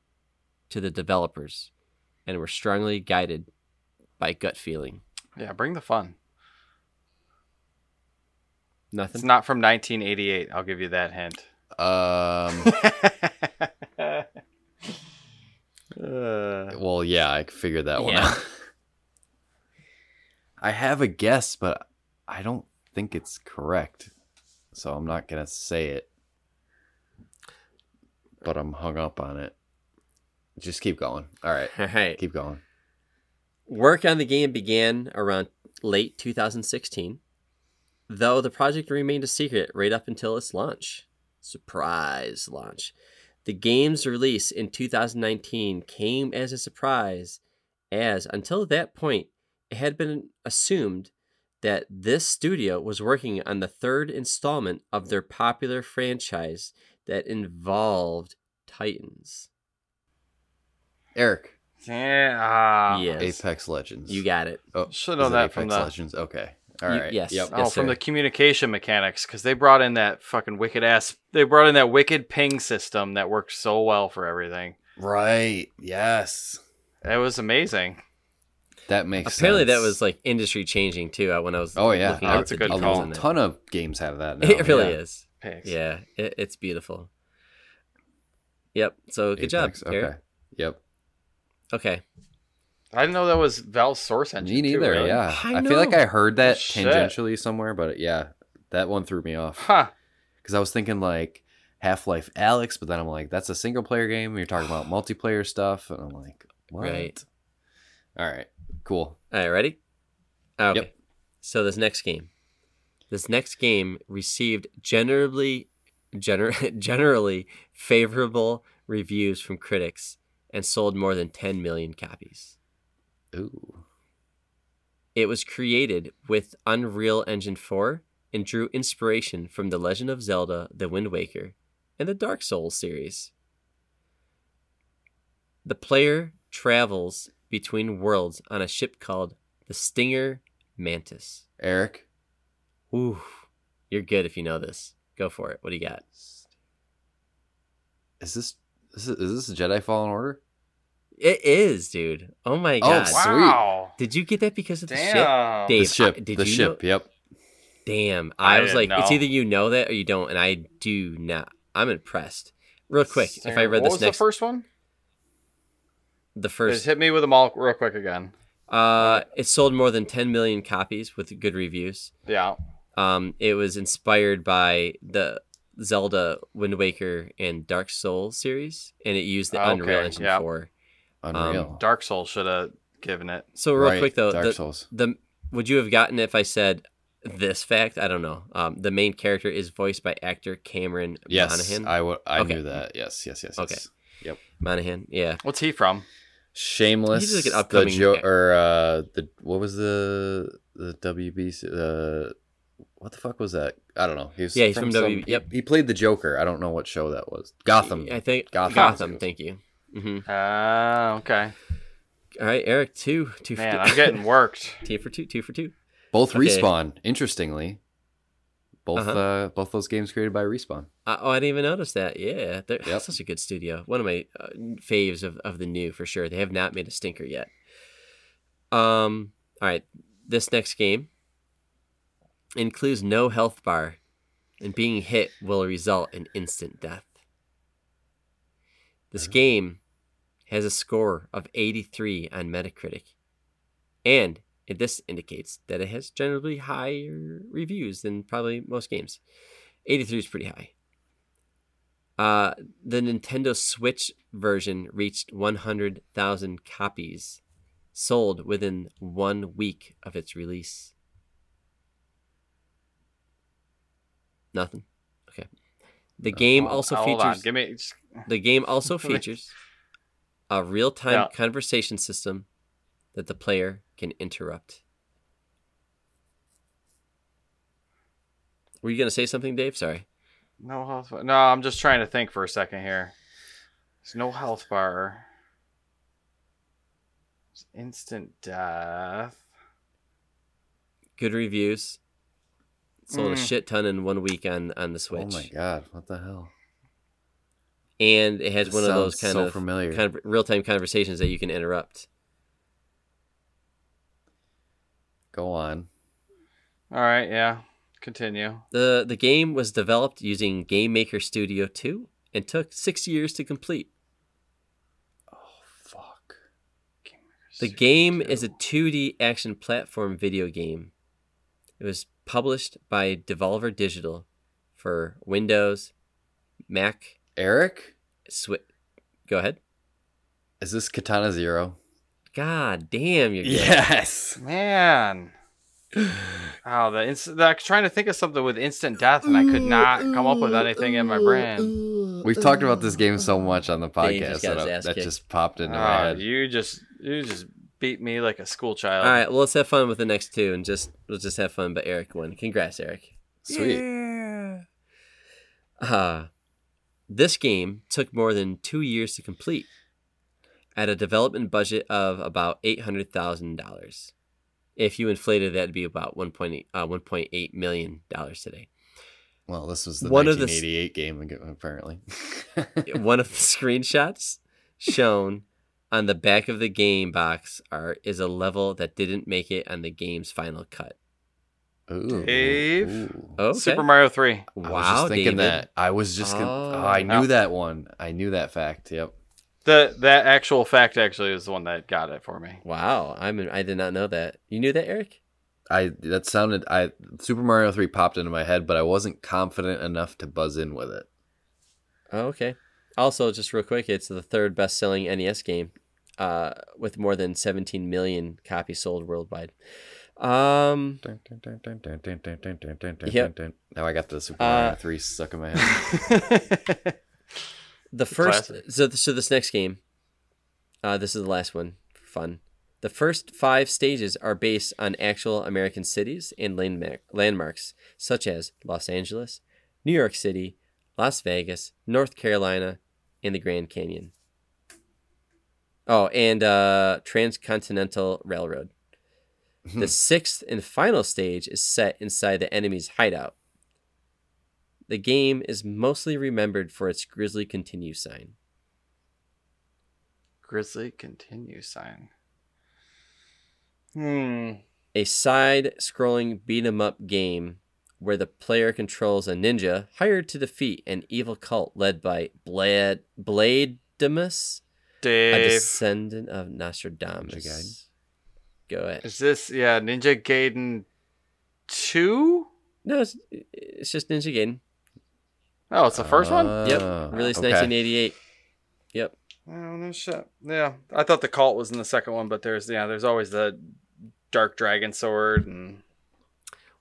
[SPEAKER 1] to the developers and were strongly guided by gut feeling.
[SPEAKER 3] Yeah, bring the fun.
[SPEAKER 1] Nothing.
[SPEAKER 3] It's not from 1988. I'll give you that hint.
[SPEAKER 2] Um. well, yeah, I figured that one out. I have a guess, but I don't think it's correct, so I'm not gonna say it. But I'm hung up on it. Just keep going. All right,
[SPEAKER 1] All right.
[SPEAKER 2] keep going.
[SPEAKER 1] Work on the game began around late 2016, though the project remained a secret right up until its launch. Surprise launch. The game's release in 2019 came as a surprise, as until that point, it had been assumed that this studio was working on the third installment of their popular franchise that involved Titans.
[SPEAKER 2] Eric,
[SPEAKER 3] Yeah. ah.
[SPEAKER 1] yes.
[SPEAKER 2] Apex Legends.
[SPEAKER 1] You got it.
[SPEAKER 2] Oh,
[SPEAKER 3] Should
[SPEAKER 2] is
[SPEAKER 3] know
[SPEAKER 2] it
[SPEAKER 3] that from
[SPEAKER 2] Apex
[SPEAKER 3] the-
[SPEAKER 2] Legends. Okay. All
[SPEAKER 1] You-
[SPEAKER 2] right.
[SPEAKER 1] yes.
[SPEAKER 2] Yep.
[SPEAKER 3] Oh,
[SPEAKER 1] Yes,
[SPEAKER 3] from
[SPEAKER 1] sir.
[SPEAKER 3] the communication mechanics, because they brought in that fucking wicked ass. They brought in that wicked ping system that worked so well for everything.
[SPEAKER 2] Right. Yes.
[SPEAKER 3] It was amazing.
[SPEAKER 2] That makes
[SPEAKER 1] Apparently, that was like industry changing too. uh, When I was
[SPEAKER 2] Oh yeah,
[SPEAKER 1] looking
[SPEAKER 3] Oh,
[SPEAKER 1] up
[SPEAKER 3] that's a good
[SPEAKER 1] details
[SPEAKER 3] call.
[SPEAKER 2] A ton of games have that. Now.
[SPEAKER 1] it really
[SPEAKER 2] yeah.
[SPEAKER 1] is.
[SPEAKER 3] Pigs.
[SPEAKER 1] Yeah, it, it's beautiful. Yep. So good
[SPEAKER 2] Apex,
[SPEAKER 1] job,
[SPEAKER 2] Okay.
[SPEAKER 1] Eric.
[SPEAKER 2] Yep.
[SPEAKER 1] Okay.
[SPEAKER 3] I didn't know that was Valve's source engine.
[SPEAKER 2] Me
[SPEAKER 3] too,
[SPEAKER 2] neither.
[SPEAKER 3] really.
[SPEAKER 2] Yeah.
[SPEAKER 1] I
[SPEAKER 2] I, feel like. I heard that
[SPEAKER 3] Shit.
[SPEAKER 2] tangentially somewhere, but yeah, that one threw me off
[SPEAKER 3] Huh.
[SPEAKER 2] because I was thinking like Half Life Alyx, but then I'm like, that's a single player game. You're talking about multiplayer stuff, and I'm like, what?
[SPEAKER 1] Right.
[SPEAKER 2] All right. Cool.
[SPEAKER 1] All right. Ready? Oh, okay.
[SPEAKER 2] Yep.
[SPEAKER 1] So this next game, this next game received generally, gener- generally favorable reviews from critics and sold more than 10 million copies.
[SPEAKER 2] Ooh.
[SPEAKER 1] It was created with Unreal Engine 4 and drew inspiration from The Legend of Zelda: The Wind Waker and the Dark Souls series. The player travels between worlds on a ship called the Stinger Mantis.
[SPEAKER 2] Eric.
[SPEAKER 1] Ooh, you're good if you know this. Go for it. What do you got?
[SPEAKER 2] Is this is this, is this Jedi Fallen Order?
[SPEAKER 1] It is, dude. Oh my
[SPEAKER 2] Oh,
[SPEAKER 1] god.
[SPEAKER 2] Sweet.
[SPEAKER 3] Wow.
[SPEAKER 1] Did you get that because of the ship? Dave,
[SPEAKER 2] the ship.
[SPEAKER 1] I- did
[SPEAKER 2] the
[SPEAKER 1] you
[SPEAKER 2] ship.
[SPEAKER 1] know-
[SPEAKER 2] Yep.
[SPEAKER 1] Damn. I,
[SPEAKER 3] I
[SPEAKER 1] was like,
[SPEAKER 3] didn't
[SPEAKER 1] it's either you know that or you don't, and I do not. I'm impressed. Real quick, if I read
[SPEAKER 3] what
[SPEAKER 1] this
[SPEAKER 3] was
[SPEAKER 1] next,
[SPEAKER 3] the first one?
[SPEAKER 1] the first.
[SPEAKER 3] Just
[SPEAKER 1] first,
[SPEAKER 3] hit me with them all real quick again.
[SPEAKER 1] uh, it sold more than 10 million copies with good reviews.
[SPEAKER 3] Yeah.
[SPEAKER 1] Um, it was inspired by the Zelda Wind Waker and Dark Souls series, and it used the
[SPEAKER 3] Okay,
[SPEAKER 1] Unreal Engine
[SPEAKER 3] yeah.
[SPEAKER 1] 4.
[SPEAKER 2] Unreal.
[SPEAKER 3] Dark Souls should have given it.
[SPEAKER 1] So real
[SPEAKER 2] Right,
[SPEAKER 1] quick though,
[SPEAKER 2] Dark
[SPEAKER 1] the,
[SPEAKER 2] Souls.
[SPEAKER 1] the would you have gotten it if I said this fact? I don't know. Um, the main character is voiced by actor Cameron
[SPEAKER 2] Yes,
[SPEAKER 1] Monaghan.
[SPEAKER 2] I w- I
[SPEAKER 1] Okay.
[SPEAKER 2] knew that. Yes, yes, yes.
[SPEAKER 1] Okay.
[SPEAKER 2] yes.
[SPEAKER 1] Monaghan, yeah.
[SPEAKER 3] What's he from?
[SPEAKER 2] Shameless.
[SPEAKER 1] He's like an
[SPEAKER 2] the
[SPEAKER 1] upcoming-
[SPEAKER 2] jo- or uh, the what was the the WB uh, what the fuck was that? I don't know. He was
[SPEAKER 1] Yeah, he's from
[SPEAKER 2] some-
[SPEAKER 1] WB
[SPEAKER 2] he-
[SPEAKER 1] yep.
[SPEAKER 2] He, played the Joker. I don't know what show that was. Gotham.
[SPEAKER 1] I think
[SPEAKER 2] Gotham.
[SPEAKER 1] Gotham. thank you. hmm
[SPEAKER 3] Ah, okay.
[SPEAKER 1] All right, Eric, two, two
[SPEAKER 3] Man,
[SPEAKER 1] two.
[SPEAKER 3] I'm getting worked.
[SPEAKER 1] two for two, two for two.
[SPEAKER 2] Both
[SPEAKER 1] Okay.
[SPEAKER 2] respawn. Interestingly, both
[SPEAKER 1] Uh-huh.
[SPEAKER 2] uh, both those games created by respawn.
[SPEAKER 1] Uh, oh, I didn't even notice that. Yeah, they're
[SPEAKER 2] Yep.
[SPEAKER 1] such a good studio. One of my uh, faves of, of the new for sure. They have not made a stinker yet. Um. All right, this next game includes no health bar, and being hit will result in instant death. This game has a score of 83 on Metacritic, and this indicates that it has generally higher reviews than probably most games. 83 is pretty high. Uh, the Nintendo Switch version reached 100,000 copies sold within one week of its release. Nothing. Okay. The game also
[SPEAKER 3] Uh, Hold on.
[SPEAKER 1] features
[SPEAKER 3] Give me.
[SPEAKER 1] the game also features a real-time
[SPEAKER 3] Yeah.
[SPEAKER 1] conversation system that the player can interrupt. Were you going to say something, Dave? Sorry.
[SPEAKER 3] No health bar. No, I'm just trying to think for a second here. There's no health bar. There's instant death.
[SPEAKER 1] Good reviews. Sold a
[SPEAKER 3] Mm.
[SPEAKER 1] shit ton in one week on on the Switch.
[SPEAKER 2] Oh my god! What the hell?
[SPEAKER 1] and it has
[SPEAKER 2] This
[SPEAKER 1] one of those kind
[SPEAKER 2] so
[SPEAKER 1] of
[SPEAKER 2] familiar.
[SPEAKER 1] kind of real time conversations that you can interrupt.
[SPEAKER 2] Go on.
[SPEAKER 3] All right. Yeah. Continue.
[SPEAKER 1] the The game was developed using GameMaker Studio 2 and took six years to complete.
[SPEAKER 2] Oh fuck.
[SPEAKER 1] The game is a 2D action platform video game. It was published by Devolver Digital for Windows, Mac,
[SPEAKER 2] Eric,
[SPEAKER 1] Switch. Go ahead.
[SPEAKER 2] is this Katana Zero?
[SPEAKER 1] God damn, you're.
[SPEAKER 2] Yes.
[SPEAKER 3] Man. Oh, the inst- I'm trying to think of something with instant death, and I could not come up with anything in my brain.
[SPEAKER 2] We've talked about this game so much on the podcast that, I- that just popped into my
[SPEAKER 3] Ah,
[SPEAKER 2] head.
[SPEAKER 3] you just you just beat me like a school child.
[SPEAKER 1] All right, well, let's have fun with the next two and just we'll just have fun. But Eric won. Congrats, Eric.
[SPEAKER 2] Sweet. Yeah.
[SPEAKER 1] Uh, this game took more than two years to complete at a development budget of about $800,000. If you inflated that, it'd be about 1.8, uh, $1.8 million today.
[SPEAKER 2] Well, this was the
[SPEAKER 1] One of the
[SPEAKER 2] 1988 game, apparently.
[SPEAKER 1] One of the screenshots shown on the back of the game box are is a level that didn't make it on the game's final cut.
[SPEAKER 2] Ooh.
[SPEAKER 3] Dave?
[SPEAKER 2] Ooh.
[SPEAKER 1] Okay.
[SPEAKER 3] Super Mario 3.
[SPEAKER 2] Wow, I was
[SPEAKER 1] Wow,
[SPEAKER 2] just thinking
[SPEAKER 1] David.
[SPEAKER 2] that. I was just gonna,
[SPEAKER 1] Oh.
[SPEAKER 2] oh, I knew
[SPEAKER 3] Yeah.
[SPEAKER 2] that one. I knew that fact. Yep.
[SPEAKER 3] The that actual fact actually is the one that got it for me.
[SPEAKER 1] Wow, I'm I did not know that. You knew that, Eric?
[SPEAKER 2] I that sounded I Super Mario 3 popped into my head, but I wasn't confident enough to buzz in with it.
[SPEAKER 1] Oh, okay. Also, just real quick, it's the third best-selling NES game, uh, with more than 17 million copies sold worldwide. Um, Yep.
[SPEAKER 2] Now I got the Super
[SPEAKER 1] Uh,
[SPEAKER 2] Mario 3 stuck in my head.
[SPEAKER 1] the first
[SPEAKER 3] classic.
[SPEAKER 1] so so this next game, uh, this is the last one for fun. The first five stages are based on actual American cities and landmark, landmarks such as Los Angeles, New York City, Las Vegas, North Carolina, and the Grand Canyon. Oh, and uh, Transcontinental Railroad. The sixth and final stage is set inside the enemy's hideout. The game is mostly remembered for its Grizzly Continue sign.
[SPEAKER 3] Grizzly continue sign. Hmm.
[SPEAKER 1] A side scrolling beat 'em up game where the player controls a ninja hired to defeat an evil cult led by Blad Bladamus, a
[SPEAKER 3] Dave.
[SPEAKER 1] descendant of Nostradamus.
[SPEAKER 2] Ninja Gaiden?
[SPEAKER 1] Go ahead.
[SPEAKER 3] Is this yeah, Ninja Gaiden 2?
[SPEAKER 1] No, it's, it's just Ninja Gaiden.
[SPEAKER 3] Oh, it's the first one?
[SPEAKER 1] Yep,
[SPEAKER 2] Ah,
[SPEAKER 1] released
[SPEAKER 2] okay.
[SPEAKER 1] 1988. Yep.
[SPEAKER 3] Oh no shit. Yeah. I thought the cult was in the second one, but there's yeah, there's always the dark dragon sword and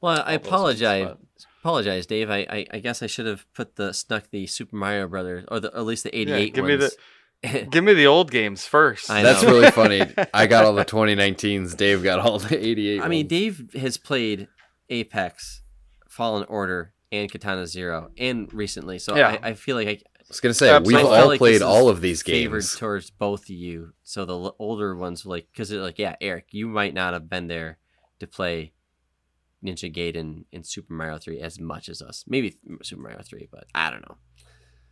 [SPEAKER 1] Well, I
[SPEAKER 3] all those ones,
[SPEAKER 1] apologize.
[SPEAKER 3] but-
[SPEAKER 1] Apologize, Dave. I, I, I guess I should have put the snuck the Super Mario Brothers or, the, at least the 88
[SPEAKER 3] give me
[SPEAKER 1] ones.
[SPEAKER 3] Give me the old games first.
[SPEAKER 1] I
[SPEAKER 2] That's
[SPEAKER 1] know.
[SPEAKER 2] really funny. I got all the 2019s. Dave got all the 88.
[SPEAKER 1] I mean. Dave has played Apex, Fallen Order, and Katana Zero, and recently. So
[SPEAKER 3] Yeah.
[SPEAKER 1] I, I feel like I
[SPEAKER 2] I was gonna say
[SPEAKER 3] Absolutely.
[SPEAKER 2] we've all
[SPEAKER 1] like
[SPEAKER 2] played all of these
[SPEAKER 1] favored
[SPEAKER 2] games.
[SPEAKER 1] towards both of you. So the l- older ones, like, because like, yeah, Eric, you might not have been there to play Ninja Gaiden and Super Mario Three as much as us. Maybe Super Mario Three, but I don't know.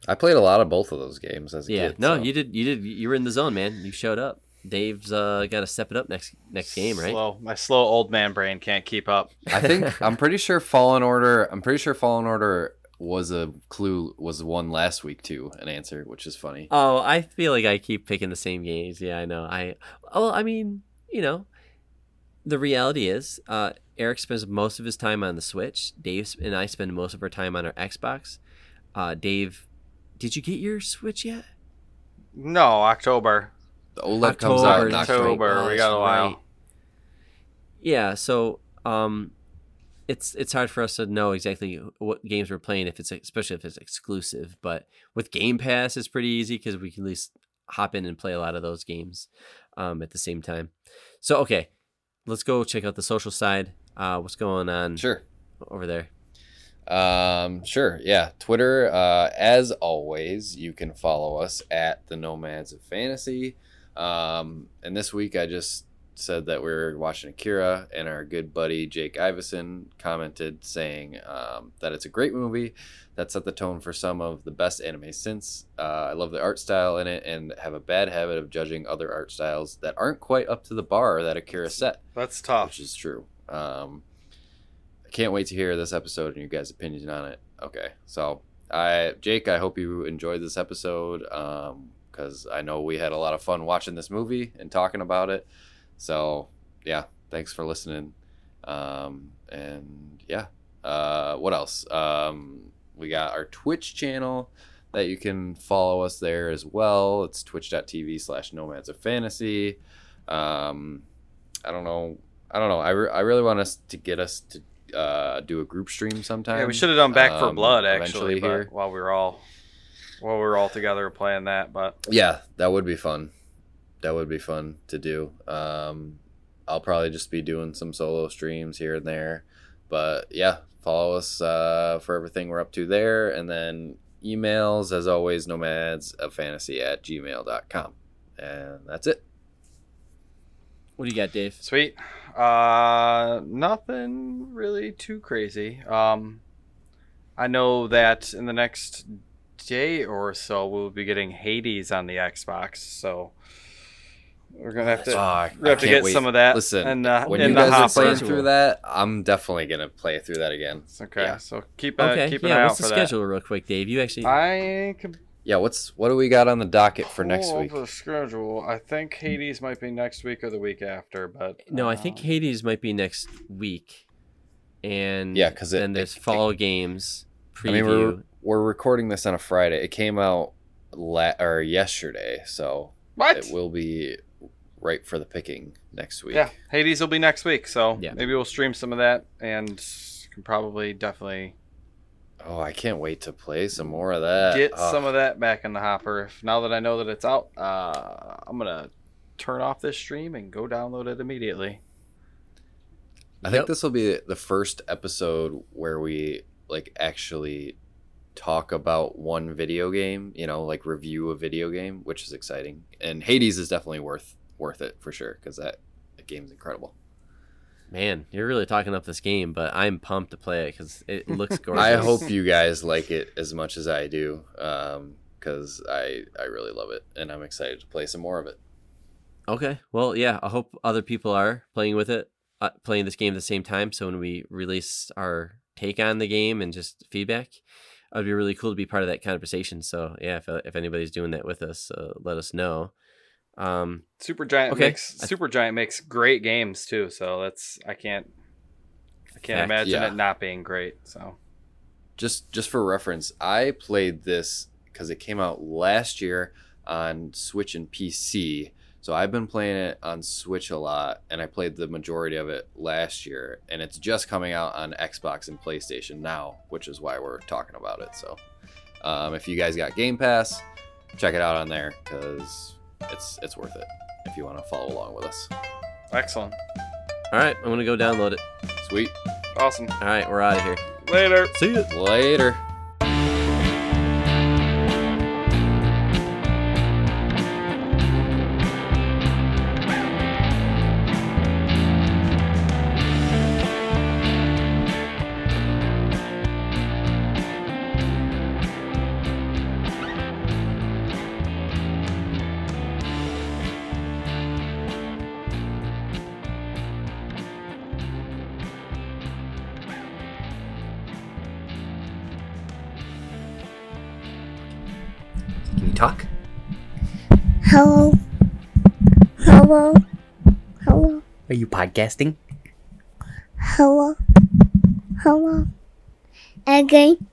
[SPEAKER 2] I played a lot of both of those games as a
[SPEAKER 1] Yeah,
[SPEAKER 2] kid.
[SPEAKER 1] no,
[SPEAKER 2] so.
[SPEAKER 1] you did. You did. You were in the zone, man. You showed up. Dave's uh, got to step it up next next game, right?
[SPEAKER 3] Slow. My slow old man brain can't keep up.
[SPEAKER 2] I think I'm pretty sure Fallen Order. I'm pretty sure Fallen Order was a clue was one last week too. An answer, which is funny.
[SPEAKER 1] Oh, I feel like I keep picking the same games. Yeah, I know. I well, I mean, you know, the reality is, uh, Eric spends most of his time on the Switch. Dave and I spend most of our time on our Xbox. Uh, Dave, did you get your Switch yet?
[SPEAKER 3] No, October.
[SPEAKER 2] The OLED comes out in October.
[SPEAKER 3] October.
[SPEAKER 1] Oh,
[SPEAKER 3] we got a while.
[SPEAKER 1] right. Yeah, so um, it's it's hard for us to know exactly what games we're playing if it's especially if it's exclusive. But with Game Pass, it's pretty easy because we can at least hop in and play a lot of those games um, at the same time. So okay, let's go check out the social side. Uh, what's going on
[SPEAKER 2] Sure.
[SPEAKER 1] over there?
[SPEAKER 2] Um, sure. Yeah. Twitter, uh, as always, you can follow us at the Nomads of Fantasy. Um, and this week I just said that we are watching Akira, and our good buddy Jake Iverson commented saying um, that it's a great movie that set the tone for some of the best anime since. Uh, I love the art style in it and have a bad habit of judging other art styles that aren't quite up to the bar that Akira set
[SPEAKER 3] That's tough.
[SPEAKER 2] which is true. Um, I can't wait to hear this episode and your guys' opinions on it. Okay, so I, Jake, I hope you enjoyed this episode because I know we had a lot of fun watching this movie and talking about it. So yeah, thanks for listening. Um, and yeah, uh, what else? Um, we got our Twitch channel that you can follow us there as well. It's twitch.tv slash nomads of fantasy. Um, I don't know. I don't know. I, re- I really want us to get us to uh, do a group stream sometime.
[SPEAKER 3] Yeah, we should have done Back 4
[SPEAKER 2] um,
[SPEAKER 3] Blood actually,
[SPEAKER 2] here.
[SPEAKER 3] but while we were all while we were all together playing that. But
[SPEAKER 2] Yeah, that would be fun. That would be fun to do. Um, I'll probably just be doing some solo streams here and there. But yeah, follow us uh, for everything we're up to there. And then emails, as always, nomads of fantasy at gmail.com. And that's it.
[SPEAKER 1] What do you got, Dave?
[SPEAKER 3] sweet. Uh, nothing really too crazy. Um, I know that in the next day or so we'll be getting Hades on the Xbox. So We're gonna have to.
[SPEAKER 2] Oh, I,
[SPEAKER 3] we have
[SPEAKER 2] I
[SPEAKER 3] to
[SPEAKER 2] can't
[SPEAKER 3] get
[SPEAKER 2] wait.
[SPEAKER 3] some of that
[SPEAKER 2] Listen,
[SPEAKER 3] in the-
[SPEAKER 2] when
[SPEAKER 3] in
[SPEAKER 2] you
[SPEAKER 3] the
[SPEAKER 2] guys are playing through that, I'm definitely gonna play through that again.
[SPEAKER 3] okay,
[SPEAKER 2] Yeah.
[SPEAKER 3] so keep uh,
[SPEAKER 1] Okay,
[SPEAKER 3] keep an
[SPEAKER 1] yeah.
[SPEAKER 3] eye
[SPEAKER 1] What's
[SPEAKER 3] out
[SPEAKER 1] the
[SPEAKER 3] for
[SPEAKER 1] schedule, real quick, Dave? You actually.
[SPEAKER 3] I can
[SPEAKER 2] Yeah, what's what do we got on the docket for next week?
[SPEAKER 3] up the schedule. I think Hades might be next week or the week after, but
[SPEAKER 1] No, I think
[SPEAKER 3] uh,
[SPEAKER 1] Hades might be next week, and
[SPEAKER 2] yeah, because
[SPEAKER 1] then there's
[SPEAKER 2] it-
[SPEAKER 1] fall games preview.
[SPEAKER 2] I mean, we're we're recording this on a Friday. It came out la- or yesterday, so
[SPEAKER 3] what?
[SPEAKER 2] it will be right for the picking next week.
[SPEAKER 3] Yeah, Hades will be next week, so
[SPEAKER 1] Yeah.
[SPEAKER 3] maybe we'll stream some of that and can probably definitely
[SPEAKER 2] Oh, I can't wait to play some more of that.
[SPEAKER 3] get
[SPEAKER 2] Oh,
[SPEAKER 3] some of that back in the hopper. Now that I know that it's out, uh, I'm gonna turn off this stream and go download it immediately.
[SPEAKER 2] I think this will be the first episode where we like actually talk about one video game, you know, like review a video game, which is exciting. And Hades is definitely worth worth it for sure because that, that game's incredible.
[SPEAKER 1] Man, you're really talking up this game, but I'm pumped to play it because it looks gorgeous.
[SPEAKER 2] I hope you guys like it as much as I do, because I I really love it and I'm excited to play some more of it.
[SPEAKER 1] Okay. Well, yeah. I hope other people are playing with it, uh, playing this game at the same time. So when we release our take on the game and just feedback, it'd be really cool to be part of that conversation. So yeah, if if anybody's doing that with us, uh, let us know. Um,
[SPEAKER 3] Supergiant
[SPEAKER 1] Okay.
[SPEAKER 3] makes Supergiant makes great games too, so that's I can't I can't
[SPEAKER 1] Fact,
[SPEAKER 3] imagine
[SPEAKER 2] yeah.
[SPEAKER 3] it not being great. So
[SPEAKER 2] just just for reference, I played this because it came out last year on Switch and PC. So I've been playing it on Switch a lot, and I played the majority of it last year. And it's just coming out on Xbox and PlayStation now, which is why we're talking about it. So um, if you guys got Game Pass, check it out on there because it's it's worth it if you want to follow along with us.
[SPEAKER 3] excellent,
[SPEAKER 1] all right, I'm gonna go download it.
[SPEAKER 2] Sweet.
[SPEAKER 3] awesome.
[SPEAKER 1] All right, we're out of here.
[SPEAKER 3] Later.
[SPEAKER 1] See
[SPEAKER 4] you Later. You podcasting?
[SPEAKER 5] Hello. Hello. Again.